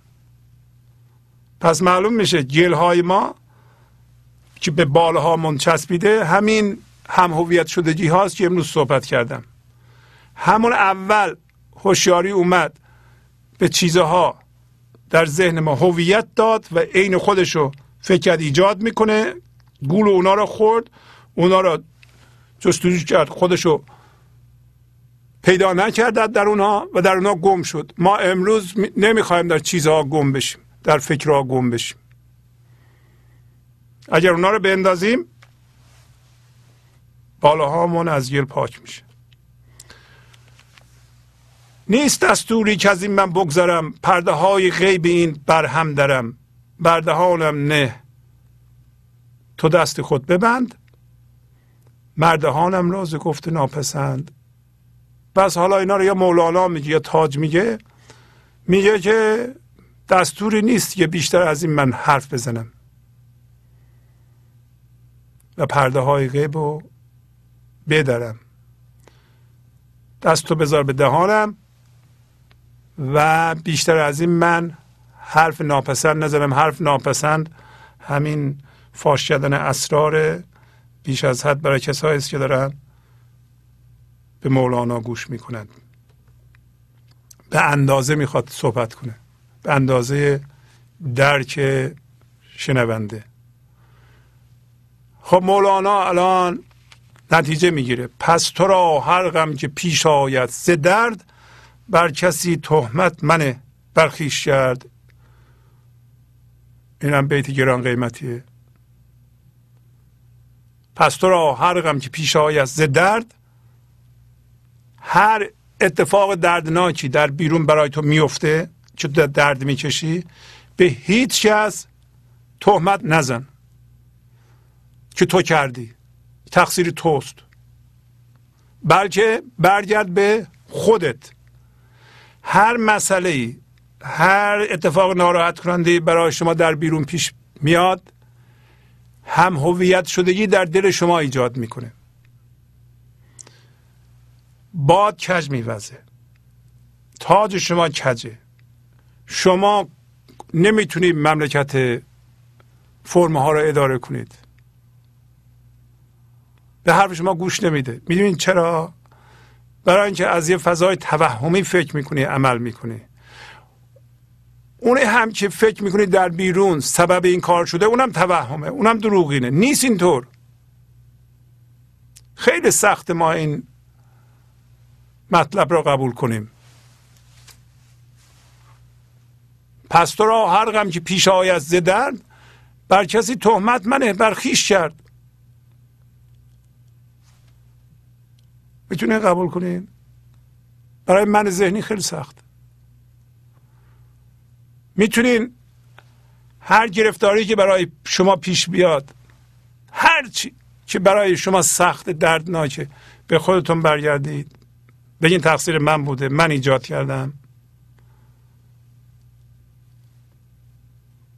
پس معلوم میشه گل های ما که به بالها منچسبیده همین هم هویت شدگی هاست که امروز صحبت کردم. همون اول هوشیاری اومد به چیزها در ذهن ما هویت داد و عین خودشو فکر ایجاد می‌کنه. گول اونا رو خورد اونا رو جستجو کرد خودشو پیدا نکرد در اونها و در اونها گم شد. ما امروز نمی‌خوایم در چیزها گم بشیم در فکرها گم بشیم. اگر اونا رو بندازیم بالاهامون از گیر پاک میشه. نیست دستوری که از این من بگذرم پرده های غیب این برهم درم. بردهانم نه. تو دست خود ببند. مردهانم راز گفته ناپسند. بس حالا اینا رو یا مولانا میگه یا تاج میگه. میگه که دستوری نیست که بیشتر از این من حرف بزنم. و پرده های غیب رو بدرم دستو بذار به دهانم و بیشتر از این من حرف ناپسند نزنم. حرف ناپسند همین فاش کردن اسرار بیش از حد برای کسایی است که دارن به مولانا گوش می‌کنند به اندازه می‌خواد صحبت کنه. به اندازه درک شنونده. خب مولانا الان نتیجه می‌گیره. پس تو را هر غم که پیش آید ز درد بر کسی تهمت منه برخیش کرد. اینم بیت گران قیمتیه. پس تو را هر غم که پیش آید ز درد هر اتفاق دردناکی در بیرون برای تو میفته که درد می‌کشی به هیچ کس تهمت نزن. که تو کردی. تقصیر توست. بلکه برگرد به خودت. هر مسئله ای هر اتفاق ناراحت کننده برای شما در بیرون پیش میاد هم هویت شدگی در دل شما ایجاد می‌کنه. باد کج میوزه. تاج شما کجه. شما نمی‌تونید مملکت فرم ها رو اداره کنید. به حرف شما گوش نمیده. می‌دونید چرا؟ برای اینکه از یه فضای توهمی فکر می‌کنی عمل می‌کنی. اون هم که فکر می‌کنی در بیرون سبب این کار شده اونم توهمه اونم دروغینه. نیست اینطور. خیلی سخت ما این مطلب را قبول کنیم. پس تو را هر غم که پیش آید ز درد بر کسی تهمت منه بر خیش کرد. می‌تونه قبول کنین؟ برای من ذهنی خیلی سخت. می‌تونین هر گرفتاری که برای شما پیش بیاد هر چی که برای شما سخت دردناکه به خودتون برگردید. بگین تقصیر من بوده من ایجاد کردم.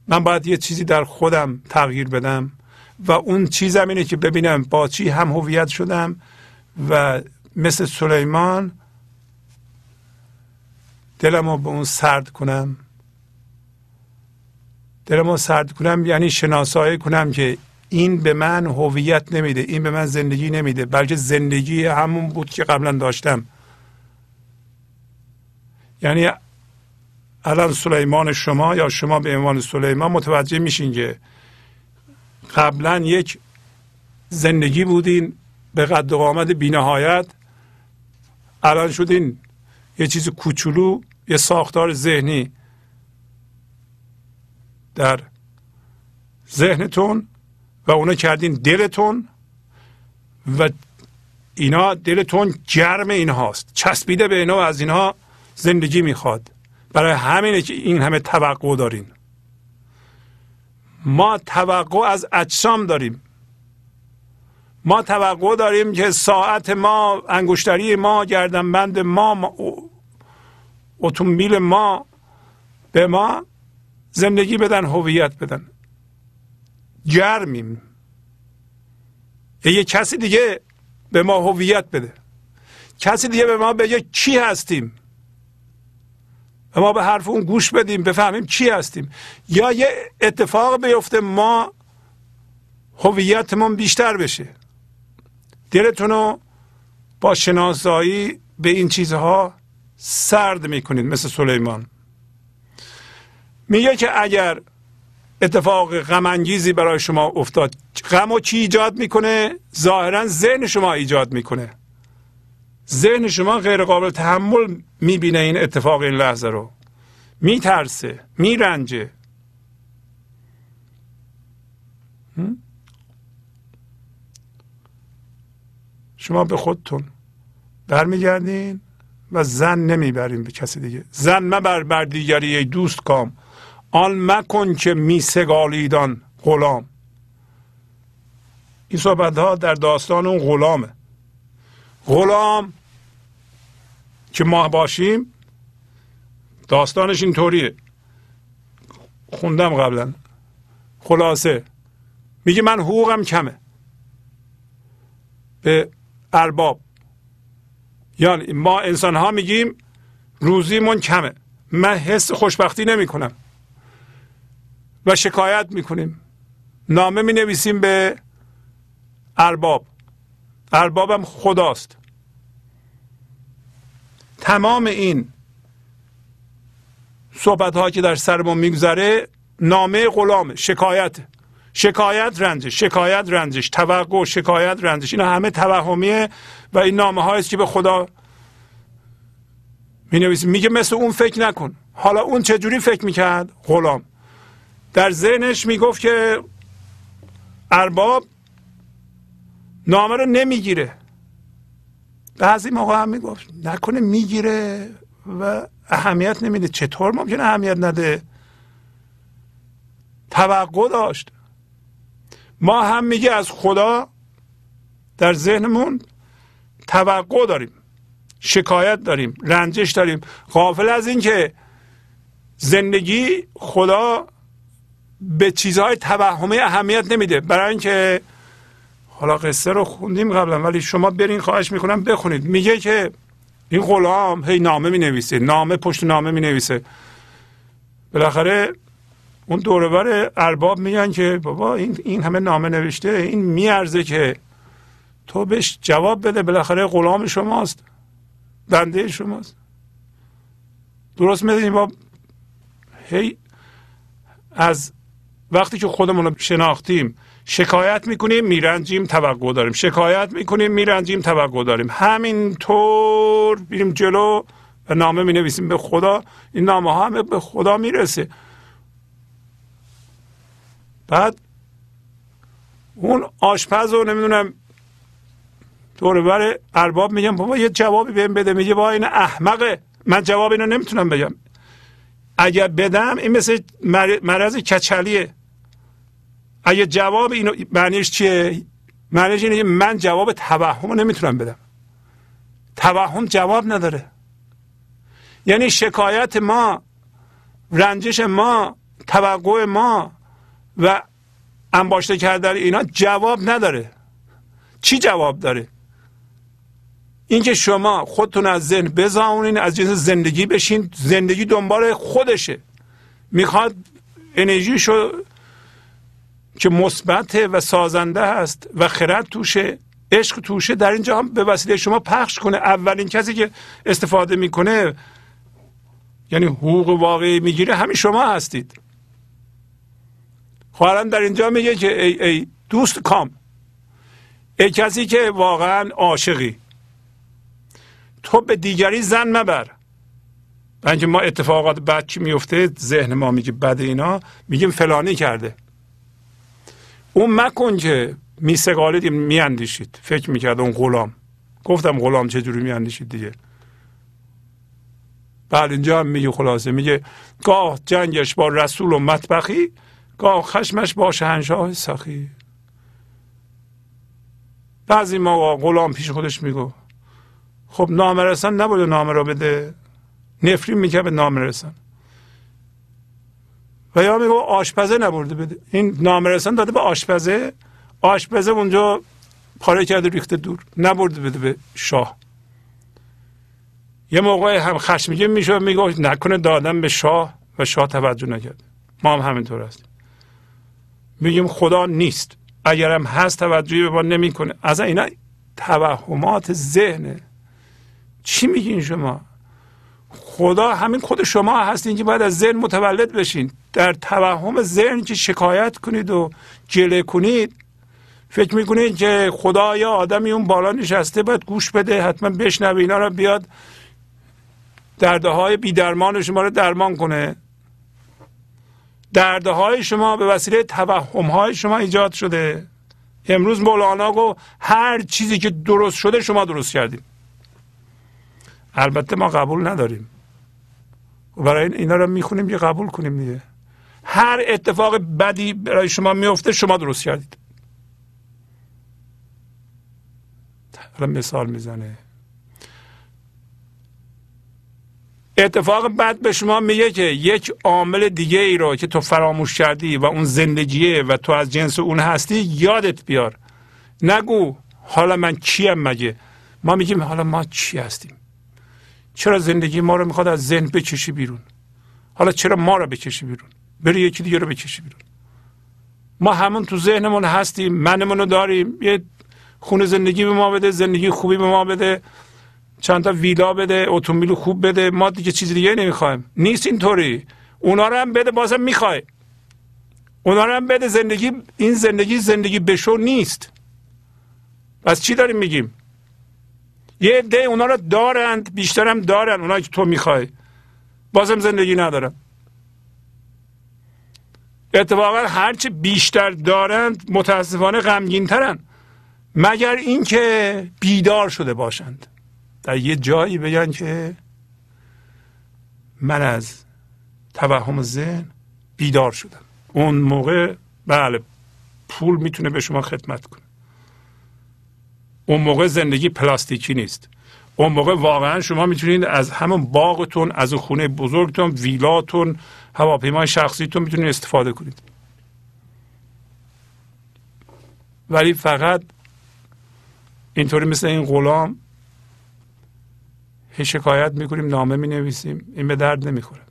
من باید یه چیزی در خودم تغییر بدم و اون چیزم اینه که ببینم با چی هم هویت شدم و مثل سلیمان دلم به اون سرد کنم. دلم سرد کنم یعنی شناسایی کنم که این به من هویت نمیده این به من زندگی نمیده بلکه زندگی همون بود که قبلا داشتم. یعنی الان سلیمان شما یا شما به عنوان سلیمان متوجه میشین که قبلا یک زندگی بودین به قد و قامت بینهایت الان شدین یه چیز کوچولو یه ساختار ذهنی در ذهنتون و اونا کردین دلتون و اینا دلتون گرم اینهاست. چسبیده به اینا و از اینها زندگی می‌خواد. برای همینه که این همه توقع دارین. ما توقع از اجسام داریم. ما توقع داریم که ساعت ما انگشتری ما گردنبند ما اتومبیل ما به ما زندگی بدن هویت بدن. گرمیم یه کسی دیگه به ما هویت بده. کسی دیگه به ما بگه کی هستیم. و ما به حرف اون گوش بدیم بفهمیم چی هستیم. یا یه اتفاق بیفته ما هویتمون بیشتر بشه. دلتون رو با شناسایی به این چیزها سرد می‌کنید مثل سلیمان. میگه که اگر اتفاق غم برای شما افتاد غم و چی ایجاد می‌کنه؟ ظاهرا ذهن شما ایجاد می‌کنه. ذهن شما غیر قابل تحمل می‌بینه این اتفاق این لحظه رو. میترسه میرنجه. شما به خودتون برمیگردین و زن نمی‌بریم به کسی دیگه. زن مبر بر دیگری ای دوست کام. آن مکن که می سگالیدان غلام. این صحبت ها در داستان اون غلامه. غلام که ما باشیم داستانش اینطوریه. خوندم قبلا. خلاصه. میگه من حقوقم کمه. به ارباب. یعنی ما انسان ها میگیم روزیمون کمه. من حس خوشبختی نمی کنم و شکایت می‌کنیم. نامه می نویسیم به ارباب. اربابم خداست. تمام این صحبت ها که در سرمون میگذره نامه غلامه شکایت. شکایت رنجش شکایت رنجش توقع شکایت رنجش اینا همه توهمیه و این نامه هاییست که به خدا می نویسیم میگه مثل اون فکر نکن. حالا اون چجوری فکر می‌کرد؟ غلام. در ذهنش می‌گفت که ارباب نامه رو نمی‌گیره. بعضی موقع هم می‌گفت نکنه می‌گیره و اهمیت نمیده. چطور ممکنه اهمیت نده؟ توقع داشت. ما هم میگه از خدا در ذهنمون توقع داریم شکایت داریم رنجش داریم. غافل از اینکه زندگی خدا به چیزهای توهمه اهمیت نمیده. برای اینکه حالا قصه رو خوندیم قبلا ولی شما برین خواهش می‌کنم بخونید. میگه که این غلام هی نامه می نویسه نامه پشت نامه می نویسه بالاخره اون دوربر ارباب میگن که بابا این, این همه نامه نوشته این میارزه که تو بهش جواب بده بالاخره غلام شماست بنده شماست. درست می‌دونیم با هی از وقتی که خودمون رو شناختیم شکایت می‌کنیم میرنجیم توقع داریم. شکایت می‌کنیم میرنجیم توقع داریم. همینطور بیریم جلو و نامه می نویسیم به خدا. این نامه ها همه به خدا می‌رسه. بعد اون آشپز رو نمی‌دونم دور بر ارباب میگم بابا یه جوابی بهم بده. میگه با این احمقه. من جواب اینو نمی‌تونم بگم. اگر بدم این مثل مرض کچلیه. اگه جواب اینو معنیش چیه؟ معنیش اینه من جواب توهم نمی‌تونم بدم. توهم جواب نداره. یعنی شکایت ما رنجش ما توقع ما و انباشته کردن اینا جواب نداره. چی جواب داره؟ اینکه شما خودتون از ذهن بزاونین از جنس زندگی بشین زندگی دنبال خودشه. می‌خواد انرژیشو که مثبت و سازنده هست و خرد توشه عشق توشه در اینجا هم به وسیله شما پخش کنه. اولین کسی که استفاده می‌کنه یعنی حقوق واقعی می‌گیره همین شما هستید. خواهرم در اینجا میگه که ای, ای دوست کام. ای کسی که واقعا عاشقی. تو به دیگری زن مبر. اینکه ما اتفاقات بد چی میفته ذهن ما میگه بد اینا میگیم فلانی کرده. اون مکن که میسگالید میاندیشید. فکر می‌کرد اون غلام. گفتم غلام چجوری میاندیشید دیگه. بعد اینجا هم میگه خلاصه میگه گاه جنگش با رسول و مطبخی گاه خشمش با شهنشاه سخی بعضی موقع غلام پیش خودش میگو خب نامرسان نبوده نامه را بده. نفرین می‌کرد به نامرسان. و یا میگو آشپزه نبرده بده. این نامرسان داده به آشپزه. آشپزه اونجا پاره کرده ریخته دور. نبرده بده به شاه. یه موقع هم خشمگین میشه میگه نکنه دادم به شاه و شاه توجه نکرد. ما هم همینطور هستیم. میگیم خدا نیست. اگرم هست توجهی به ما نمی‌کنه. از اینا توهمات ذهنه. چی میگین شما؟ خدا همین خود شما هستین که باید از ذهن متولد بشین. در توهم ذهن که شکایت کنید و جله کنید. فکر می‌کنید که خدا یا آدمی اون بالا نشسته باید گوش بده حتما بشنوه اینا رو بیاد درده های بیدرمان شما رو درمان کنه. درده های شما به وسیله توهم های شما ایجاد شده. امروز مولانا گفت هر چیزی که درست شده شما درست کردید البته ما قبول نداریم. و برای اینا رو می‌خونیم که قبول کنیم دیگه. هر اتفاق بدی برای شما میفته شما درست کردید. حالا مثال می‌زنه. اتفاق بد به شما میگه که یک عامل دیگه ای رو که تو فراموش کردی و اون زندگیه و تو از جنس اون هستی یادت بیار. نگو حالا من کیم مگه؟ ما میگیم حالا ما چی هستیم؟ چرا زندگی ما رو می‌خواد از ذهن بکشی بیرون؟ حالا چرا ما رو بکشی بیرون؟ بری یکی دیگه رو بکشی بیرون. ما همون تو ذهنمون هستیم منمون رو داریم. یه خونه زندگی به ما بده زندگی خوبی به ما بده. چند تا ویلا بده اتومبیل خوب بده ما دیگه چیز دیگه نمی‌خوایم. نیست اینطوری. اونا رو هم بده بازم می‌خوای. اونا رو هم بده زندگی این زندگی زندگی بشو نیست. پس چی داریم میگیم؟ یه عده اونا رو دارند بیشتر هم دارن اونا که تو می‌خوای. بازم زندگی ندارن اتفاقا هرچی بیشتر دارند متاسفانه غمگین ترن مگر اینکه بیدار شده باشند. در یه جایی بگن که من از توهم ذهن بیدار شدم. اون موقع بله پول می‌تونه به شما خدمت کنه. اون موقع زندگی پلاستیکی نیست. اون موقع واقعا شما می‌تونید از همون باغتون از خونه بزرگتون ویلاتون هواپیمای شخصیتون می‌تونید استفاده کنید. ولی فقط اینطوری مثل این غلام شکایت می‌کنیم نامه می نویسیم این به درد نمی‌خوره.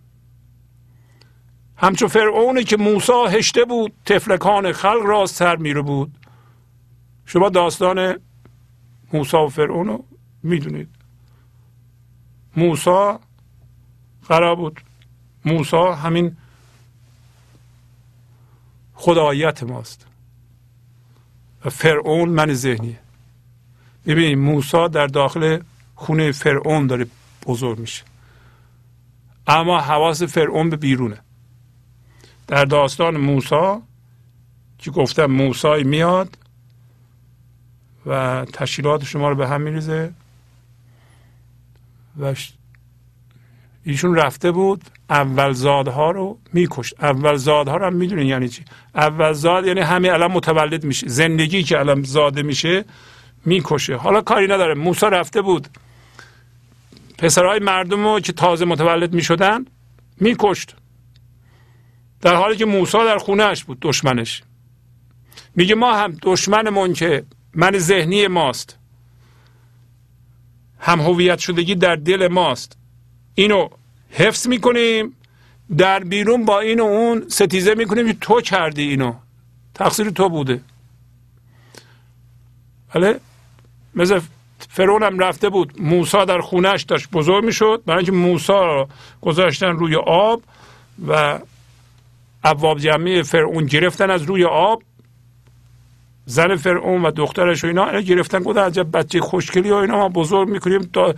همچون فرعونی که موسا هشته بود تفلکان خلق را سر میره بود. شما داستان موسا و فرعون رو می‌دونید. موسا قرار بود موسا همین خداییت ماست. و فرعون من ذهنیه. ببینید موسا در داخل خونه فرعون داره بزرگ میشه. اما حواس فرعون به بیرونه. در داستان موسا که گفتم موسای میاد و تشکیلات شما رو به هم میریزه. و ایشون رفته بود اول زادها رو میکشت اول زادها رو هم می‌دونین یعنی چی؟ اول زاد یعنی همه الان متولد میشه. زندگی که الان زاده میشه می‌کشه. حالا کاری نداره. موسی رفته بود. پسرهای مردم رو که تازه متولد می‌شدن میکشت. در حالی که موسی در خونهش بود دشمنش. میگه ما هم دشمنمون که من ذهنی ماست. هم هویت شدگی در دل ماست. اینو حفظ می‌کنیم. در بیرون با این و اون ستیزه می‌کنیم که تو کردی اینو. تقصیر تو بوده. بله؟ مثل فرعون هم رفته بود. موسا در خونهش داشت بزرگ می‌شد. برای اینکه موسا رو گذاشتن روی آب و ابواب جمعی فرعون گرفتن از روی آب. زن فرعون و دخترش و اینا گرفتن. گفت عجب بچه خوشگلی و اینا ما بزرگ می‌کنیم. تا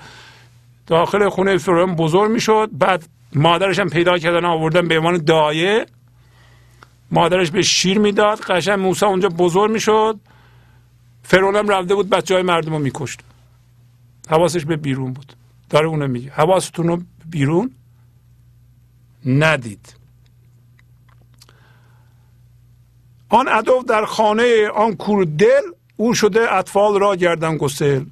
داخل خونه فرعون بزرگ می‌شد. بعد مادرش هم پیدا کردن آوردن به عنوان دایه. مادرش به شیر می‌داد. قشنگ موسی اونجا بزرگ می‌شد. فرعون هم رفته بود بچه های مردم رو میکشت. حواسش به بیرون بود. داره اونو میگه. حواستون رو بیرون ندید. آن ادو در خانه آن کور دل او شده اطفال را گردن گسل.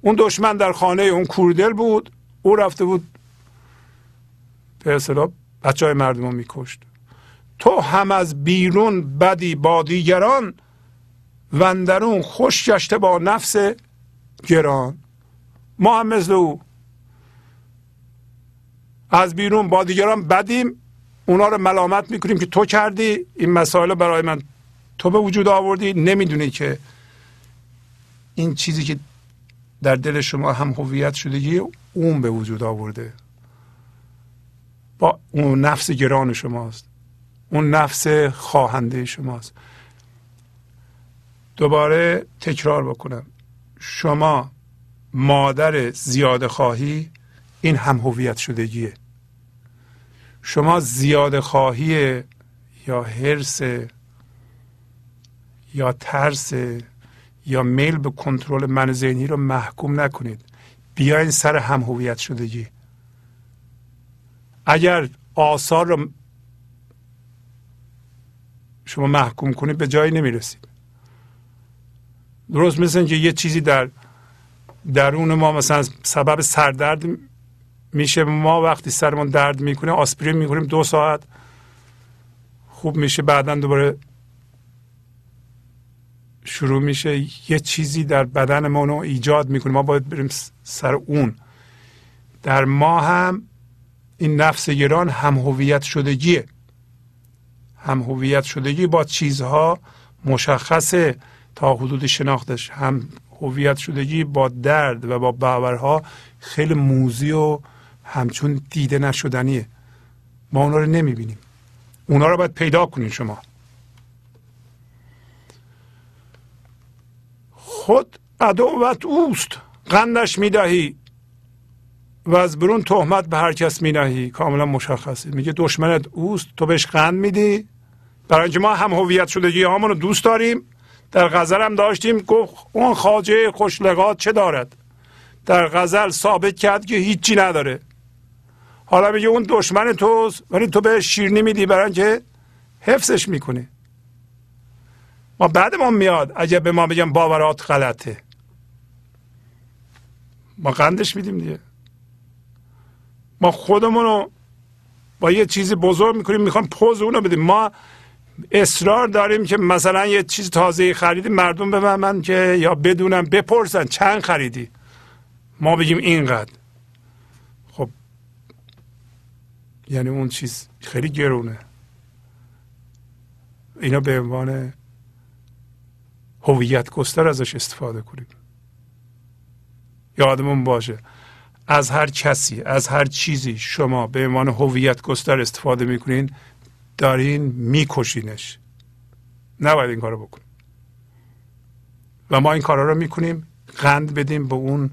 اون دشمن در خانه اون کوردل بود. او رفته بود به اصطلاح بچه های مردم میکشت. تو هم از بیرون بدی با دیگران وندرون خوش گشته با نفس گران. ما هم مثل او. از بیرون با دیگران بدیم اونا رو ملامت می‌کنیم که تو کردی این مسائل برای من تو به وجود آوردی. نمی‌دونی که این چیزی که در دل شما هم هویت شدگی اون به وجود آورده. با اون نفس گران شماست. اون نفس خواهنده شماست. دوباره تکرار بکنم. شما مادر زیاده خواهی این هم هویت شدگیه. شما زیاده خواهی یا حرس یا ترس یا میل به کنترل من ذهنی رو محکوم نکنید. بیاین سر هم هویت شدگی. اگر آثار رو شما محکوم کنید به جایی نمی‌رسید. درست مثل اینکه یه چیزی در درون ما مثلا سبب سردرد میشه ما وقتی سرمون درد می‌کنه آسپرین می‌کنیم دو ساعت خوب میشه بعدا دوباره شروع میشه. یه چیزی در بدن ما رو ایجاد می‌کنه. ما باید بریم سر اون. در ما هم این نفس گران هم هویت شدگیه. هم هویت شدگی با چیزها مشخصه. تا حدود شناختش هم هویت شدگی با درد و با باورها خیلی موزی و همچون دیده نشدنیه. ما اونا رو نمی‌بینیم. اونا رو باید پیدا کنین شما. خود عدوت اوست. قندش می‌دهی و از برون تهمت به هر کس مینهی. کاملا مشخصه. میگه دشمنت اوست تو بهش قند میدی. برای ما هم هویت شدگی همون رو دوست داریم. در غزل هم داشتیم گفت اون خاجه خوشلقات چه دارد؟ در غزل ثابت کرد که هیچی نداره. حالا میگه اون دشمن توست ولی تو به شیرنی میدی برای اینکه حفظش می‌کنه ما بعد ما میاد اگه به ما بگم باورات غلطه. ما قندش میدیم دیگه. ما خودمون رو با یه چیزی بزرگ می‌کنیم می‌خوام پوز اونو بدیم. ما اصرار داریم که مثلا یه چیز تازه خریدیم مردم به من که یا بدونم بپرسن چند خریدی؟ ما بگیم اینقدر. خب یعنی اون چیز خیلی گرونه. اینا به عنوان هویت گستر ازش استفاده کنیم. یادمون باشه از هر کسی از هر چیزی شما به عنوان هویت گستر استفاده می‌کنین دارین میکشینش. نباید این کارو بکنیم. و ما این کارا رو می‌کنیم قند بدیم به اون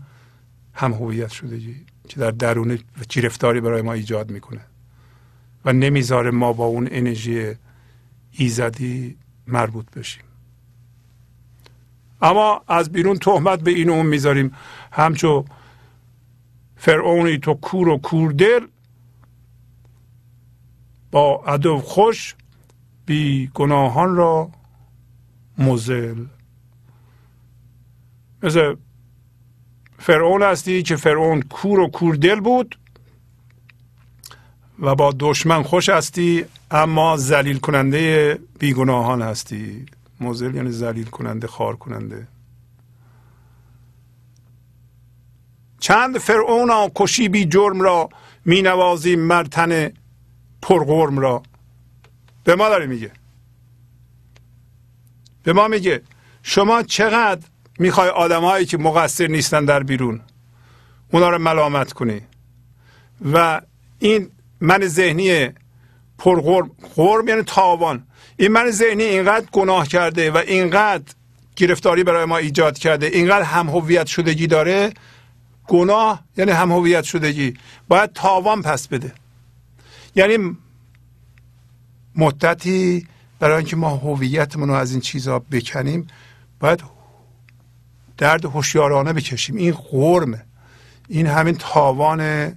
هم هویت شدگی که در درون گرفتاری برای ما ایجاد می‌کنه. و نمی‌ذاره ما با اون انرژی ایزدی مربوط بشیم. اما از بیرون تهمت به این اون می‌ذاریم. همچو فرعونی تو کور و کوردل با ادو خوش بی گناهان را مزل. مثل فرعون هستی که فرعون کور و کوردل بود و با دشمن خوش هستی اما ذلیل کننده بیگناهان هستی. مزل یعنی ذلیل کننده خار کننده. چند فرعون کشی بی جرم را می نوازی مرتن پرغرم را. به ما داره میگه. به ما میگه شما چقدر می‌خوای آدمهایی که مقصر نیستن در بیرون اونا رو ملامت کنی. و این من ذهنی پرغرم غرم یعنی تاوان. این من ذهنی اینقدر گناه کرده و اینقدر گرفتاری برای ما ایجاد کرده اینقدر هم هویت شدگی داره گناه یعنی هم هویت شدگی. باید تاوان پس بده. یعنی مدتی برای اینکه ما هویتمون رو از این چیزها بکنیم باید درد هوشیارانه بکشیم. این قرمه. این همین تاوان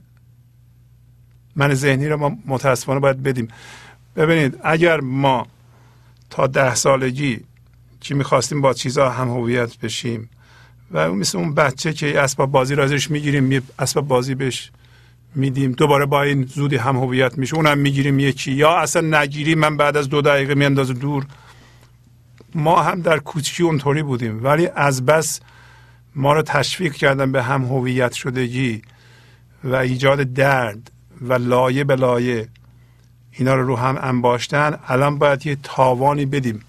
من ذهنی رو ما متاسفانه باید بدیم. ببینید اگر ما تا ده سالگی که می‌خواستیم با چیزها هم هویت بشیم و مثل اون بچه که اسباب بازی را ازش می‌گیریم اسباب بازی بهش میدیم. دوباره با این زودی هم هویت میشه. اونم می‌گیریم یکی. یا اصلا نگیریم من بعد از دو دقیقه میاندازه دور. ما هم در کوچکی اونطوری بودیم. ولی از بس ما رو تشویق کردن به هم هویت شدگی و ایجاد درد و لایه به لایه. اینا رو رو هم انباشتن. الان باید یه تاوانی بدیم.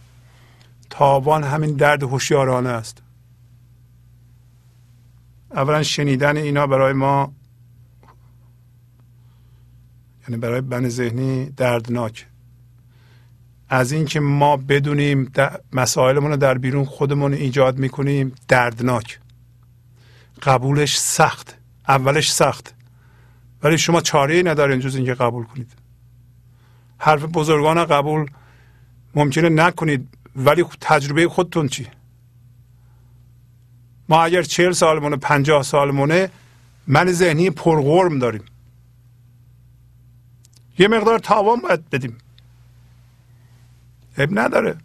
تاوان همین درد هوشیارانه است. اولا شنیدن اینا برای ما یعنی برای بن ذهنی دردناک. از اینکه ما بدونیم مسائلمون رو در بیرون خودمون ایجاد می‌کنیم دردناک. قبولش سخت اولش سخت. ولی شما چاره ای ندارین جز اینکه قبول کنید. حرف بزرگان قبول ممکنه نکنید ولی تجربه خودتون چی؟ ما اگر چهل سالمونه پنجاه سالمونه من ذهنی پرغرم داریم. یه مقدار تاوان باید بدیم. اب نداره.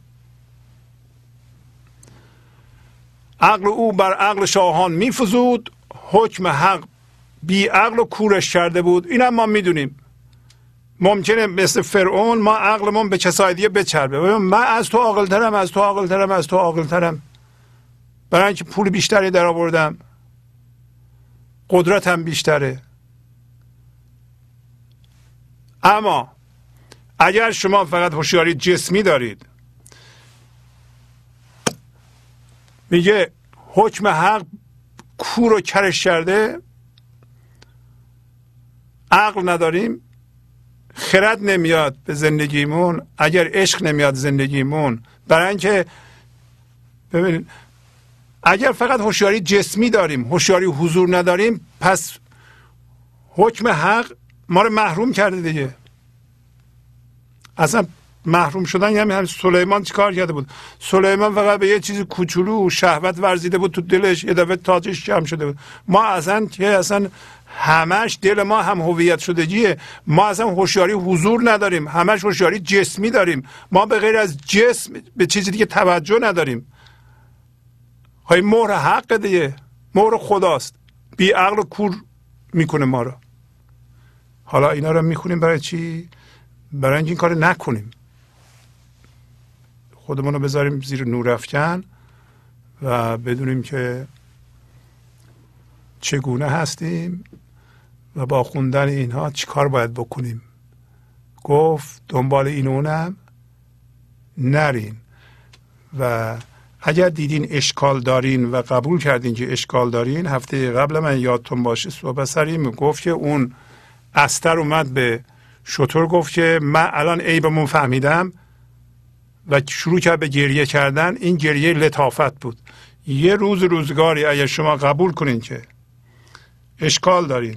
عقل او بر عقل شاهان میفزود حکم حق بی عقل و کورش کرده بود. این هم ما می‌دونیم. ممکنه مثل فرعون ما عقلمون به کسای دیگه بچربه. من از تو عاقلترم از تو عاقلترم از تو عاقلترم. برای اینکه پول بیشتری در آوردم قدرتم بیشتره. اما اگر شما فقط هوشیاری جسمی دارید میگه حکم حق کو رو کرش کرده عقل نداریم خرد نمیاد به زندگیمون اگر عشق نمیاد زندگیمون برای اینکه ببینید اگر فقط هوشیاری جسمی داریم هوشیاری حضور نداریم پس حکم حق ما رو محروم کرده دیگه. اصلا محروم شدن یعنی هم سلیمان چیکار کرده بود؟ سلیمان فقط به یه چیز کوچولو شهوت ورزیده بود تو دلش یه دفعه تاجش جمع شده بود. ما اصلا که اصلا همش دل ما هم هویت شدگیه ما اصلا هوشیاری حضور نداریم همش هوشیاری جسمی داریم. ما به غیر از جسم به چیزی دیگه توجه نداریم. های مهر حق دیگه. مهر خداست. بی عقل و کور می‌کنه ما رو. حالا اینا رو می‌خونیم برای چی؟ برای اینکه این کار نکنیم. خودمون رو بذاریم زیر نور افکن و بدونیم که چگونه هستیم و با خوندن اینها چیکار باید بکنیم. گفت دنبال این اونم نرین. و اگر دیدین اشکال دارین و قبول کردین که اشکال دارین هفته قبل من یادتون باشه صحبت سریم گفت که اون استر اومد به شطور گفت که من الان عیبمون فهمیدم و شروع کرد به گریه کردن. این گریه لطافت بود. یه روز روزگاری اگر شما قبول کنین که اشکال دارین.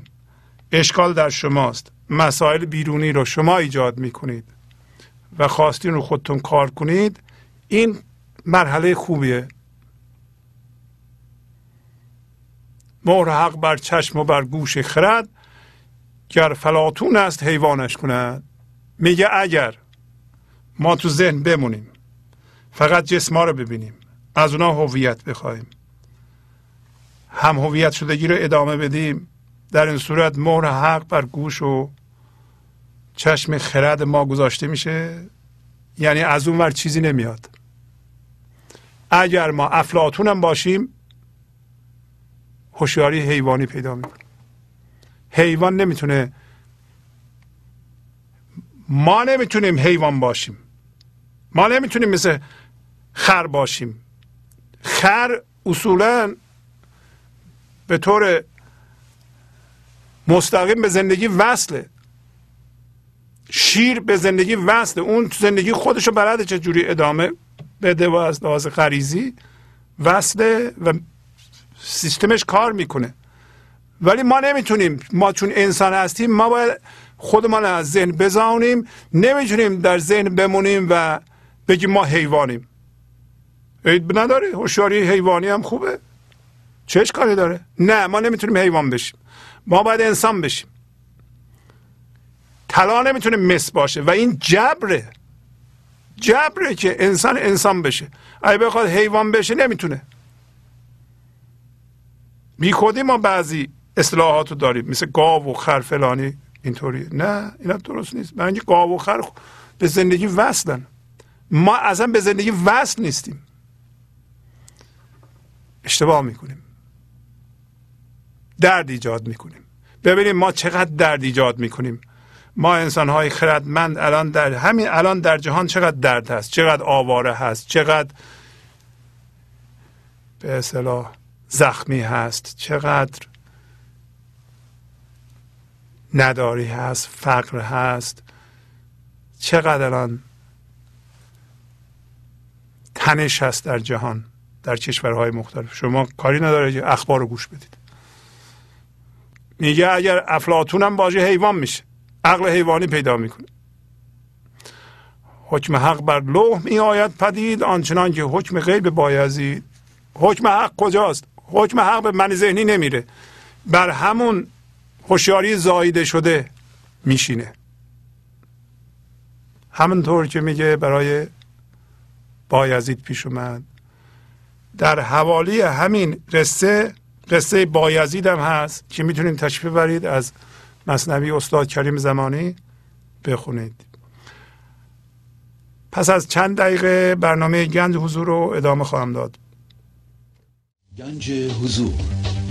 اشکال در شماست. مسائل بیرونی رو شما ایجاد می‌کنید و خواستین رو خودتون کار کنید. این مرحله خوبیه. مهر حق بر چشم و بر گوش خرد. گر فلاتون است حیوانش کند. میگه اگر ما تو ذهن بمونیم فقط جسما رو ببینیم از اونا هویت بخوایم هم هویت شدگی رو ادامه بدیم. در این صورت مهر حق بر گوش و چشم خرد ما گذاشته میشه. یعنی از اون ور چیزی نمیاد. اگر ما افلاتون هم باشیم هوشیاری حیوانی پیدا می‌کنیم حیوان نمی‌تونه ما نمی‌تونیم حیوان باشیم. ما نمی‌تونیم مثل خر باشیم. خر اصولا به طور مستقیم به زندگی وصله. شیر به زندگی وصله. اون تو زندگی خودشو بلده چجوری ادامه بده و از لحاظ غریزی وصله و سیستمش کار می‌کنه. ولی ما نمی‌تونیم ما چون انسان هستیم ما باید خودمان از ذهن بزانیم نمی‌تونیم در ذهن بمونیم و بگیم ما حیوانیم. عید نداره هوشیاری حیوانی هم خوبه. چه کاری داره؟ نه ما نمی‌تونیم حیوان بشیم. ما باید انسان بشیم. طلا نمی‌تونه مس باشه و این جبره. جبره که انسان انسان بشه. اگه بخواد حیوان بشه نمی‌تونه. بی خودی ما بعضی اصلاحات رو داریم. مثل گاو و خر فلانی اینطوری. نه اینا درست نیست. من گاو و خر به زندگی وصلن. ما اصلا به زندگی وصل نیستیم. اشتباه می‌کنیم. درد ایجاد می‌کنیم. ببینیم ما چقدر درد ایجاد می‌کنیم. ما انسان های خردمند الان در همین الان در جهان چقدر درد هست چقدر آواره هست چقدر به اصطلاح زخمی هست چقدر نداری هست فقر هست. چقدر الان تنش هست در جهان در کشورهای مختلف. شما کاری نداره اخبار رو گوش بدید. میگه اگر افلاتون هم باشه حیوان میشه. عقل حیوانی پیدا می‌کنه. حکم حق بر لوح می آید پدید آنچنان که حکم غیب بایزید. حکم حق کجاست؟ حکم حق به من ذهنی نمیره. بر همون هوشیاری زاییده شده میشینه. همونطور که میگه برای بایزید پیش اومد. در حوالی همین قصه قصه بایزید هم هست که می‌تونید تشریف برید از مصنوی استاد کریم زمانی بخونید. پس از چند دقیقه برنامه گنج حضور رو ادامه خواهم داد. گنج حضور.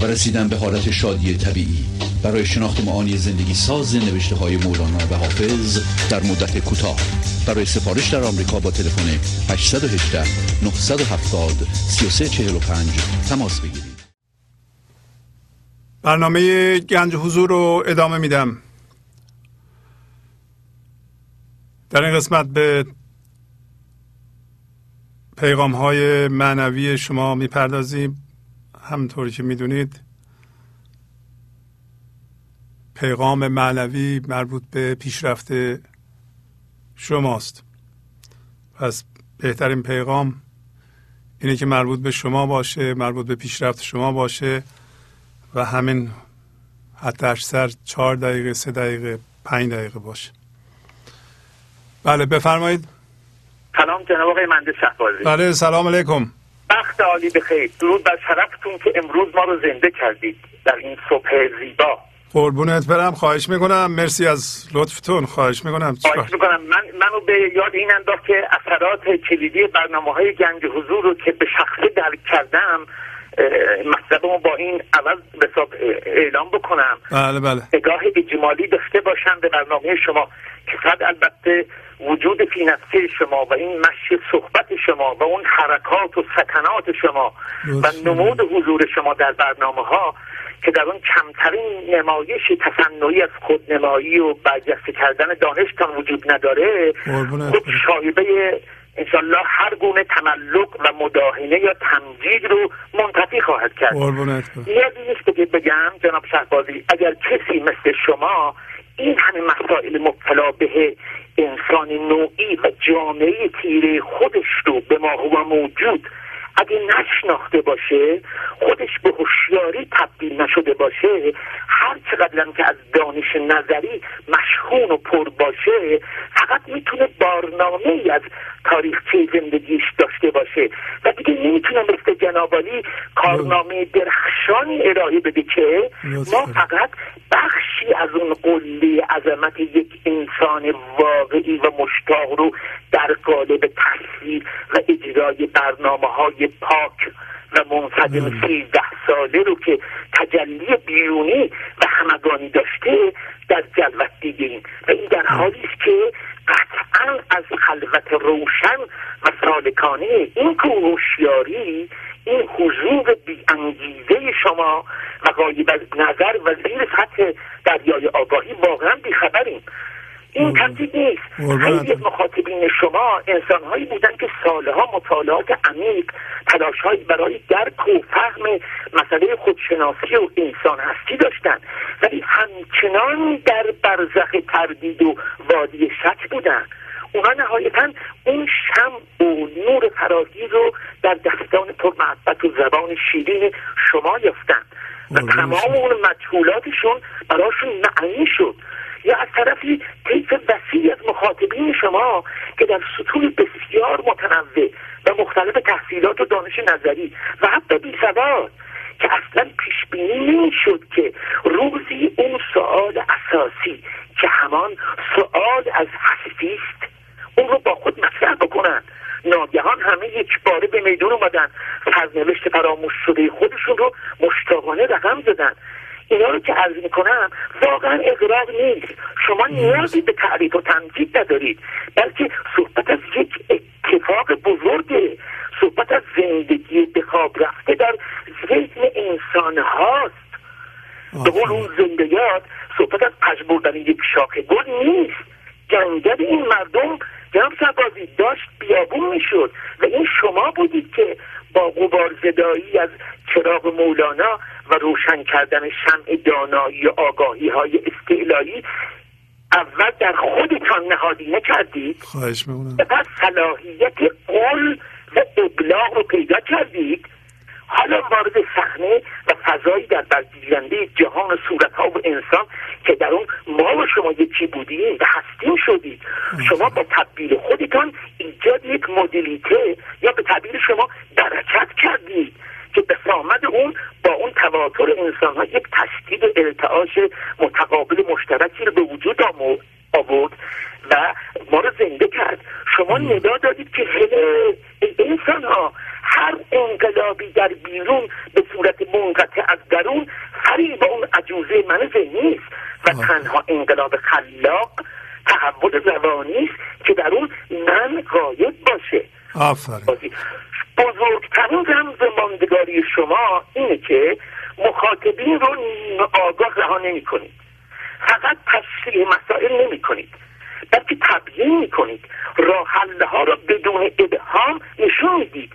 و رسیدن به حالت شادی طبیعی. برای شناخت معانی زندگی ساز نوشته های مولانا و حافظ در مدت کوتاه. برای سفارش در آمریکا با تلفن 818 970 3345 تماس بگیرید. برنامه گنج حضور رو ادامه میدم. در این قسمت به پیغام های معنوی شما می‌پردازیم. همطوری که می‌دونید پیغام معنوی مربوط به پیشرفت شماست. پس بهترین پیغام اینه که مربوط به شما باشه مربوط به پیشرفت شما باشه و همین حتی اکثر چهار دقیقه سه دقیقه پنج دقیقه باشه. بله بفرمایید. سلام جناب آقای مهندس شهبازی. بله سلام علیکم. وقت عالی بخیر درود بر شرفتون که امروز ما رو زنده کردید در این صبح زیبا. قربونت برم خواهش می‌کنم. مرسی از لطفتون خواهش می‌کنم. خواهش می‌کنم. من منو به یاد این انداخت که اثرات کلیدی برنامه های گنج حضور رو که به شخصه درک کردم مطلبمو با این عوض به اعلام بکنم. بله بله. نگاه اجمالی داشته باشم به برنامه شما که صد البته وجود فی نفسه شما و این مشی صحبت شما و اون حرکات و سکنات شما و نمود حضور شما در برنامه ها که در اون کمترین نمایش تصنعی از خودنمایی و برجسته کردن دانشتان وجود نداره خود شایبه انشالله هر گونه تملق و مداهنه یا تمجید رو منتفی خواهد کرد. نیازی نیست که بگم جناب شهبازی اگر کسی مثل شما این همه مسائل مبتلا به انسان نوعی و جامعه تیره خودش رو به ما هو موجود اگه نشناخته باشه خودش به هوشیاری تبدیل نشده باشه هر چقدر که از دانش نظری مشهون و پر باشه فقط می‌تونه بارنامه ای از تاریخچه زندگیش داشته باشه. و دیگه نمی‌تونه مثل جنابالی کارنامه درخشانی ارائه بده که ما فقط بخشی از اون قله عظمت یک انسان واقعی و مشتاق رو در قالب تصویر و اجرای برنامه های پاک و منصدم سیزده ساله رو که تجلی بیرونی و همگانی داشته در جلوت دیدیم. و این در حالی است که قطعا از خلوت روشن و سالکانه این هوشیاری این حضور بیانگیزه شما و غایب از نظر و زیر سطح دریای آگاهی واقعا بیخبریم. این تمدید نیست. خیلی مخاطبین شما انسانهایی بودن که سالها مطالعات عمیق تلاشهایی برای درک و فهم مسئله خودشناسی و انسان هستی داشتن. ولی همچنان در برزخ تردید و وادی شک بودن. اونا نهایتا اون شم و نور فراگی رو در دستان پر محبت و زبان شیرین شما یافتن. و تمام اون مجهولاتشون براشون معنی شد. یا از طرفی طیف وسیع از مخاطبین شما که در سطوح بسیار متنوع و مختلف تحصیلات و دانش نظری و حتی بی سواد که اصلا پیش بینی نمی‌شد که روزی اون سوال اساسی که همان سوال از هستی است اون رو با خود مطرح بکنن. ناگهان همه یک باره به میدون اومدن. سرنوشت فراموش شده خودشون رو مشتاقانه رقم زدن. اینا رو که عرض می‌کنم واقعا اقراق نیست. شما نیازی به تعریف و تمجید ندارید بلکه صحبت از یک اتفاق بزرگه. صحبت از زندگی به خواب رفته در ذهن انسان هاست. به قول اون زندگیات صحبت از پش بردن یک شاخه گل نیست. جنگل این مردم جناب سربازی داشت بیابون می‌شد و این شما بودید که با غبار زدایی از چراغ مولانا و روشن کردن شمع دانایی و آگاهی های استعلایی اول در خودتان نهادینه کردید خواهش می‌کنم. بعد صلاحیت قول و ابلاغ رو پیدا کردید. حالا وارد صحنه و فضایی در برگیرنده جهان صورت ها و انسان که در اون ما و شما یکی بودیم و هستیم شدید شما با تبدیل خودتان ایجاد یک مدلیته یا به تعبیر شما درکت کردید که به سامد اون با اون تواتر انسان ها یک تشکیل ارتعاش متقابل مشترکی رو به وجود آورد و ما رو زنده کرد. شما ندا دادید که انسان ها هر انقلابی در بیرون به صورت منقطع از درون فریب اون عجوزه من نیست و تنها انقلاب خلاق تحول روانی است که در اون من غایب باشه. آفرین. بزرگترین رمز ماندگاری شما اینه که مخاطبین رو آگاه رها نمی کنید فقط تشریح مسائل نمی کنید بلکه تبیین می کنید راه ها را بدون ابهام نشون می‌دید.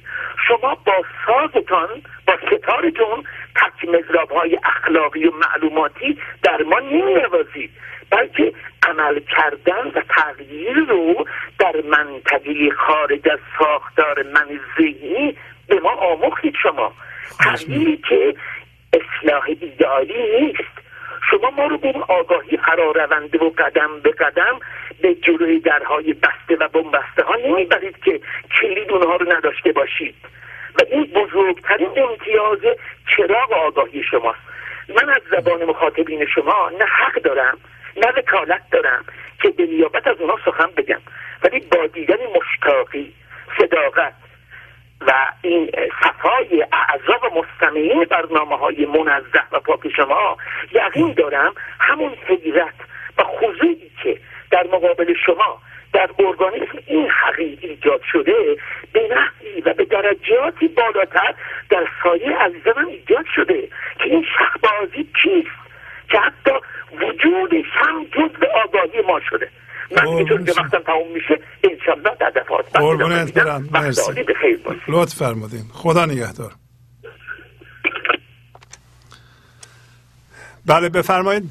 شما با سازتان با ستارتون تک مذراب های اخلاقی و معلوماتی در ما نمی بلکه عمل کردن و تغییر رو در منطقه خارج از ساختار من ذهنی به ما آموختید شما. تغییری که اصلاح ایدئالی نیست. شما ما رو به اون آگاهی رونده و قدم به قدم به جلوی درهای بسته و بنبسته ها نمی‌برید که کلید اونها رو نداشته باشید. و این بزرگترین امتیاز چراغ آگاهی شماست. من از زبان مخاطبین شما نه حق دارم نه وکالت دارم که به نیابت از اونها سخن بگم. ولی با دیدن مشتاقی صداقت و این صفای اعضا و مستمعین برنامه های منزه و پاک شما یقین دارم همون حیرت و خضوعی که در مقابل شما در ارگانیسم این حقیق ایجاد شده به نحوی و به درجاتی بالاتر در سایه عزیزان ایجاد شده که این شخبازی چیست که حتی وجودش هم جز آگاهی ما شده. من که وقتم تموم میشه انشالله در دفعات. قربونت برم مرسی. لطف فرمودین. خدا نگهدار. بله بفرمایید.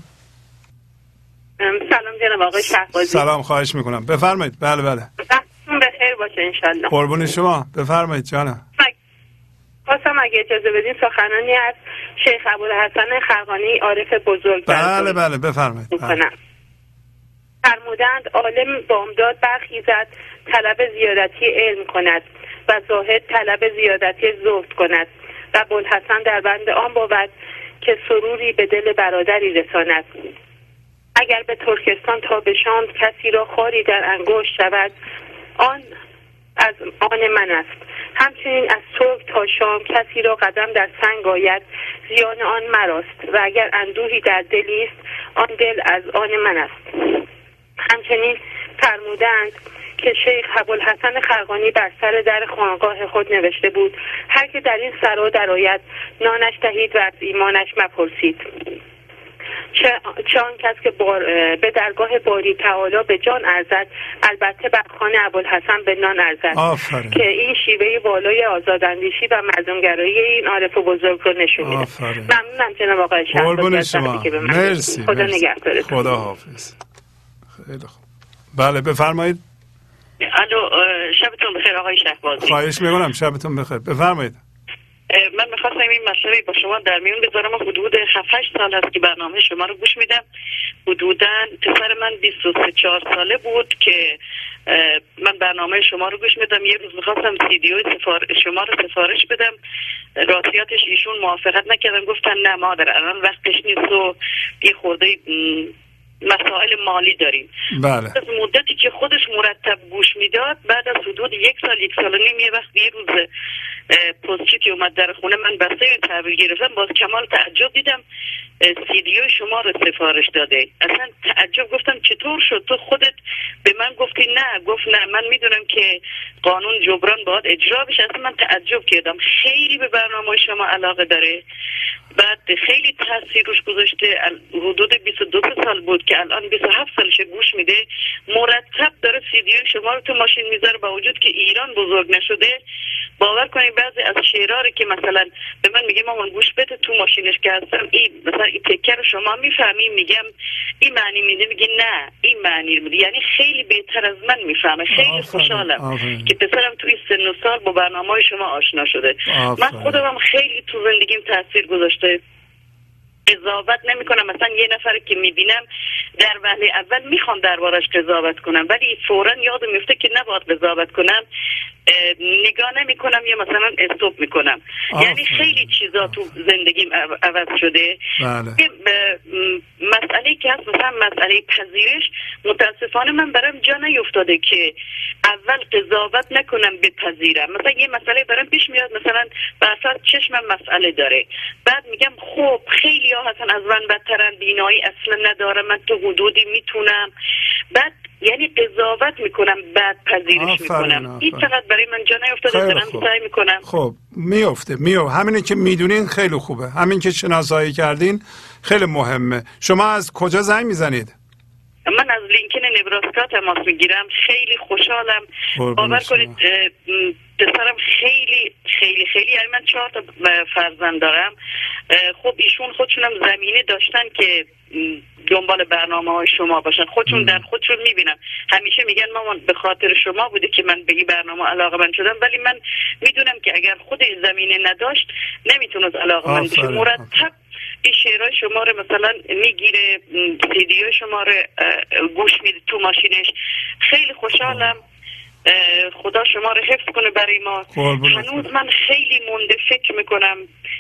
سلام جناب آقای شهبازی. سلام خواهش می‌کنم. بفرمایید. بله بله. به خیر باشه انشالله قربون شما. بفرمایید جانم خواستم اگه اجازه بدین سخنانی از شیخ ابوالحسن خرقانی عارف بزرگ. بله بله. بفرمایید. بله. فرمودند عالم بامداد برخیزد طلب زیادتی علم کند و زاهد طلب زیادتی زهد کند و بلحسن در بند آن بود که سروری به دل برادری رساند. اگر به ترکستان تا به شام کسی را خاری در انگشت شود آن از آن من است. همچنین از صبح تا شام کسی را قدم در سنگ آید زیان آن مراست و اگر اندوهی در دلی است آن دل از آن من است. همچنین فرمودند که شیخ حسن خرقانی بر سر در خانقاه خود نوشته بود هر که در این سرا درآید نانش دهید و از ایمانش مپرسید. چه آن کس که به درگاه باری تعالی به جان ارزد البته بر خانه ابوالحسن به نان ارزد. که این شیوه والای آزاداندیشی و مردمگرایی این عارف بزرگ رو نشون میده ممنونم جناب آقای شما. مرسی خدا نگهدارتون. خدا حافظ خیلی خوب. بله بفرمایید. الو شبتون بخیر آقای شهبازی. خواهش می‌کنم شبتون بخیر. بفرمایید. من می‌خواستم این مسئله با شما در میون بذارم. حدود 7 سال هست که برنامه شما رو گوش میدم. حدودا پسر من 23 4 ساله بود که من برنامه شما رو گوش میدم. یه روز می‌خواستم سیدیو سفار... شما رو سفارش بدم. راستیاتش ایشون موافقت نکردن. گفتن نه مادر الان وقتش نیست و یه خورده مسائل مالی داریم. بله. از مدتی که خودش مرتب گوش می‌داد بعد از حدود یک سال یک سال نیم یه وقت یه روز پستچی که اومد در خونه من بسته این تحویل گرفتم. باز کمال تعجب دیدم سیدیو شما رو سفارش داده. اصلا تعجب گفتم چطور شد؟ تو خودت به من گفتی نه. گفت نه من می‌دونم که قانون جبران باید اجرا بشه. اصلا من تعجب کردم. خیلی به برنامه شما علاقه داره. بعد خیلی تاثیر روش گذاشته. حدود 22 سال بود که الان 27 سالش گوش میده. مرتب داره سیدیو شما رو تو ماشین می‌ذاره با وجود که ایران بزرگ نشده. باور کنید بعضی از شعرها که مثلا به من میگه مامان گوش بده تو ماشینش که هستم. این مثلا این تکه رو شما می‌فهمی؟ میگم این معنی میده. میگه نه این معنی میده. یعنی خیلی بهتر از من می‌فهمه. خیلی خوشحالم که پسرم تو این سن و سال با برنامه شما آشنا شده. من خودم خیلی تو زندگیم تاثیر گذاشته قضاوت نمی کنم مثلا یه نفر که می‌بینم در وهله اول می‌خوام دربارش قضاوت کنم. ولی فورا یادم میفته که نباید قضاوت کنم. نگاه نمی کنم یا مثلا استوب می کنم یعنی خیلی. چیزا تو زندگیم عوض شده. بله. مسئله که هست مثلا مسئله پذیرش متاسفانه من برام جا نیفتاده که اول قضاوت نکنم بپذیرم. مثلا یه مسئله برام پیش میاد مثلا به چشمم مسئله داره. بعد میگم خب خیلی ها هستن از من بدترن بینایی اصلا ندارم من تو حدودی می‌تونم. بعد یعنی قضاوت می‌کنم بعد پذیرش می‌کنم. این فقط برای من جا نیفتاده دارم سعی می‌کنم. خب میفته میو همینه که می‌دونین خیلی خوبه. همین که شناسایی کردین خیلی مهمه. شما از کجا زنگ می‌زنید؟ من از لینکن نبراسکا تماس می‌گیرم. خیلی خوشحالم. باور کنید پسرم خیلی خیلی خیلی یعنی من چهار تا فرزند دارم. خب ایشون خودشونم زمینه داشتن که دنبال برنامه های شما باشن. خودشون در خودشون می‌بینم همیشه میگن مامان به خاطر شما بوده که من به این برنامه علاقه من شدم. ولی من می‌دونم که اگر خود زمینه نداشت نمی‌تونست علاقه من بشه. مرتب این شعرهای شما رو مثلا می‌گیره سیدیو شما رو گوش میده تو ماشینش. خیلی خوشحالم. خدا شما رو حفظ کنه برای ما. هنوز من خیلی مونده فکر می‌کنم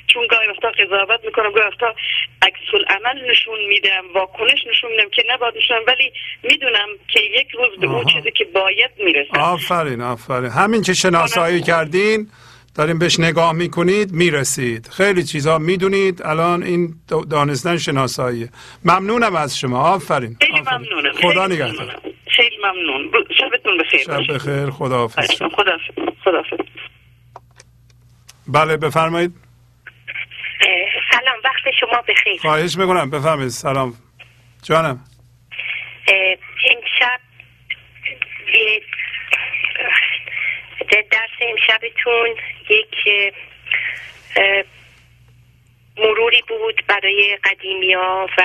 چون گاهی وقتا قضاوت می‌کنم گاهی وقتا عکس عمل نشون میدم واکنش نشون میدم که نباید نشون ولی می‌دونم که یک روز به اون چیزی که باید می‌رسم. آفرین آفرین. همین که شناسایی کردین داریم بهش نگاه می‌کنید می‌رسید. خیلی چیزها می‌دونید الان این دانستن شناسایی ممنونم از شما. آفرین. خیلی ممنونم. خدا نگهدار. خیلی ممنون. شبتون بخیر. شب بخیر. خداحافظ. خداحافظ. بله بفرمایید. سلام وقت شما بخیر. خواهش می‌کنم. بفرمایید. سلام. جانم. امشب درس امشبتون یک مروری بود برای قدیمیا و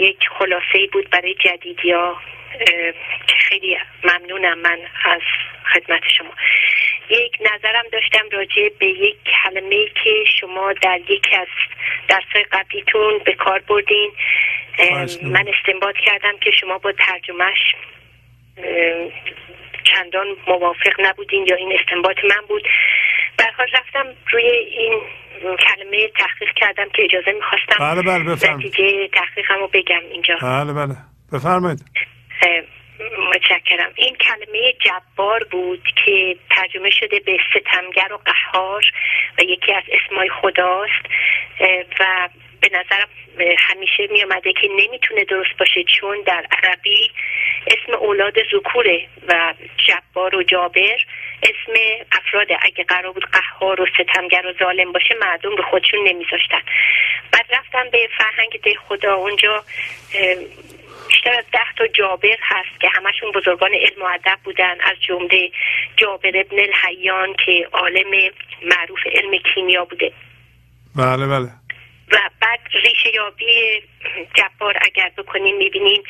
یک خلاصه بود برای جدیدیا. که خیلی ممنونم من از خدمت شما. یک نظرم داشتم راجع به یک کلمه که شما در یکی از درس قبلیتون به کار بردین. من استنباط کردم که شما با ترجمهش چندان موافق نبودین یا این استنباط من بود. برحال رفتم روی این کلمه تحقیق کردم که اجازه می‌خواستم بله بله نتیجه تحقیقم رو بگم اینجا. بله بله. بفرمایید. متشکرم. این کلمه جبار بود که ترجمه شده به ستمگر و قهار و یکی از اسمای خداست و به نظرم همیشه می آمده که نمی‌تونه درست باشه چون در عربی اسم اولاد ذکوره و جبار و جابر. اسم افراد اگه قرار بود قهار و ستمگر و ظالم باشه مردم به خودشون نمیذاشتن. بعد رفتم به فرهنگ ده خدا. اونجا بیشتر از ده تا جابر هست که همشون بزرگان علم و ادب بودن. از جمله جابر ابن الحیان که عالم معروف علم کیمیا بوده. بله بله. و بعد ریشه یابی جبار اگر بکنیم می‌بینیم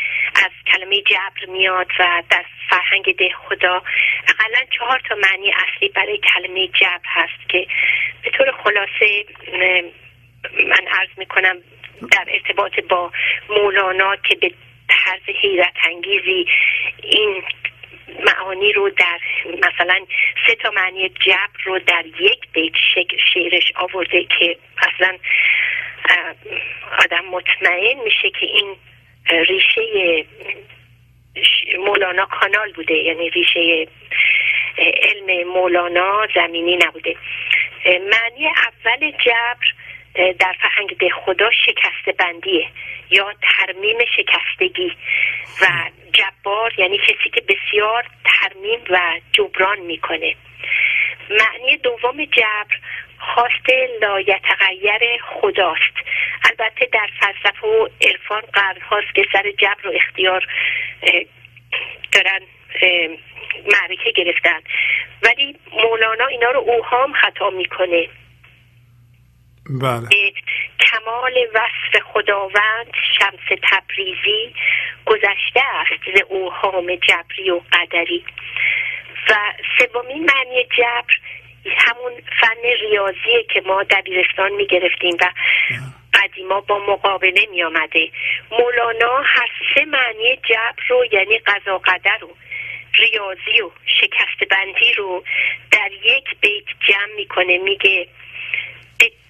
از کلمه جبر میاد و در فرهنگ ده خدا. اقلا چهار تا معنی اصلی برای کلمه جبر هست که به طور خلاصه من عرض می‌کنم در ارتباط با مولانا که به طرز حیرت انگیزی این معانی رو در مثلا سه تا معنی جبر رو در یک بیت شعرش آورده که اصلا آدم مطمئن میشه که این ریشه مولانا کانال بوده. یعنی ریشه علم مولانا زمینی نبوده. معنی اول جبر در فرهنگ ده خدا شکست بندیه یا ترمیم شکستگی و جبار یعنی کسی که بسیار ترمیم و جبران می‌کنه. معنی دوم جبر خواست لایتغیر خداست. البته در فلسفه و عرفان قرن هاست که سر جبر و اختیار دارن معرکه گرفتن. ولی مولانا اینا رو اوهام خطا می‌کنه. بله. کمال وصف خداوند شمس تبریزی گذشته است ز اوهام جبری و قدری و سومین معنی جبر همون فن ریاضیه که ما دبیرستان می گرفتیم و قدیما با مقابله می آمده مولانا هر سه معنی جبر رو یعنی قضا قدر رو ریاضی و شکست بندی رو در یک بیت جمع می‌کنه میگه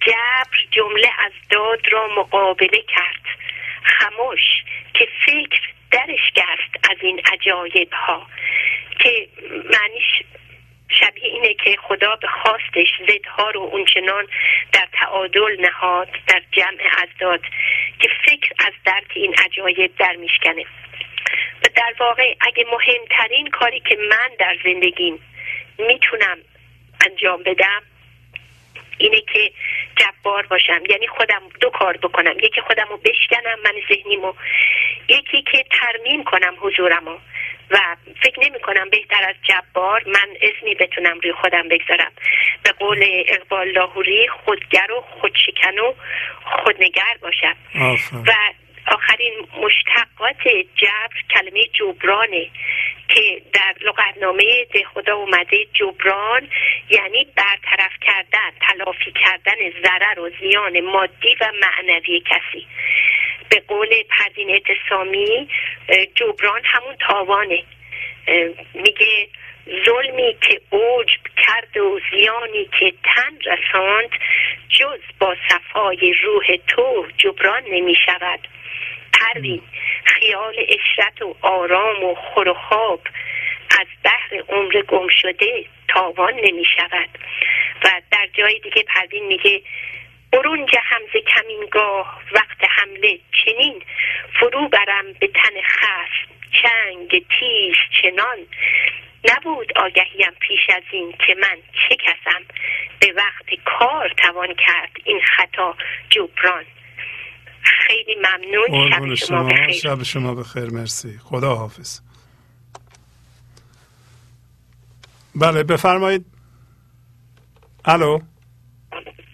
جبر جمله از داد را مقابله کرد. خموش که فکر درش گرفت از این عجایب ها که معنیش شبیه اینه که خدا به خواستش زدها رو اونچنان در تعادل نهاد در جمع داد که فکر از درک این عجایب در میشکنه. و در واقع اگه مهمترین کاری که من در زندگیم می‌تونم انجام بدم اینه که جبار باشم. یعنی خودم دو کار بکنم. یکی خودم رو بشکنم من ذهنیمو. یکی که ترمیم کنم حضورمو. و فکر نمی کنم بهتر از جبار من اسمی بتونم روی خودم بگذارم. به قول اقبال لاهوری خودگر و خودشکن و خودنگر باشم. و آخرین مشتقات جبر کلمه جبرانه که در لغتنامه ده خدا اومده جبران یعنی برطرف کردن تلافی کردن ضرر و زیان مادی و معنوی کسی. به قول پردین اعتصامی جبران همون تاوانه. میگه ظلمی که اوج کرد و زیانی که تن رساند جز با صفای روح تو جبران نمی شود پروین خیال اشرت و آرام و خور و خواب از بحر عمر گم شده تاوان نمی شود و در جای دیگه پروین میگه برون جهم ز کمینگاه وقت حمله چنین فرو برم به تن خصم. چنگ تیز چنان. نبود آگهیم پیش از این که من چه کسم. به وقت کار توان کرد این خطا جبران. خیلی ممنون. شب شما بخیر. شب شما بخیر. مرسی. خدا حافظ بله بفرمایید. الو.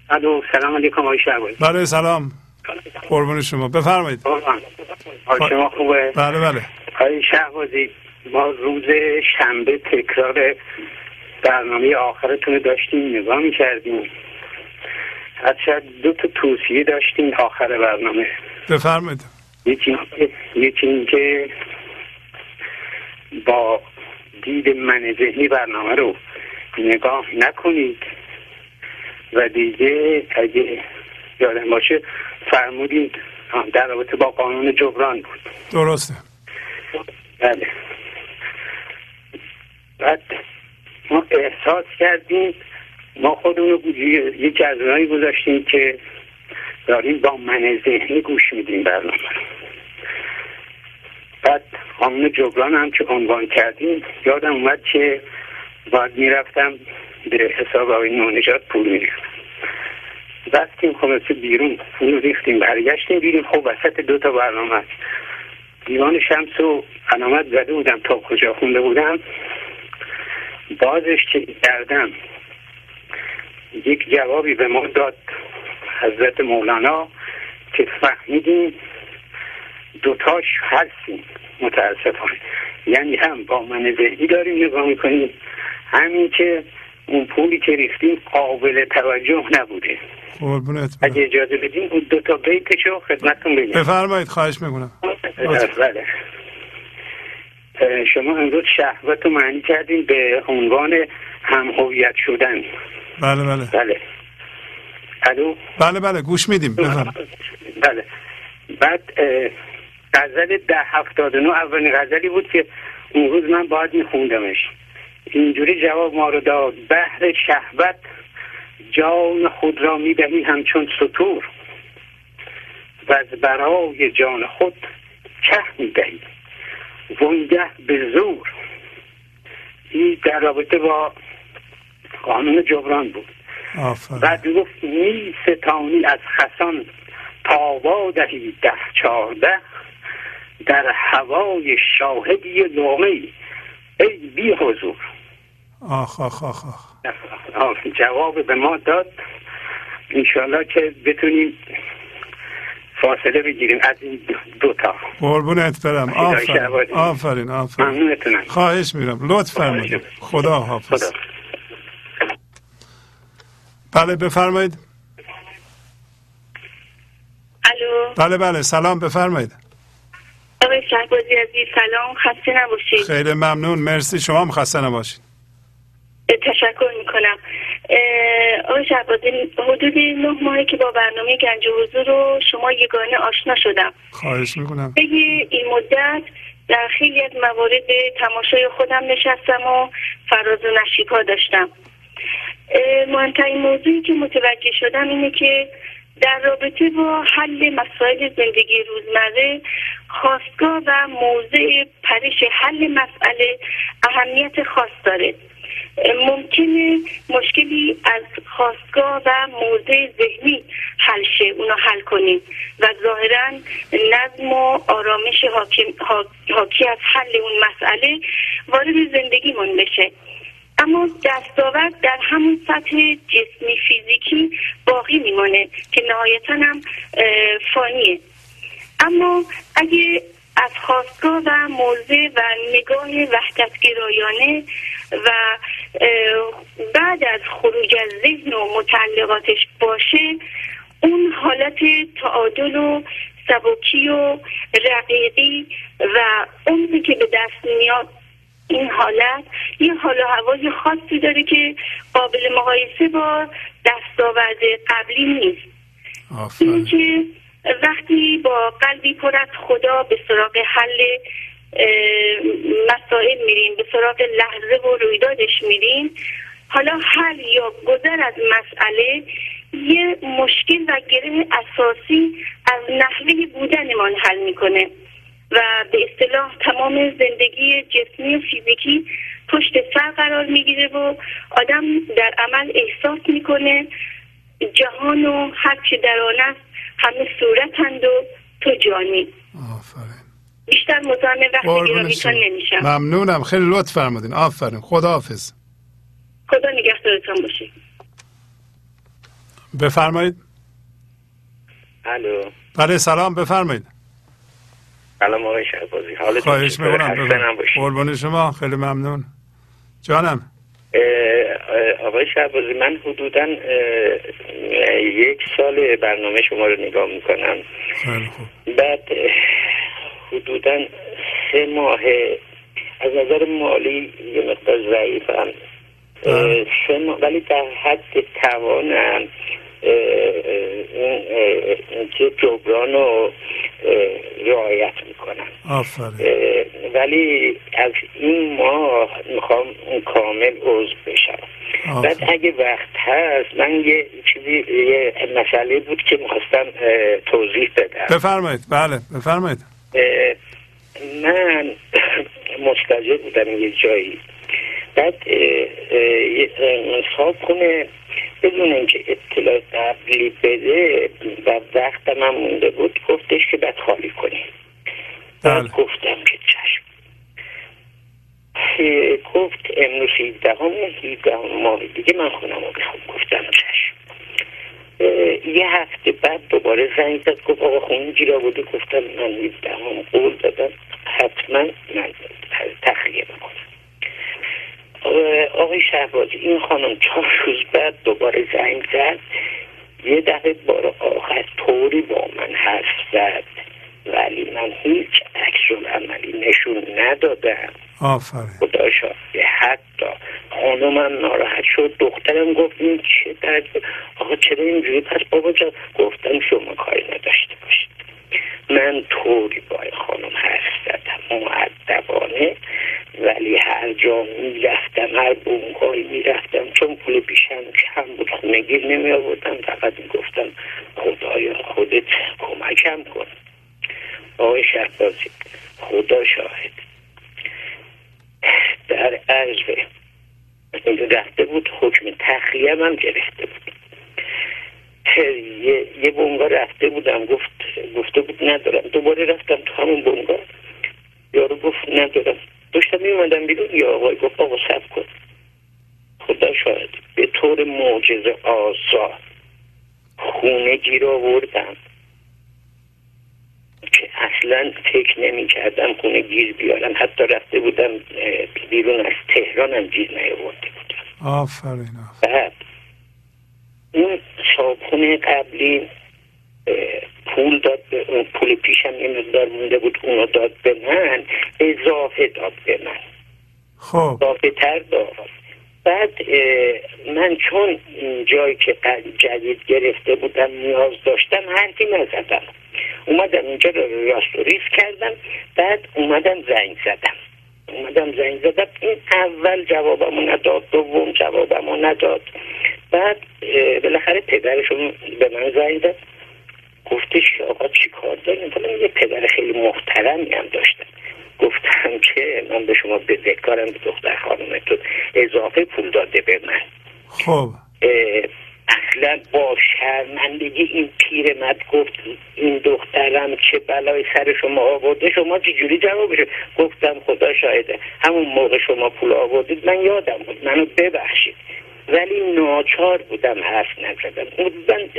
الو سلام علیکم آقای شعبایی بله سلام. قربون شما. بفرمایید. شما خوبه؟ بله بله. آقای شعبازی ما روز شنبه تکرار برنامه آخرتون داشتیم نگاه می‌کردیم. از دو تا توصیه داشتیم آخر برنامه. بفرمایید. یکی یکی اینکه با دید من ذهنی برنامه رو نگاه نکنید و دیگه اگه یادم باشه فرمودید در رابطه با قانون جبران بود. درسته. بله. بعد ما احساس کردیم ما خودمون یکی از اونایی گذاشتیم که داریم با من ذهنی گوش میدیم برنامه بعد قانون جبران هم که عنوان کردیم یادم اومد که باید می‌رفتم به حساب آقای نونجات پول میریختم بستیم خلاصه بیرون پول ریختیم برگشتیم بیرون خب وسط دو تا برنامه هست دیوان شمس و علامت زده بودم تا کجا خونده بودم. بازش که کردم یک جوابی به ما داد حضرت مولانا که فهمیدیم دوتاش هستیم متاسفانه. یعنی هم با من ذهنی داریم نگاه می‌کنیم همین که اون پولی که ریختیم قابل توجه نبوده. اگه اجازه بدیم اون دو تا بیتشو خدمتتون بگم. بفرمایید خواهش می‌کنم. بله. شما امروز شهوت رو معنی کردیم به عنوان هم هویت شدن. بله بله. بله. الو؟ بله بله گوش میدیم بله. بعد غزل ده هفتاد نو اولین غزلی بود که اون روز من باید میخوندمش. اینجوری جواب ما رو داد. بهر شهوت جان خود را می‌دهی همچون سطور. و از برای جان خود چه می‌دهی؟ وانگه به زور. این در رابطه با قانون جبران بود. آفرین. بعد گفت می ستانی از خسان تاوا دهی ده چارده در هوای شاهدی لغمه ای. بی حضور. آخ آخ آخ آخ. جواب به ما داد. انشالله که بتونیم فاصله بگیریم از این دوتا قربونت برم. آفرین. آفرین آفرین. ممنونتونم. خواهش میرم لطف فرمایید. خدا حافظ. خدا. بله بفرمایید. الو. بله بله سلام بفرمایید. آقای شهبازی عزیز سلام خسته نباشید. خیلی ممنون. مرسی شما هم خسته نباشید. تشکر می‌کنم. آقای شهبازی حدود نه ماهی که با برنامه گنج و حضور رو شما یگانه آشنا شدم. خواهش می‌کنم. طی این مدت در خیلی از موارد تماشای خودم نشستم و فراز و نشیب ها داشتم. مهمترین موضوعی که متوجه شدم اینه که در رابطه با حل مسائل زندگی روزمره خواستگاه و موضع پرش حل مسئله اهمیت خاص داره. ممکنه مشکلی از خواستگاه و موضع ذهنی حل شه اونو حل کنیم. و ظاهرا نظم و آرامش حاکی از حل اون مسئله وارد زندگیمون بشه. اما دستاورد در همون سطح جسمی فیزیکی باقی میمانه که نهایتا هم فانیه. اما اگه از خواستگاه و موضع و نگاه وحدتگرایانه و بعد از خروج از ذهن و متعلقاتش باشه اون حالت تعادل و سبکی و رقیقی و اونی که به دست میاد این حالت یه حال و هوای خاصی داره که قابل مقایسه با دستاورد قبلی نیست. آفرین. که وقتی با قلبی پر از خدا به سراغ حل مسائل میریم به سراغ لحظه و رویدادش میریم. حالا حل یا گذر از مسئله یه مشکل و گره اساسی از نحوه بودنمان حل می‌کنه و به اصطلاح تمام زندگی جسمی و فیزیکی پشت سر قرار می‌گیره و آدم در عمل احساس می‌کنه. جهان و هر چه در آن است همه صورتند و تو جانی. آفرین. بیشتر مزاحم وقت گرامیتان. نمیشم. ممنونم. خیلی لطف فرمودین. آفرین. خدا حافظ خدا نگهدارتان باشه. بفرمایید. الو. بله سلام. بفرمایید. سلام آقای شهبازی. حالتون خواهش چطوره؟ می‌کنم. قربان شما. خیلی ممنون. جانم. آقای شهبازی من حدودا یک سال برنامه شما رو نگاه می‌کنم. خیلی خوب بعد حدودا سه ماه از نظر مالی یه مقدار ضعیفم. بله. سه ماه ولی در حد توانم. این اینکه جبران رو رعایت اه، ولی از این ماه می‌خوام کامل عضو بشم. بعد اگه وقت هست من یه چیزی یه مسئله بود که می‌خواستم توضیح بدم. بفرمایید. بله بفرمایید. من مستجر بودم یه جایی. بعد انصاف کنه بدون اینکه اطلاع قبلی بده و وقت من مونده بود گفتش که بعد خالی کنی. بعد بله. گفتم که چشم. گفت امروز 17 هم 17 ماه دیگه من خونم رو بخوام گفتم چشم. یه هفته بعد دوباره زنگ زد گفت آقا خونه گیر آورده گفتم من 17 هم قول دادم. حتما من تخلیه بکنم آقای شهبازی این خانم چهار روز بعد دوباره زنگ زد. یه دفعه بار آخر طوری با من حرف زد. ولی من هیچ عکس عملی نشون ندادم. آفرین. خدا شاهده حتی خانومم ناراحت شد. دخترم گفت این چه درد آقا چرا اینجوری؟ پس بابا جان گفتم شما کاری نداشته باشید. من طوری با این خانم حرف زدم معدبانه ولی هر جا می‌رفتم هر بونگایی می‌رفتم چون پول پیشم کم بود خونه گیر نمی آوردم فقط می‌گفتم خدایا خودت کمکم کن. آقای شهبازی خدا شاهد. در عرض رفته بود حکم تخلیه من گرفته بود. یه, یه بونگا رفته بودم گفت گفته بود ندارم. دوباره رفتم تو همون بونگا یارو گفت ندارم. داشتم میومدم بیرون یا آقای گفت آقا سب کن. خدا شاید. به طور معجزه آسا خونه گیر آوردم. که اصلا فکر نمی کردم خونه گیر بیارم. حتی رفته بودم بیرون از تهرانم گیر نیاورده بودم. آفرین. بعد اون صابخونه قبلی پول داد به اون پول پیشم یه مقدار مونده بود اونو داد به من اضافه داد به من. خب. اضافه تر داد. بعد من چون جایی که جدید گرفته بودم نیاز داشتم حرفی نزدم. اومدم اینجا رو راست و ریز کردم بعد اومدم زنگ زدم. اومدم زنگ زدم این اول جوابمو نداد دوم جوابمو نداد. بعد بالاخره پدرشون به من زنگ داد گفتش آقا چی کار داریم یه پدر خیلی محترمی هم داشتم گفتم که من به شما بزهکارم به دختر خانومتون اضافه پول داده به من. خب. اصلا با شرمندگی این پیرمرد گفت این دخترم چه بلای سر شما آورده؟ شما چجوری جوابش گفتم خدا شاهده. همون موقع شما پول آوردید من یادم بود. منو ببخشید. ولی ناچار بودم حرف نزدم. من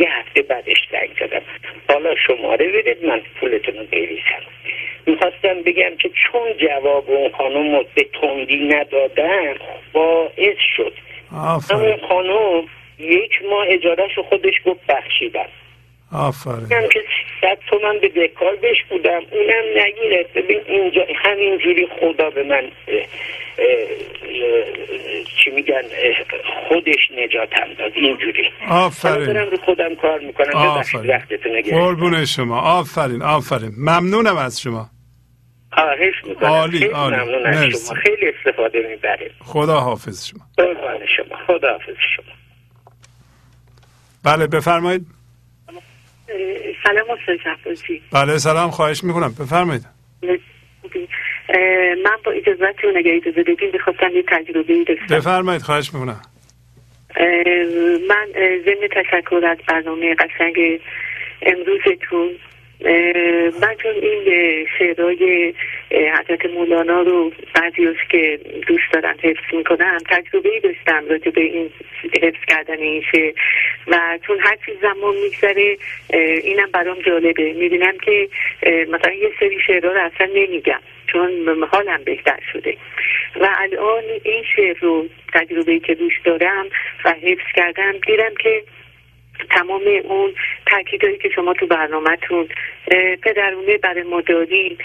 یه هفته بعدش زنگ زدم. حالا شماره بدید من پولتون رو بریسم می‌خواستم بگم که چون جواب اون خانم به تندی ندادن باعث شد. همون خانم یک ماه اجارهش خودش گفت بخشیدم آفرین. که صد تومن به دکار بهش بودم. اونم نگیره. ببین اینجا همینجوری خدا به من اه اه چی میگن خودش نجاتم داد اینجوری. آفرین. دارم رو خودم کار می‌کنم. آفرین. وقتتون قربون شما. آفرین آفرین. ممنونم از شما. خواهش می‌کنم. عالی خیلی عالی. ممنون از مرسی. شما. خیلی استفاده می‌برید. خدا حافظ شما. قربان شما. خدا حافظ شما. بله بفرمایید. سلام استاد شهبازی بله سلام خواهش می‌کنم. بفرمایید. من با اجازهتون اگر اجازه بدین بخواستم یه تجربه داشتم بفرمایید خواهش می‌کنم. من ضمن تشکر از برنامه قشنگ امروزتون من چون این شعرهای حضرت مولانا رو بعضیش که دوست دارم حفظ می‌کنم تجربه ای داشتم راجع به این حفظ کردن این شعر. و چون هر چیز زمان میگذره اینم برام جالبه. می‌بینم که مثلا یه سری شعرها رو اصلا نمیگم چون حالم بهتر شده. و الان این شعر رو تجربه که دوست دارم و حفظ کردم دیدم که تمام اون تاکیدهایی که شما تو برنامهتون پدرونه برای ما داریم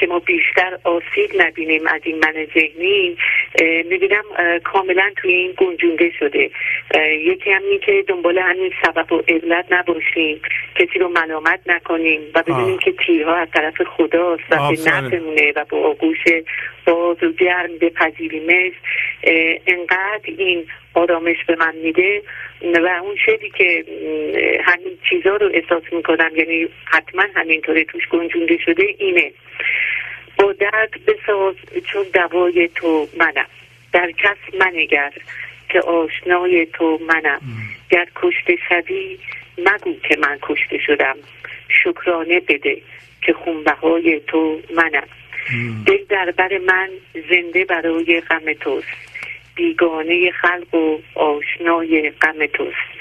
که ما بیشتر آسیب نبینیم از این من ذهنی. می‌بینم کاملا توی این گنجونده شده. یکی هم این که دنبال همین سبب و علت نباشیم کسی رو ملامت نکنیم و بدونیم که تیرها از طرف خداست و به نفعمونه و با آغوش باز و گرم بپذیریمش انقدر این آرامش به من میده و اون شدی که همین چیزا رو احساس می‌کنم یعنی حتما همینطوری توش گنجونده شده اینه. با درد بساز چون دوای تو منم. در کس منگر که آشنای تو منم. گر کشته شوی مگو که من کشته شدم. شکرانه بده که خونبهای تو منم. دل در بر من زنده برای غم توست. بیگانه خلق و آشنای غم توست.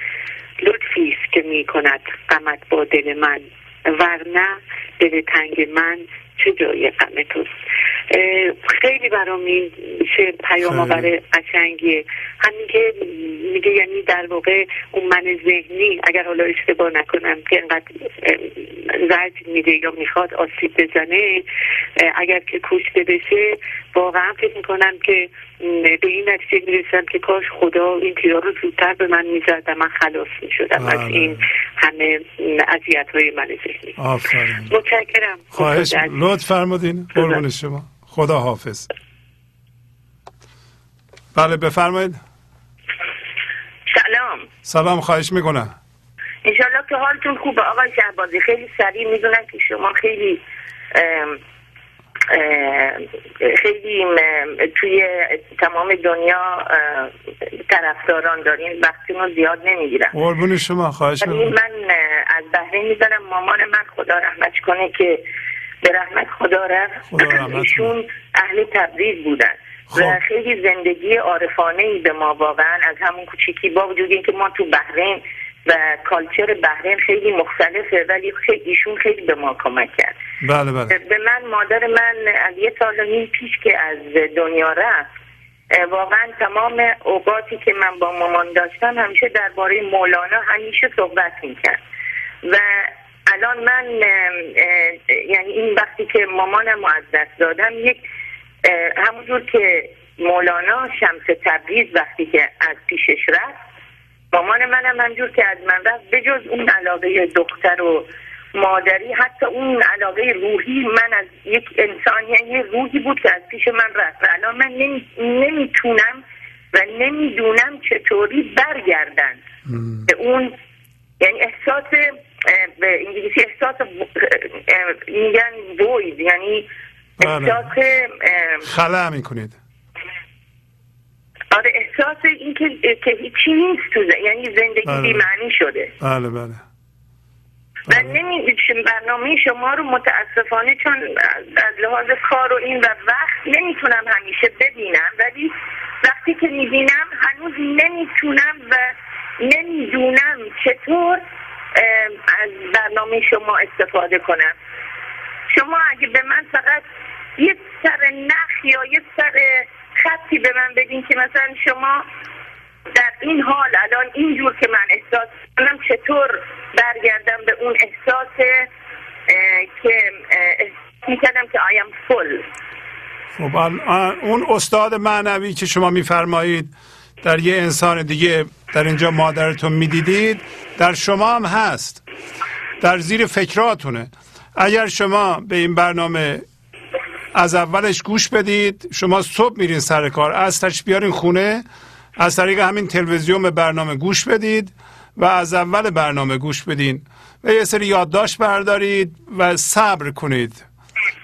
لطفی است که می کند غمت با دل من. ورنه دل تنگ من چه جای غم توست خیلی برام این شعر پیام آور قشنگیه. همین که میگه یعنی در واقع اون من ذهنی اگر حالا اشتباه نکنم که انقدر زج میده یا می‌خواد آسیب بزنه اگر که کشته بشه واقعا فکر می‌کنم که به این نتیجه می‌رسم که کاش خدا این تیرا رو زودتر به من می‌زد و من خلاص می‌شدم از این همه اذیت های من ذهنی. متشکرم. خواهش لطف فرمودین. قربون شما. خدا حافظ. بله بفرمایید. سلام. سلام خواهش می‌کنم. انشالله که حالتون خوبه. آقای شهبازی خیلی سریع می‌دونم که شما خیلی ام خیلی توی تمام دنیا طرفداران دارین. وقتی رو زیاد نمی‌گیرم. قربون شما خواهش من از بحرین میدارم مامان من خدا رحمت کنه که به رحمت خدا رفت. ایشون اهل تبریز بودن. خب. و خیلی زندگی عارفانه ای به ما واقعا از همون کوچیکی با وجود اینکه ما تو بحرین و کالچر بحرین خیلی مختلفه ولی خیلی ایشون خیلی به ما کمک کرد. بله بله. به من مادر من از یه سال و نیم پیش که از دنیا رفت واقعا تمام اوقاتی که من با مامان داشتم همیشه درباره مولانا همیشه صحبت می‌کرد. و الان من یعنی این وقتی که مامانم از دست دادم یک همونجور که مولانا شمس تبریز وقتی که از پیشش رفت مامان منم همجور که از من رفت بجز اون علاقه دختر و مادری حتی اون علاقه روحی من از یک انسان یعنی یه روحی بود که از پیش من رفت و الان من نمی- نمی‌تونم و نمی‌دونم چطوری برگردن به اون یعنی احساس به انگلیسی احساس میگن void یعنی. احساس خلع می‌کنید آره احساس این که که هیچی نیست تو یعنی زندگی بله. بی‌معنی شده بله بله و نمی برنامه شما رو متاسفانه چون از لحاظ کار و این و وقت نمی‌تونم همیشه ببینم ولی وقتی که می‌بینم هنوز نمی‌تونم و نمی‌دونم چطور از برنامه شما استفاده کنم. شما اگه به من فقط یه سر نخ یا یه سر خطی به من بدین که مثلا شما در این حال الان اینجور که من احساس کنم چطور برگردم به اون احساس که می‌کردم که am full. خب اون استاد معنوی که شما میفرمایید در یه انسان دیگه در اینجا مادرتون می‌دیدید در شما هم هست. در زیر فکراتونه. اگر شما به این برنامه از اولش گوش بدید شما صبح میرین سر کار از بیارین خونه از طریق همین تلویزیون به برنامه گوش بدید و از اول برنامه گوش بدین. و یه سری یادداشت بردارید و صبر کنید.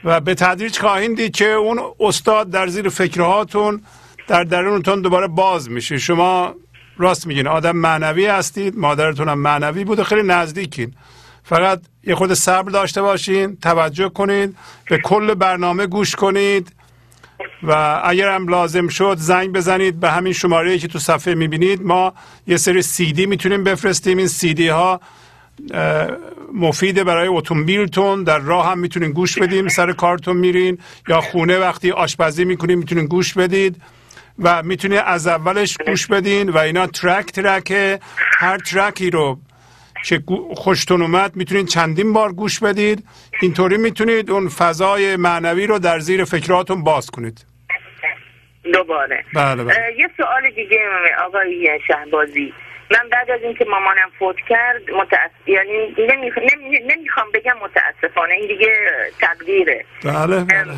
و به تدریج خواهید دید که اون استاد در زیر فکرهاتون در درونتون دوباره باز میشه. شما راست میگین آدم معنوی هستید مادرتون هم معنوی بود و خیلی نزدیکین. فقط یه خود صبر داشته باشین توجه کنید به کل برنامه گوش کنید و اگر هم لازم شد زنگ بزنید به همین شماره که تو صفحه می‌بینید. ما یه سری سی دی می‌تونیم بفرستیم. این سی دی ها اه، مفیده برای اتومبیلتون. در راه هم می‌تونین گوش بدیم سر کارتون میرین. یا خونه وقتی آشپزی می‌کنین می‌تونین گوش بدید. و می‌تونید از اولش گوش بدین و اینا ترک ترکه هر ترکی رو که خوشتون اومد می‌تونید چندین بار گوش بدید. اینطوری می‌تونید اون فضای معنوی رو در زیر فکراتون باز کنید. دوباره. بله بله. یه سوال دیگه آقای شهبازی. من بعد از اینکه مامانم فوت کرد متأس... یعنی نمی... نمی... نمی‌خوام بگم متاسفانه این دیگه تقدیره. بله بله.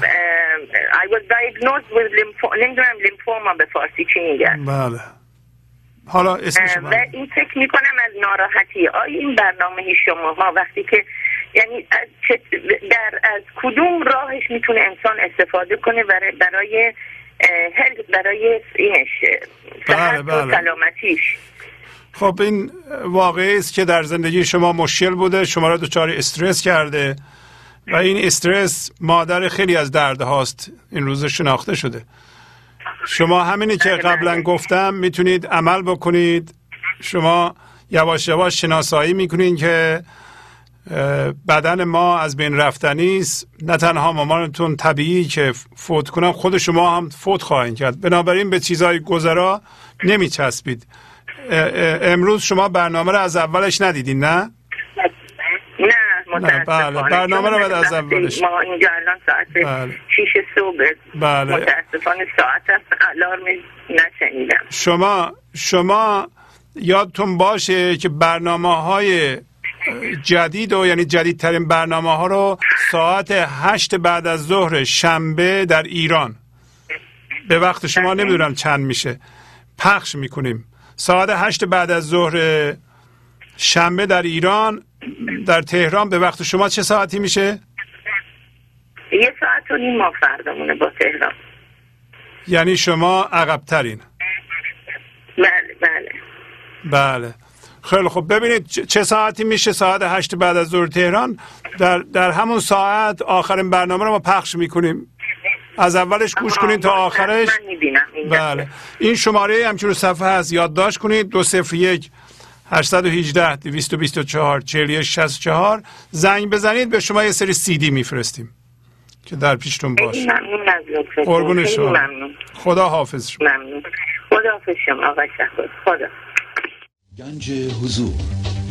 Was diagnosed with lympho... نمی‌دونم لیمفوما به فارسی چی میگن؟ بله. حالا اسمش و این فکر می‌کنم از ناراحتی. آیا این برنامه شما ها وقتی که یعنی از در از کدوم راهش می‌تونه انسان استفاده کنه برای برای برای اینش بله، بله. سلامتیش؟ خب این واقعی است که در زندگی شما مشکل بوده شما را دچار استرس کرده. و این استرس مادر خیلی از درد هاست. این روز شناخته شده. شما همینی که بله، قبلا بله. گفتم می‌تونید عمل بکنید. شما یواش یواش شناسایی می‌کنید که بدن ما از بین رفتنی است. نه تنها مامانتون طبیعی که فوت کنن خود شما هم فوت خواهید کرد. بنابراین به چیزهای گذرا نمیچسبید. امروز شما برنامه رو از اولش ندیدین نه؟ نه بله، برنامه رو باید از اولش. ما اینجا الان ساعت بله. شیش صبح بله. متاسفانه ساعت الارم نشنیدم شما شما یادتون باشه که برنامه های جدید و یعنی جدیدترین برنامه ها رو ساعت هشت بعد از ظهر شنبه در ایران به وقت شما بله. نمی‌دونم چند میشه پخش می‌کنیم ساعت هشت بعد از ظهر شنبه در ایران در تهران به وقت شما چه ساعتی میشه؟ یه ساعت و نیم ما فردامونه با تهران. یعنی شما عقبترین. بله بله. بله. خیلی خوب. ببینید چه- ساعتی میشه ساعت هشت بعد از ظهر تهران؟ در, در همون ساعت آخرین برنامه رو ما پخش می‌کنیم. از اولش گوش کنید تا آخرش. بله. این شماره همچون صفحه هست. یادداشت کنید. دو صفر یک 818 224 41 64 زنگ بزنید به شما یه سری سی دی میفرستیم که در پیشتون باشه. ممنون از لطفتون. قربون خیلی شما. ممنون. خدا حافظ شما. ممنون. خدا حافظ شما. آقای خدا. گنج حضور.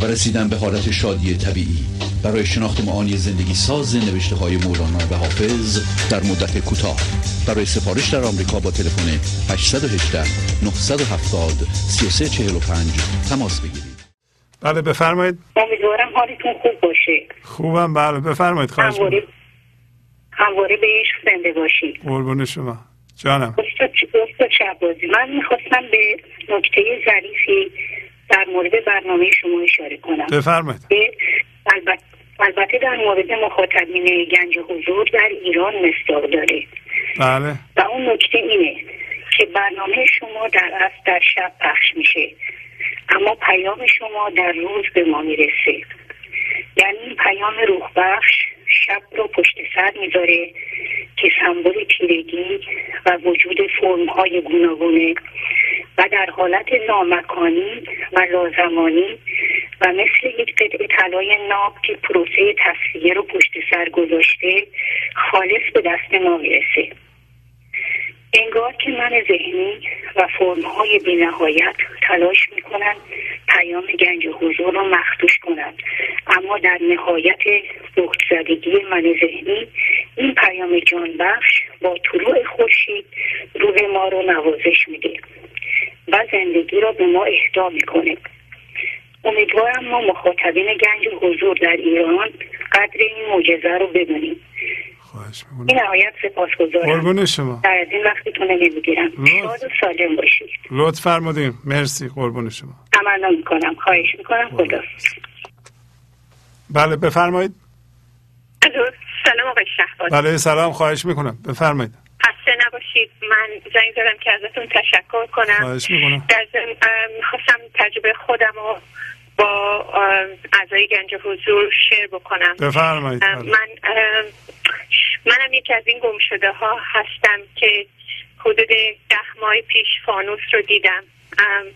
و رسیدن به حالت شادی طبیعی. برای شناخت معانی زندگی ساز نوشته های مولانا و حافظ در مدت کوتاه. برای سفارش در آمریکا با تلفن 818 970 3345 تماس بگیرید. بله بفرمایید. امیدوارم حالتون خوب باشه. خوبم بله بفرمایید. خواهش همواره می‌کنم. همواره به عشق زنده باشید. قربون شما. جانم. استاد شهبازی من می‌خواستم به نکته ظریفی در مورد برنامه شما اشاره کنم. بفرمایید. البته البته در مورد مخاطبین گنج حضور در ایران مصداق داره. بله. و اون نکته اینه که برنامه شما در اصل در شب پخش میشه. اما پیام شما در روز به ما می‌رسه. یعنی این پیام روح بخش شب رو پشت سر می‌ذاره که سمبل تیرگی و وجود فرم های گوناگونه و در حالت نامکانی و لازمانی و مثل یک قطعه طلای ناب که پروسه تصفیه رو پشت سر گذاشته خالص به دست ما می‌رسه. انگار که من ذهنی و فرمهای بینهایت تلاش می‌کنن پیام گنج حضور رو مختوش کنند اما در نهایت بخت زدگی من ذهنی این پیام جان بخش با طلوع خورشید روح ما رو نوازش میده. و زندگی را به ما اهدا می‌کنه. امیدوارم ما مخاطبین گنج حضور در ایران قدر این معجزه رو بدونیم خواهش این می‌کنم نهایت سپاسگزارم. قربون شما. در از این وقتتون رو نمی‌گیرم. شاد و سالم باشید لطف فرمودین. مرسی. قربون شما. تمنا می‌کنم. خواهش می‌کنم. خدا بله بفرمایید. سلام آقای شهباز. بله سلام. خواهش می‌کنم. بفرمایید. خسته نباشید من زنگ زدم که ازتون تشکر کنم. در می‌خواستم تجربه خودم رو با اعضای گنج حضور شیر بکنم. بفرمایید. من منم یکی از این گم شده ها هستم که حدود ده ماه پیش فانوس رو دیدم. ام،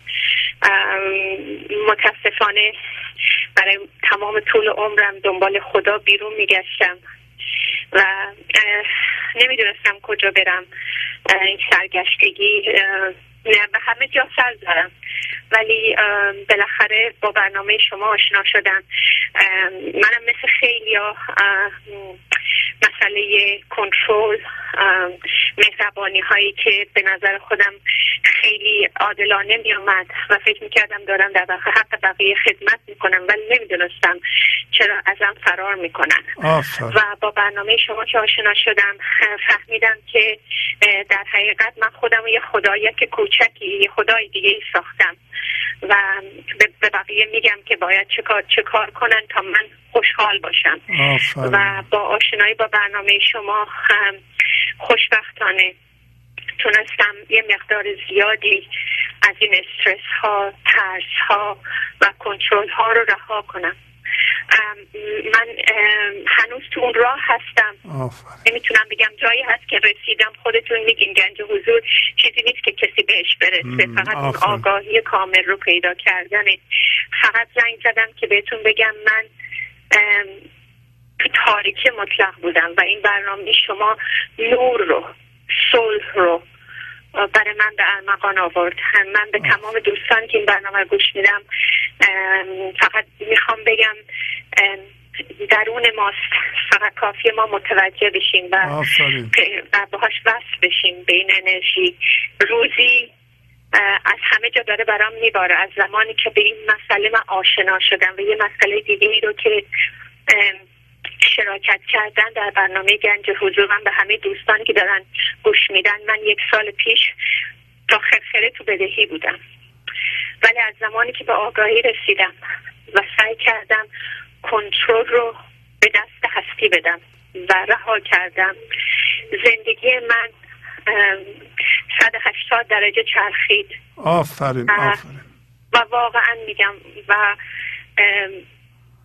ام، متاسفانه برای تمام طول عمرم دنبال خدا بیرون میگشتم و نمی‌دونستم کجا برم. این سرگشتگی به همه جا سر زدم ولی بالاخره با برنامه شما آشنا شدم. منم مثل خیلی مسئله کنترل مهربانی هایی که به نظر خودم خیلی عادلانه می آمد و فکر می‌کردم دارم در واقع حق بقیه خدمت می‌کنم ولی نمی‌دونستم چرا ازم فرار می‌کنن. آفر و با برنامه شما که آشنا شدم فهمیدم که در حقیقت من خودم یه خدایک کوچکی یه خدای دیگه ای ساختم. و به- بقیه میگم که باید چه کار, چه کار کنن تا من خوشحال باشم. و با آشنایی با برنامه شما هم خوشبختانه تونستم یه مقدار زیادی از این استرس ها ترس ها و کنترل ها رو رها کنم. من هنوز تو اون راه هستم. نمی‌تونم بگم جایی هست که رسیدم. خودتون میگین گنج حضور. چیزی نیست که کسی بهش برسه. فقط اون. آگاهی کامل رو پیدا کردنه. فقط زنگ زدم که بهتون بگم من تو تاریکی مطلق بودم و این برنامه شما نور رو صلح رو برای من به ارمغان آورد. من به تمام دوستان که این برنامه گوش میدم فقط می‌خوام بگم درون ماست. فقط کافی ما متوجه بشیم و باهاش وصل بشیم به این انرژی. روزی از همه جا داره برام میباره. از زمانی که به این مسئله من آشنا شدم و یه مسئله دیگه ای رو که شراکت کردن در برنامه گنج حضور. من به همه دوستانی که دارن گوش میدن من یک سال پیش تا خرخره تو بدهی بودم. ولی از زمانی که به آگاهی رسیدم و سعی کردم کنترل رو به دست هستی بدم و رها کردم زندگی من 180 درجه چرخید. آفرین آفرین. و واقعا میگم و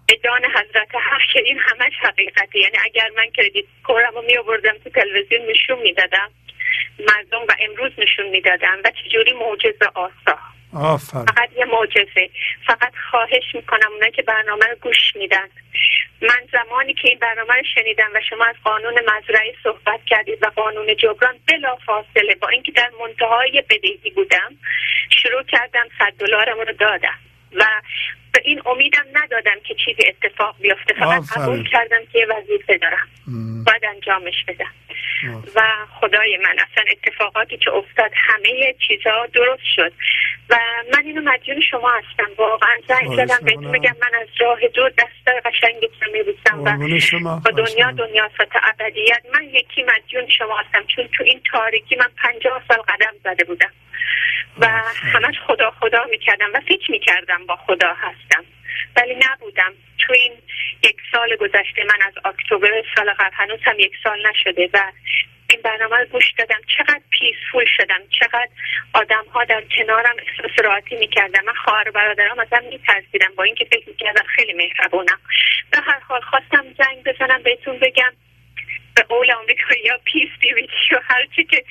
ادان حضرت حق که این همش حقیقتی یعنی اگر من کردیت کورم رو می آوردم تو تلویزیون نشون می‌دادم مردم و امروز نشون می‌دادم و چجوری معجزه آسا. آفر. فقط یه معجزه. فقط خواهش می‌کنم اونایی که برنامه رو گوش میدن. من زمانی که این برنامه رو شنیدم و شما از قانون مزرعه صحبت کردید و قانون جبران بلا فاصله با اینکه در منتهای بدهی بودم شروع کردم صد دلارم رو دادم. و به این امیدم ندادم که چیزی اتفاق بیفته. فقط قبول کردم که یه وظیفه دارم. باید انجامش بدم. و خدای من اصلا اتفاقاتی که افتاد همه چیزها درست شد. و من اینو مدیون شما هستم. واقعا زنگ زدم بهتون بگم من از راه دور دست قشنگتون میبوسم و با دنیا دنیا سات ابدیت. من یکی مدیون شما هستم. چون تو این تاریکی من پنجاه سال قدم زده بودم. و همش خدا خدا می‌کردم و فکر می‌کردم با خدا هستم ولی نبودم. تو این یک سال گذشته من از اکتبر سال قبل هنوز هم یک سال نشده و این برنامه رو گوش دادم. چقدر پیسفول شدم. چقدر آدم ها در کنارم احساس راحتی می‌کردم من خواهر برادرام ازم میترسیدم با اینکه فکر می‌کردم خیلی مهربونم. به هر حال خواستم زنگ بزنم بهتون بگم. به قول آمریکایی پیس بیویچی و هرچی که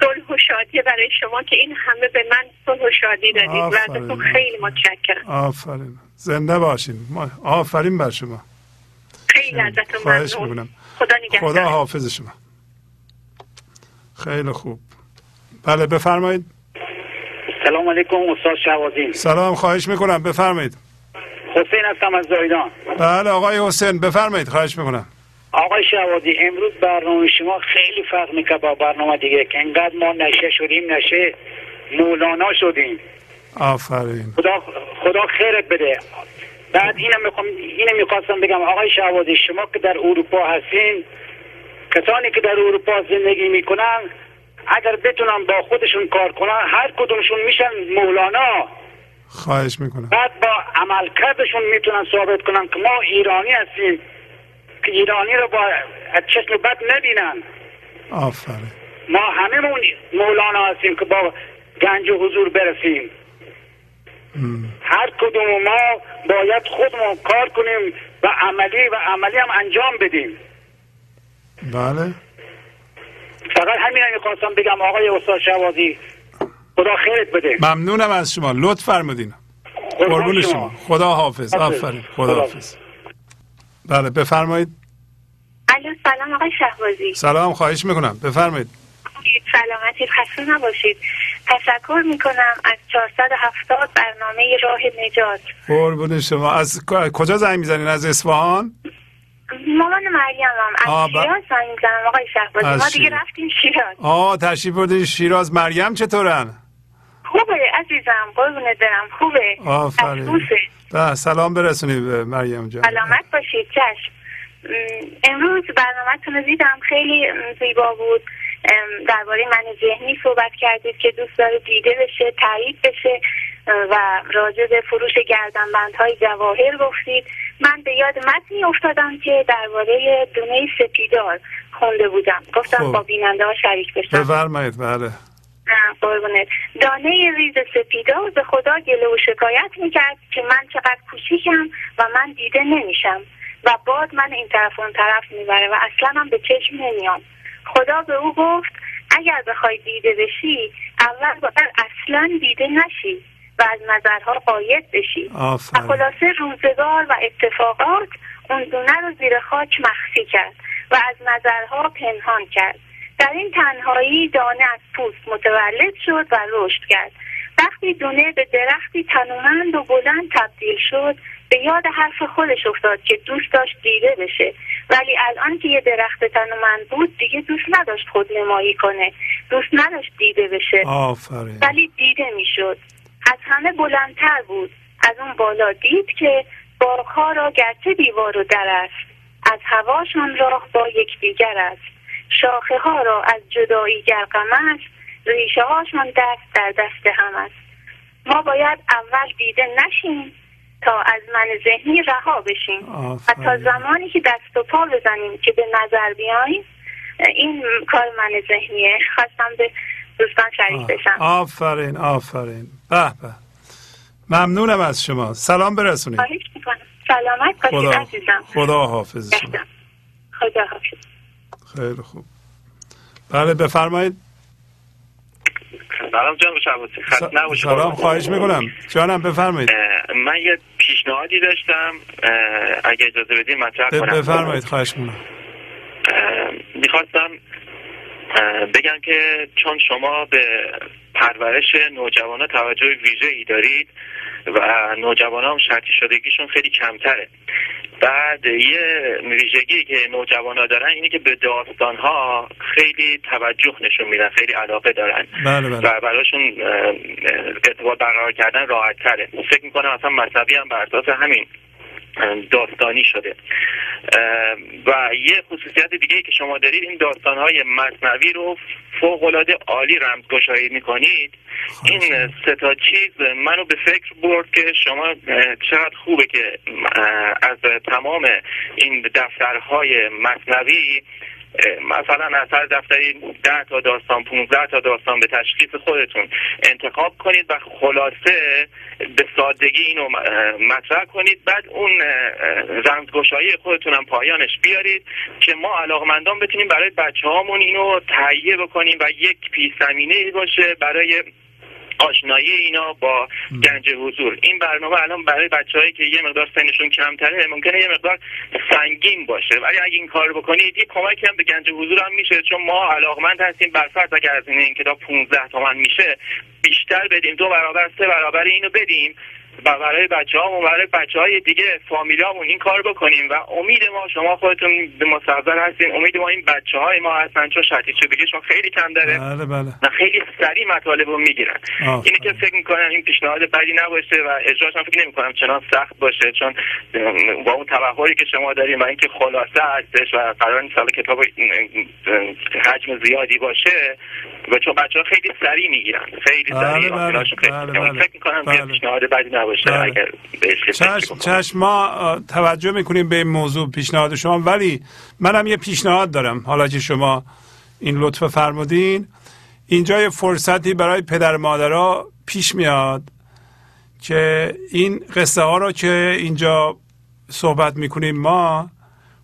صلح و شادی برای شما که این همه به من صلح و شادی دادید و ازتون خیلی متشکرم. آفرین. زنده باشین. آفرین بر شما. خیلی ازتون ممنون. خدا نگهدار. خدا حافظ شما. خیلی خوب. بله بفرمایید. سلام علیکم استاد شهوازی سلام خواهش می‌کنم. بفرمایید. حسین هستم از زایدان. بله آقای حسین بفرمایید. خواهش می‌کنم. آقای شهوازی امروز برنامه شما خیلی فرق می‌کنه با برنامه دیگه که انقدر ما نشه شدیم نشه مولانا شدیم. آفرین. خدا خدا خیرت بده. بعد اینم می‌خوام اینم می‌خواستم بگم. آقای شهوازی شما که در اروپا هستین کسانی که در اروپا زندگی می‌کنن اگر بتونن با خودشون کار کنن هر کدومشون میشن مولانا. خواهش می‌کنم. بعد با عملکردشون می‌تونن ثابت کنن که ما ایرانی هستیم. که ایرانی رو با چشم بد نبینن. آفرین. ما همه مولانا هستیم که با گنج و حضور برسیم. هر کدوم ما باید خودمون کار کنیم و عملی و عملی هم انجام بدیم. بله. فقط همین رو می‌خواستم بگم آقای استاد شوازی خدا خیرت بده. ممنونم از شما. لطف فرمودین. قربون شما. خدا حافظ. آفرین. خدا حافظ بله بفرمایید. الو سلام آقای شهبازی. سلام خواهش می‌کنم. بفرمایید. سلامتی خسته نباشید. تشکر می‌کنم از 470 برنامه راه نجات. قربون شما. از کجا زنگ می‌زنین؟ از اصفهان؟ مامان مریم هم. از شیراز زنگ می‌زنم آقای شهبازی. ما دیگه رفتیم شیراز. آه تشریف بردین. شیراز مریم چطورن؟ خوبه عزیزم. قربونه دارم خوبه. آفرین. سلام برسونید به مریم جان. سلامت باشید چشم. امروز برنامه رو دیدم خیلی زیبا بود. درباره من ذهنی صحبت کردید که دوست داره دیده بشه تایید بشه و راجع به فروش گردنبندهای جواهر گفتید. من به یاد متنی افتادم که درباره دونه سپیدار خونده بودم. گفتم خب. با بیننده ها شریک بشم. بفرمایید بله. قربونت دانه ریز سپیدار به خدا گله و شکایت می‌کرد که من چقدر کوچیکم و من دیده نمیشم و باد من این طرف اون طرف می‌بره و اصلا هم به چشم نمیام. خدا به او گفت اگر بخوای دیده بشی اول باید اصلا دیده نشی و از نظرها قاید بشی. و خلاصه روزگار و اتفاقات اون دونه رو زیر خاک مخفی کرد و از نظرها پنهان کرد. در این تنهایی دانه از پوست متولد شد و رشد کرد. وقتی دونه به درختی تنومند و بلند تبدیل شد به یاد حرف خودش افتاد که دوست داشت دیده بشه. ولی الان که یه درخت تنومند بود دیگه دوست نداشت خود نمایی کنه. دوست نداشت دیده بشه. آفرین. ولی دیده می‌شد. از همه بلندتر بود. از اون بالا دید که باغها را گرچه دیوار و در است از هواشان راه با یکدیگر است. شاخه ها را از جدایی گرقم است ریشه هاشان دست در دست هم است. ما باید اول دیده نشیم تا از من ذهنی رها بشیم و تا زمانی که دست و پا بزنیم که به نظر بیاییم این کار من ذهنیه. خواستم به دوستان شریک بشم. آفرین آفرین. به به. ممنونم از شما. سلام برسونید. سلامت باشید عزیزم. خدا حافظ شما. خدا حافظ. خیلی خوب. بله بفرمایید. سلام جان نباشه سلام خواهش می‌کنم. جانم بفرمایید. من یه پیشنهادی داشتم. اگه اجازه بدین مطرح کنم. بفرمایید خواهش می‌کنم. می‌خواستم بگم که چون شما به پرورش نوجوانان توجه ویژه ای دارید و نوجوان هم شرطی شدگیشون خیلی کمتره. بعد یه ویژگی که نوجوان ها دارن اینه که به داستان ها خیلی توجه نشون میدن خیلی علاقه دارن. بله بله. و براشون ارتباط برقرار کردن راحت تره فکر می‌کنم اصلا مذهبی هم بر اساس همین. داستانی شده. و یه خصوصیت دیگه که شما دارید این داستانهای مصنوی رو فوق العاده عالی رمزگشایی می‌کنید. این سه تا چیز منو به فکر برد که شما چقدر خوبه که از تمام این دفترهای مصنوی مثلا از هر دفتری ده تا داستان 15 تا داستان به تشخیص خودتون انتخاب کنید و خلاصه به سادگی اینو مطرح کنید. بعد اون رمزگشایی خودتون هم پایانش بیارید که ما علاقمندان بتونیم برای بچه هامون اینو تهیه بکنیم و یک پیش زمینه باشه برای آشنایی اینا با گنج حضور. این برنامه الان برای بچههایی که یه مقدار سنشون کمتره ممکنه یه مقدار سنگین باشه. ولی اگه این کار بکنید یه کمکی هم به گنج حضور هم میشه چون ما علاقمند هستیم برفرض اگر از این کتاب 15 تومن میشه بیشتر بدیم دو برابر سه برابر اینو بدیم. و برای بچه ها و برای بچه های دیگه فامیلامون این کار بکنیم و امید ما شما خودتون به مستحضر هستین امید ما این بچه های ما هستن چون شرطی شدگیشون خیلی کم داره بله بله. و خیلی سریع مطالب رو می‌گیرن اینه که فکر می‌کنم این پیشنهاد بدی نباشه و اجراش هم فکر نمی‌کنم چنان سخت باشه چون با اون توهری که شما داریم و اینکه خلاصه هستش و قرار نیست کتاب حجم زیادی باشه و چون بچه ها خیلی سریع می‌گیرن خیلی سریع بله بله. بله بله. فکر می‌کنم بله. پیشنهاد بدی نباشه بله. اگر چشم, چشم ما توجه می‌کنیم به این موضوع پیشنهاد شما. ولی منم یه پیشنهاد دارم. حالا که شما این لطف فرمودین. اینجا یه فرصتی برای پدر مادرها پیش میاد که این قصه ها رو که اینجا صحبت می‌کنیم ما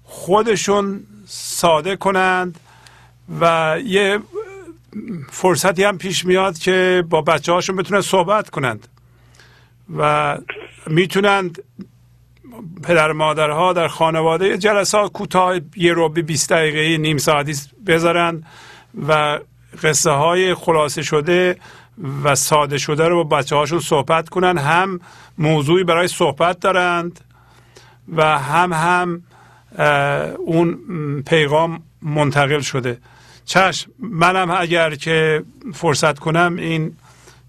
خودشون ساده کنند و یه فرصتی هم پیش میاد که با بچه هاشون بتونن صحبت کنند. و می‌تونند پدر مادرها در خانواده جلسات کوتاه یه روبی 20 دقیقه نیم ساعتی بذارن و قصه های خلاصه شده و ساده شده رو با بچه هاشون صحبت کنن. هم موضوعی برای صحبت دارند و هم هم اون پیغام منتقل شده. چشم منم اگر که فرصت کنم این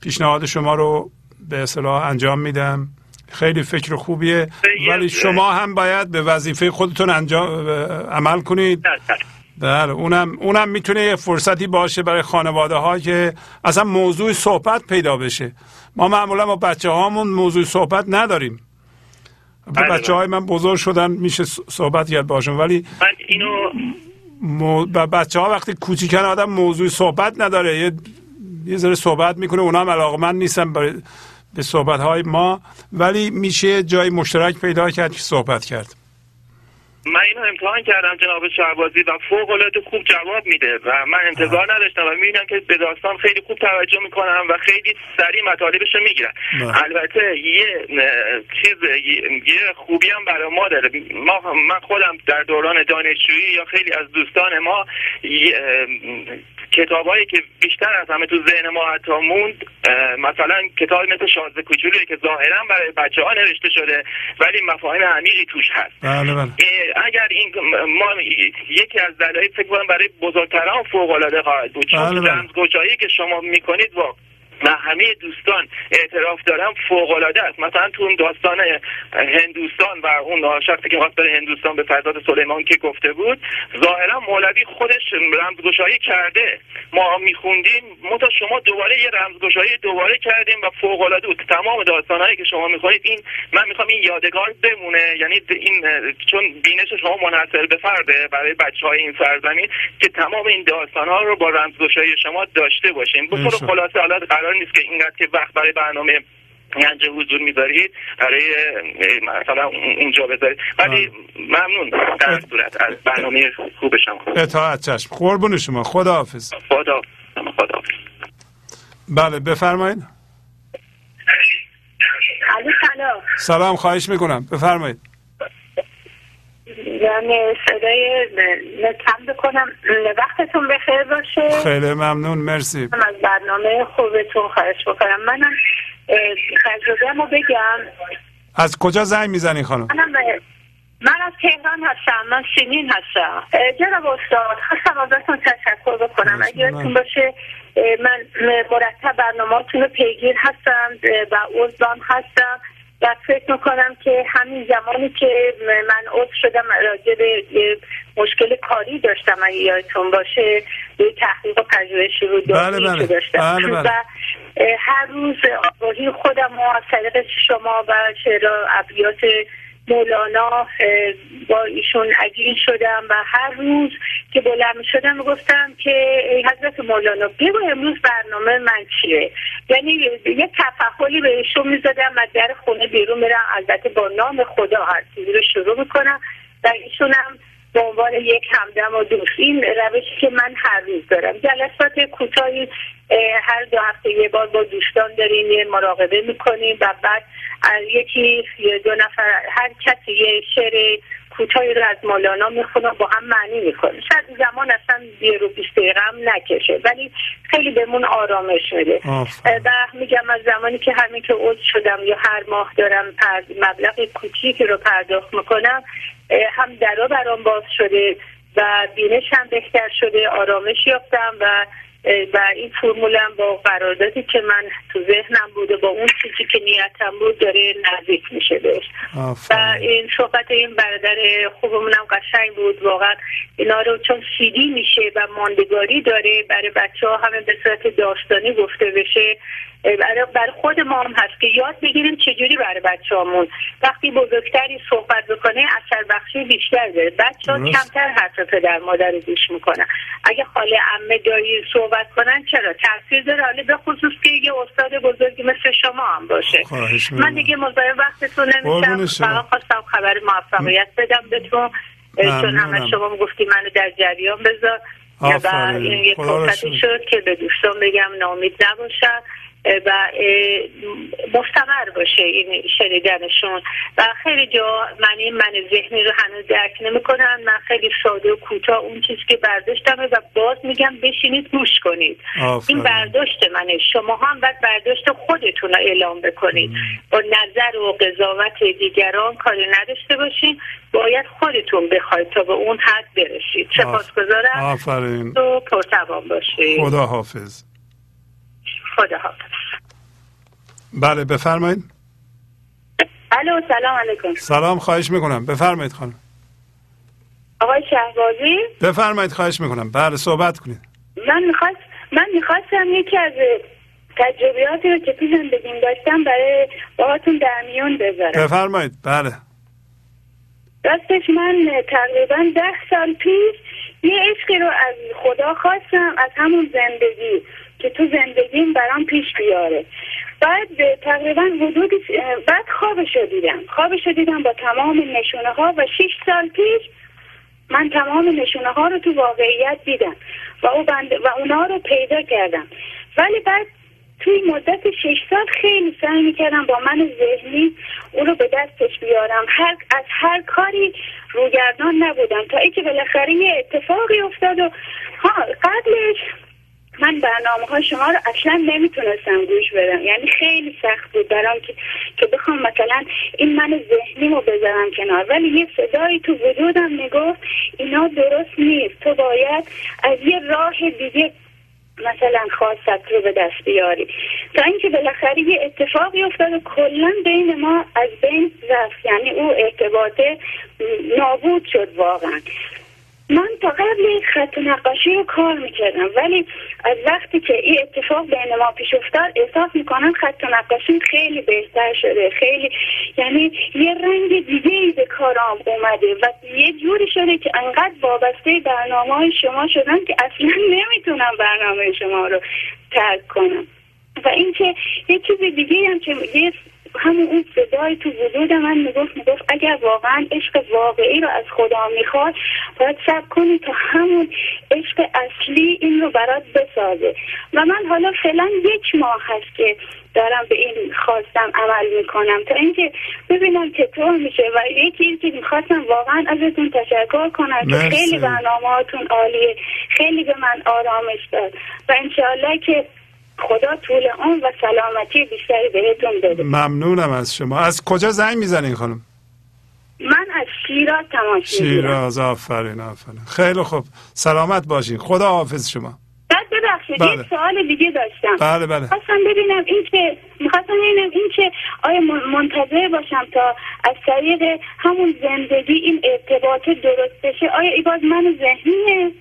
پیشنهاد شما رو به اصطلاح انجام میدم. خیلی فکر خوبیه. ولی شما هم باید به وظیفه خودتون انجام عمل کنید. بله اونم اونم می‌تونه یه فرصتی باشه برای خانواده ها که اصلا موضوع صحبت پیدا بشه. ما معمولا با بچه هامون موضوع صحبت نداریم. بچه های من بزرگ شدن میشه صحبت کرد باشون. ولی من اینو مو... بچه ها وقتی کوچیکن آدم موضوع صحبت نداره. یه یه ذره صحبت می‌کنه اونا هم علاقمند نیستن برای به صحبت های ما ولی میشه جای مشترک پیدا کرد که صحبت کرد. من اینو امتحان کردم جناب شهبازی و فوق العاده خوب جواب میده و من انتظار نداشتم و می‌بینم که به داستان خیلی خوب توجه می‌کنم و خیلی سریع مطالبش رو می‌گیرن. البته یه چیز یه خوبی هم برای ما داره. ما من خودم در دوران دانشجویی یا خیلی از دوستان ما کتابایی که بیشتر از همه تو ذهن ما حتی موند مثلا کتاب مثل شازده کوچولویی که ظاهرا برای بچه ها نوشته شده ولی مفاهیم عمیقی توش هست بله بله اگر این ما یکی از دلایل فکر کنم برای بزرگتران فوق العاده خواهد بود چون بله، بله. رمزگشایی که شما می‌کنید با و همه دوستان اعتراف دارم فوق العاده است. مثلا تو اون داستان هندوستان و اون شخصی که خواست بره هندوستان به فرزاد سلیمان که گفته بود ظاهرا مولوی خودش رمزگشایی کرده. ما میخوندیم متا شما دوباره یه رمزگشایی دوباره کردیم و فوق العاده بود. تمام داستانهایی که شما می‌خونید این من می‌خوام این یادگار بمونه. یعنی این چون بینش شما منحصر به فرده برای بچه های این سرزمین که تمام این داستان ها رو با رمزگشایی شما داشته باشیم به طور انشالله. خلاصه حالا قرار نیست که اینقدر که وقت برای برنامه گنج حضور می‌ذارید برای مثلا اون- اونجا بذارید. ولی ممنون در صورت از برنامه خوب شما. اطاعت چشم. قربون شما. خدا حافظ خدا خدا بله بفرمایید. سلام خواهش می‌کنم. بفرمایید. من صدای کم بکنم. وقتتون بخیر باشه. خیلی ممنون مرسی. من از برنامه خوبتون خواهش بکنم. منم تجربه بگم. از کجا زنگ می‌زنی خانم؟ منم من از تهران هستم من سینین هستم. جناب استاد خواستم ازتون تشکر بکنم. اگه یادتون باشه من مرتب برنامهاتون رو پیگیر هستم و عضوم هستم. و فکر می‌کنم که همین زمانی که من عضو شدم راجع به مشکل کاری داشتم اگه یادتون باشه یه تحقیق و پژوهشی رو بله، بله. داشتم بله، بله. و هر روز آگاهی خودم و از طریق شما و شعر و ابیات مولانا با ایشون عجین شدم و هر روز که بلند شدم گفتم که ای حضرت مولانا بگو امروز برنامه من چیه؟ یعنی یه تفحلی به ایشون می زدم از در خونه بیرون میرم. البته با نام خدا هر چیزی رو شروع می‌کنم و ایشونم به عنوان یک همدم و دوست. این روشی که من هر روز دارم. جلسات کوتاهی اه، هر دو هفته یه بار با دوستان داریم یه مراقبه می‌کنیم و بعد از یکی دو نفر هر کسی یه شعر کوتاهی رو از مولانا می‌خونه با هم معنی می‌کنه شاید زمان اصلا یه رو بیست دقیقه هم نکشه ولی خیلی بهمون آرامش میده. و میگم از زمانی که همین که عضو شدم یا هر ماه دارم پرد مبلغ کوچیکی رو پرداخت می‌کنم هم درا برام باز شده و بینش هم بهتر شده آرامش یافتم و و این فرمولم با قراردادی که من تو ذهنم بود و با اون چیزی که نیتم بود داره نزدیک میشه بهش و. این صحبت این برادر خوبمونم قشنگ بود واقعا اینا رو چون سیدی میشه و ماندگاری داره برای بچه ها همه به صورت داستانی گفته بشه برای بر خود ما هم هست که یاد بگیریم چجوری برای بچه هامون وقتی بزرگتری صحبت بکنه اثر بخشی بیشتر داره بچه ها. کمتر حرف پدر مادر رو گوش می‌کنن اگه خاله عمه دایی صحبت کنن چرا تاثیر داره حالا به خصوص که یه استاد بزرگی مثل شما هم باشه من. دیگه مزاحم وقتتون نمیشم شما. فقط خواستم خبر موفقیت بدم بهتون چون. همه شما گفتی منو در جریان بذار و. این را فرصتی. شد که به دوستان بگم نامید نباشن و مستمر باشه این شنیدنشون. و خیلی جا من این من ذهنی رو هنوز درک نمی‌کنم. من خیلی ساده و کوتاه اون چیزی که برداشتم و باز میگم بشینید گوش کنید. آفرین. این برداشت منه. شما هم باید برداشت خودتون رو اعلام بکنید. با نظر و قضاوت دیگران کاری نداشته باشین. باید خودتون بخواید تا به اون حد برسید. سپاسگزارم. آفرین. تو پرتوان باشید. خدا حافظ خدا حافظ. بله بفرمایید. الو سلام علیکم. سلام خواهش می‌کنم. بفرمایید خانم. آقای شهبازی؟ بفرمایید خواهش می‌کنم. بله صحبت کنید. من می‌خواست من می‌خواستم یکی از تجربیاتی رو که تو زندگیم داشتم برای باهاتون در میون بذارم. بفرمایید. بله. راستش من تقریبا ده سال پیش یه عشقی رو از خدا خواستم از همون زندگی که تو زندگیم برام پیش بیاره. بعد تقریبا حدود بعد خوابش دیدم. خوابش دیدم با تمام نشونه ها و شیش سال پیش من تمام نشونه ها رو تو واقعیت دیدم و, او بند و اونا رو پیدا کردم. ولی بعد توی مدت شش سال خیلی سعی می‌کردم با من ذهنی او رو به دستش بیارم. هر از هر کاری روگردان نبودم تا اینکه بالاخره یه اتفاقی افتاد و ها قبلش من برنامه های شما رو اصلا نمی‌تونستم گوش بدم. یعنی خیلی سخت بود برام که که بخوام مثلا این من ذهنی رو بذارم کنار. ولی یه صدایی تو وجودم می‌گفت اینا درست نیست. تو باید از یه راه دیگه مثلا خواست رو به دست بیاری. تا اینکه بالاخره یه اتفاقی افتاد و کلا بین ما از بین رفت. یعنی او ارتباطه نابود شد واقعا. من تا قبل خط نقاشی رو کار می‌کردم ولی از وقتی که این اتفاق بین ما پیش افتاد احساس می‌کنم خط نقاشی خیلی بهتر شده. خیلی یعنی یه رنگ دیگه ای به کارام اومده و یه جوری شده که انقدر وابسته برنامه های شما شدم که اصلا نمی‌تونم برنامه شما رو ترک کنم. و اینکه یه چیز دیگه هم که یه همون اون صدای تو وجود من می‌گفت می‌گفت اگر واقعا عشق واقعی رو از خدا می‌خواد باید سب کنی تا همون عشق اصلی این رو برات بسازه. و من حالا فعلا یک ماه هست که دارم به این خواستم عمل می‌کنم تا اینکه ببینم چطور میشه. و یکی که می‌خواستم واقعا ازتون تشکر کنم که خیلی برنامه عالیه. خیلی به من آرامش داد. و انشاءالله که خدا طول اون و سلامتی بیشتری بهتون بده. ممنونم از شما. از کجا زنگ می‌زنین خانم؟ من از شیراز تماس شیراز آفرین آفرین. خیلی خوب. سلامت باشین. خدا حافظ شما. بعد ببخشید بله. یه سوال دیگه داشتم. بله بله. خواستم ببینم این که می‌خواستم ببینم این که آیا منتظر باشم تا از طریق همون زندگی این ارتباط درست بشه؟ آیا ای باز من ذهنیه؟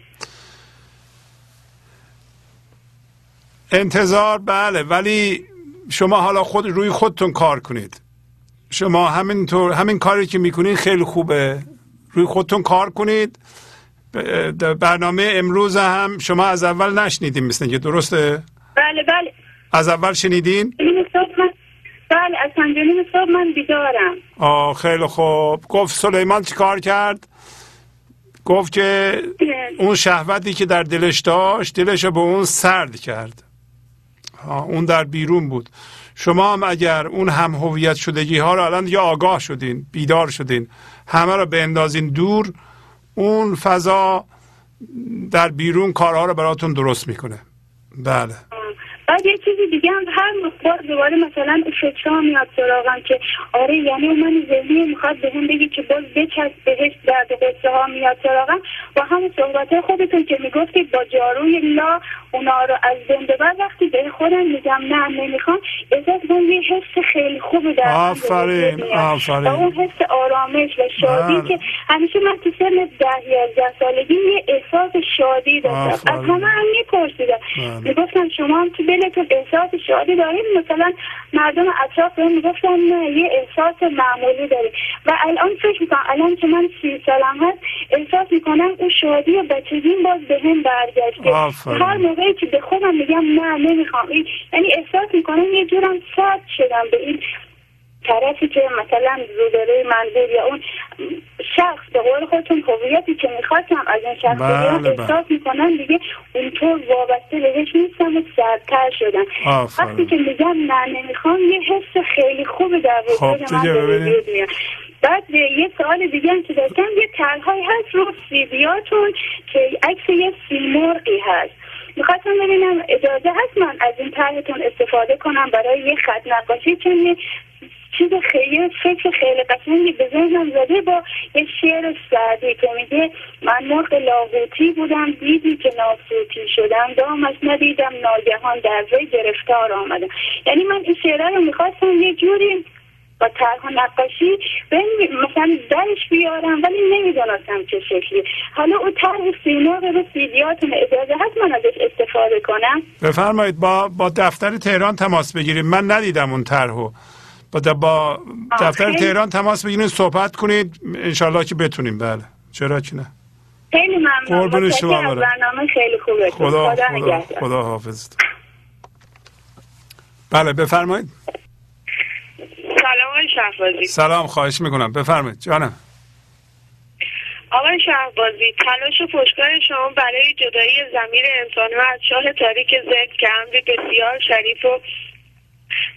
انتظار بله. ولی شما حالا خود روی خودتون کار کنید. شما همینطور همین کاری که می‌کنید خیلی خوبه. روی خودتون کار کنید. برنامه امروز هم شما از اول نشنیدین مثل که درسته؟ بله بله. از اول شنیدین؟ بله از پنجانیم صبح من بیدارم. آه خیلی خوب. گفت سلیمان چی کار کرد؟ گفت که اون شهوتی که در دلش داشت دلش رو به اون سرد کرد. اون در بیرون بود. شما هم اگر اون هم هویت شدگی ها رو الان یا آگاه شدین بیدار شدین همه رو اندازین دور اون فضا در بیرون کارها رو براتون درست می‌کنه. بله. بعد یه چیزی دیگه هم هر بار دوباره مثلا فکرها میاد سراغم که آره یعنی من ذهنی می‌خواد به هم بگی که باز بچست بهش درد قصه ها میاد سراغم. و همون صحبت خودتون که می‌گفتید با جاروی لا اونا رو از بین بعد وقتی به خودم میگم نه نمی‌خوام احساس کنم یه حس خیلی خوب در آفرین آفرین و اون حس آرامش و شادی بله. که همیشه من تو سن ده یازده سالگی یه احساس شادی داشتم. از همه هم میپرسیدم. بله. می‌گفتم شما هم تو دلتون احساس شادی دارید مثلا مردم اطراف بهم می‌گفتن نه یه احساس معمولی داری. و الان فکر می‌کنم الان که من سی سالم هست احساس می‌کنم اون شادی و بچگیم باز به هم برگشته. هر موقعی که به خودم میگم نه نمی‌خوام. یعنی احساس می‌کنم یه جورم سرد شدم به این طرفی که مثلا روبروی من بود یا اون شخص به قول خودتون هویتی که می‌خواستم از این شخص بله, بله. احساس می‌کنم دیگه اونطور وابسته بهش نیستم و سردتر شدم. وقتی که میگم نه نمی‌خوام یه حس خیلی خوب در وجود خب من بعد یه سوال دیگه هم که داشتم یه ترهایی هست رو سیدیاتون که عکس یه سیمرغی هست. می‌خواستم ببینم اجازه هست من از این طرحتون استفاده کنم برای یه خط نقاشی چون چیز خیلی فکر خیلی قشنگی به ذهنم زده با یه شعر سعدی که میگه من مرغ لاهوتی بودم دیدی که ناسوتی شدم دامش ندیدم ناگهان در وی گرفتار آمدم. یعنی من این شعره رو می‌خواستم یه جوری با طرح نقاشی مثلا درش بیارم ولی نمی‌دانستم چه شکلی. حالا او طرح سیمرغ رو سیدیاتون اجازه هست من ازش استفاده کنم؟ بفرمایید با با دفتر تهران تماس بگیریم. من ندیدم اون طرحو. با, با دفتر تهران تماس بگیرید صحبت کنید. انشالله که بتونیم. بله. چرا که نه. خیلی ممنون. قربون شما برنامه خیلی خوبه. خدا خدا, خدا, خدا حافظ. بله بفرمایید. سلام شهبازی. سلام خواهش می‌کنم. بفرمایید. جانم. آقای شهبازی تلاش و پشتکار شما برای جدایی زمیر انسان ها از شاه تاریک ذکر که امری بسیار شریف و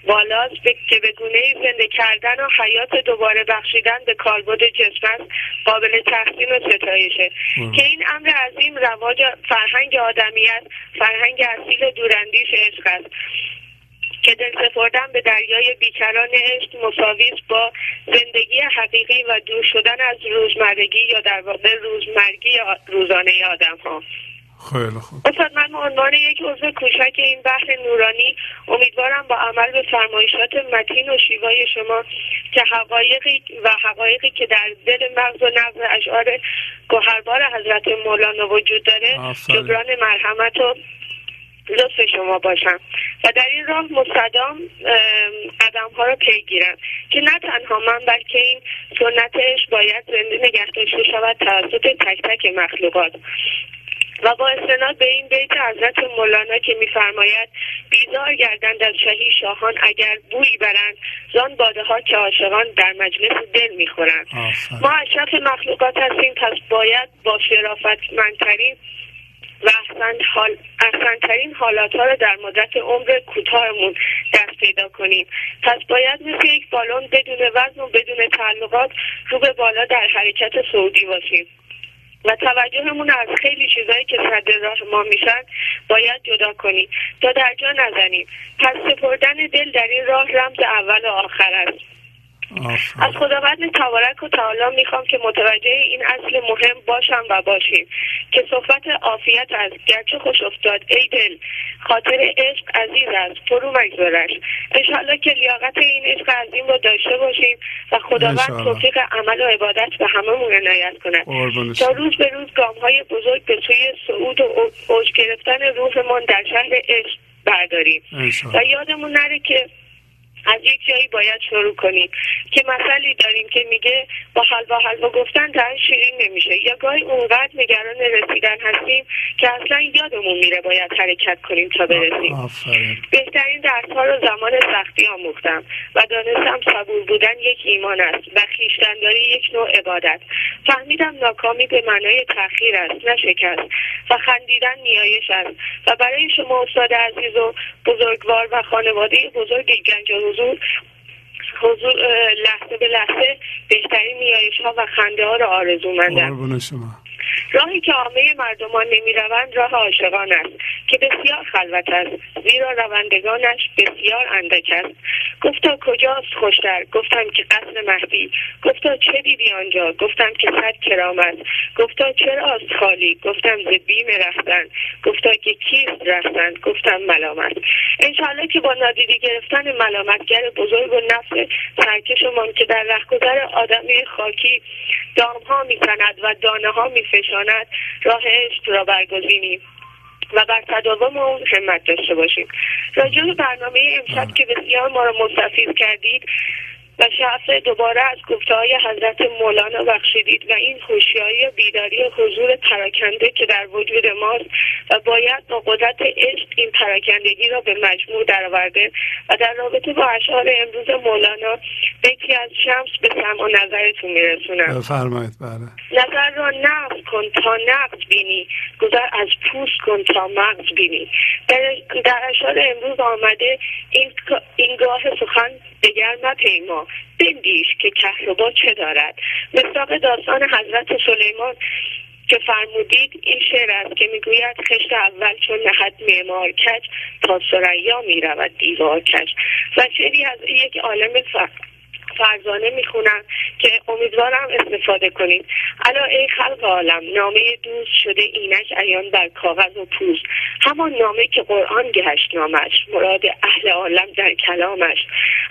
بالاست که به گونه زنده کردن و حیات دوباره بخشیدن به کالبد جسم است قابل تحسین و ستایشه. که این امر عظیم رواج فرهنگ آدمیت فرهنگ اصیل دوراندیش عشق است. که دل سپردن به دریای بیکران عشق مساوی با زندگی حقیقی و دور شدن از روزمرگی یا در واقع روزمرگی روزانه آدم ها خیلی خوب. استاد من به عنوان یک عضو کوچک این بحر نورانی امیدوارم با عمل به فرمایشات متین و شیوای شما که حقایقی و حقایقی که در دل مغز و نقض اشعار گوهربار حضرت مولانا وجود داره جبران مرحمت و لطف شما باشم. و در این راه مستدام قدم ها رو پیگیرم که نه تنها من بلکه این سنتش باید زنده نگه داشته شود توسط تک تک مخلوقات. و با استناد به این بیت حضرت مولانا که میفرماید بیزار گردند از شهی شاهان اگر بوی برند زان باده ها که عاشقان در مجلس دل می‌خورند. ما اشرف مخلوقات هستیم پس باید با شرافتمندترین و احسن حال احسنترین حالات ها رو در مدت عمر کوتاهمون دست پیدا کنیم. پس باید مثل یک بالون بدون وزن و بدون تعلقات رو به بالا در حرکت سعودی باشیم. و توجهمون از خیلی چیزهایی که صد راه ما میشن باید جدا کنیم. تا در جا نزنیم. پس سپردن دل در این راه رمز اول و آخر است. از خداوند تبارک و تعالی می‌خوام که متوجه این اصل مهم باشم و باشیم که صحبت عافیت از گرچه خوش افتاد. ای دل خاطر عشق عزیز است. فرو مگذارش. انشاءالله که لیاقت این عشق عظیم رو داشته باشیم و خداوند توفیق عمل و عبادت به هممون عنایت کند. تا روز به روز گام های بزرگ به سوی صعود و اوج گرفتن روحمان در شهر عشق برداریم. و یادمون نره که از یک جایی باید شروع کنیم. که مسئله داریم که میگه با حلوا حلوا گفتن در شیرین نمیشه. یا گاهی اونقدر نگران رسیدن هستیم که اصلا یادمون میره باید حرکت کنیم تا برسیم. بهترین درس ها رو زمان سختی آموختم و دانستم صبور بودن یک ایمان است و خیشتنداری یک نوع عبادت. فهمیدم ناکامی به معنای تاخیر است نه شکست و خندیدن نیایش است. و برای شما استاد عزیز و بزرگوار و خانواده بزرگ گنج حضور حضور لحظه به لحظه بهترین نیایش ها و خنده ها را آرزو مندم شما. راهی که عامه مردمان نمی‌روند راه عاشقان است که بسیار خلوت است زیرا روندگانش بسیار اندک است. گفتا کجاست خوشتر؟ گفتم که قصر مهدی. گفتا چه دیدی آنجا؟ گفتم که صد کرام است. گفتا چراست خالی؟ گفتم ز بیم رفتن. گفتا که کیست رفتن؟ گفتم ملامت. انشاءالله که با نادیده گرفتن ملامتگر بزرگ و نفس سرکشمان که در رهگذر آدمی خاکی دام ها می‌زند و دانه ها میفشاند راه عشق را برگزینیم و بر تداوم اون همت داشته باشیم. راجع به برنامه امشب که بسیار ما را مستفید کردید و شعف دوباره از گفته های حضرت مولانا بخشیدید و این خوشیایی و بیداری و حضور پراکنده که در وجود ماست و باید با قدرت عشق این پراکندگی را به مجموع درآورده و در رابطه با اشعار امروز مولانا بیتی از شمس به سمع و نظرتون میرسونم. فرمایید بله. نظر را نقض کن تا نقض بینی. گذر از پوست کن تا مغز بینی. در, در اشعار امروز آمده این, این گاه سخن دگر نپیما بندیش که کهربا چه دارد. مصداق داستان حضرت سلیمان که فرمودید این شعر است که می‌گوید خشت اول چون نهد معمار کج تا سریا می‌رود دیوار کج. و شعری از یک عالم فرزانه می‌خونم که امیدوارم استفاده کنید. الا ای خلق عالم نامه دوست شده اینش ایان بر کاغذ و پوست. همان نامه که قرآن گشت نامش مراد اهل عالم در کلامش.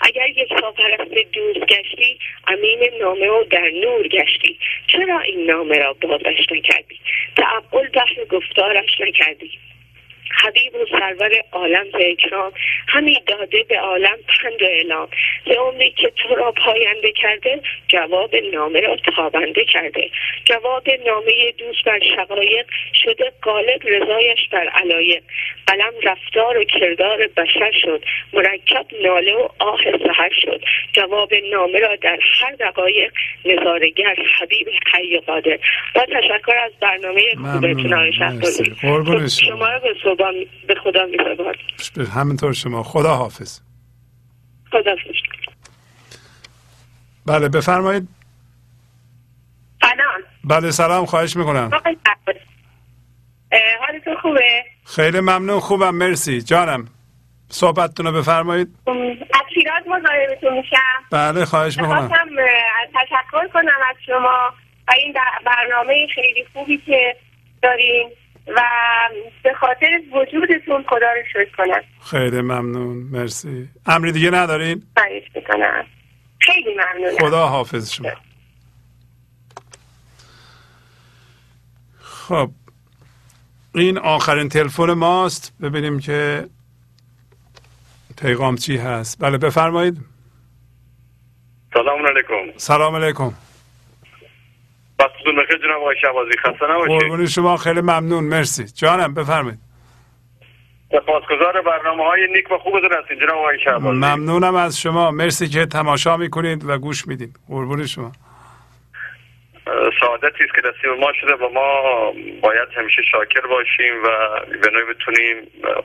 اگر یک پرست دوست گشتی امین نامه و در نور گشتی. چرا این نامه را بازش نکردی؟ تعقل بحر گفتارش نکردی. حبیب و سرور عالم به اکرام همی داده به عالم پند و اعلام. ز عمری که تو را پاینده کرده جواب نامه را تابنده کرده. جواب نامه دوست بر شقایق شده غالب رضایش بر علایق. قلم رفتار و کردار بشر شد. مرکب ناله و آه سحر شد. جواب نامه را در هر دقایق نظارگر حبیب حی قادر. با تشکر از برنامه خوبتون آقای. شما را به صبح به خدا می به همینطور شما. خدا حافظ خدا بله بفرمایید. سلام. بله سلام. خواهش می‌کنم. حالتون خوبه؟ خیلی ممنون. خوبم. مرسی. جانم. صحبتتون رو بفرمایید. از شیراز مزاحمتون میشم. بله خواهش می‌کنم. تشکر کنم از شما و این برنامه خیلی خوبی که دارین. و به خاطر وجودتون خدا رو شکر کنم. خیلی ممنون. مرسی. امری دیگه ندارین؟ خواهش می‌کنم. خیلی ممنونم. خدا حافظ شما. خب این آخرین تلفن ماست. ببینیم که پیغام چی هست. بله بفرمایید. سلام علیکم. سلام علیکم. وقتتون بخیر جناب آقای شهبازی خسته نباشید. قربون شما خیلی ممنون مرسی. جانم بفرمایید. سپاسگزار برنامه های نیک و خوبتون هستین جناب آقای شهبازی. ممنونم از شما. مرسی که تماشا می‌کنید و گوش میدین قربون شما. سعادتی است که نصیب ما شده و ما. باید همیشه شاکر باشیم و به نوعی بتونیم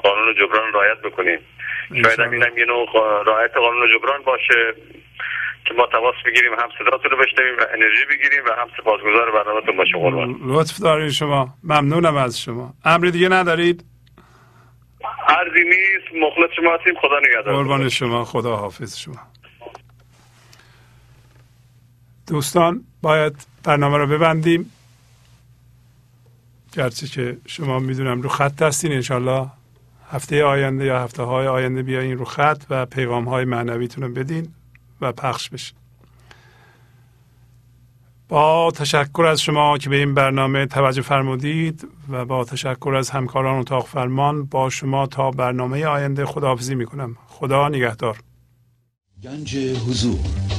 قانون جبران رعایت بکنیم. شاید هم اینم یه نوع رعایت قانون جبران باشه. که ما تماس بگیریم هم صداتون رو بشنویم و انرژی بگیریم و هم سپاسگزار برنامهتون باشیم قربان لطف دارین شما. ممنونم از شما. امری دیگه ندارید؟ ارزی نیست. مخلص شما هستیم. خدا نگهدار. قربان شما. خدا حافظ شما. دوستان باید برنامه رو ببندیم. گرچه که شما می‌دونم رو خط هستین. انشالله هفته آینده یا هفته های آینده بیاین رو خط و پیغام های معنویتون رو بدین. و پخش بشه. با تشکر از شما که به این برنامه توجه فرمودید و با تشکر از همکاران اتاق فرمان با شما تا برنامه آینده خداحافظی می‌کنم. خدا نگهدار. گنج حضور.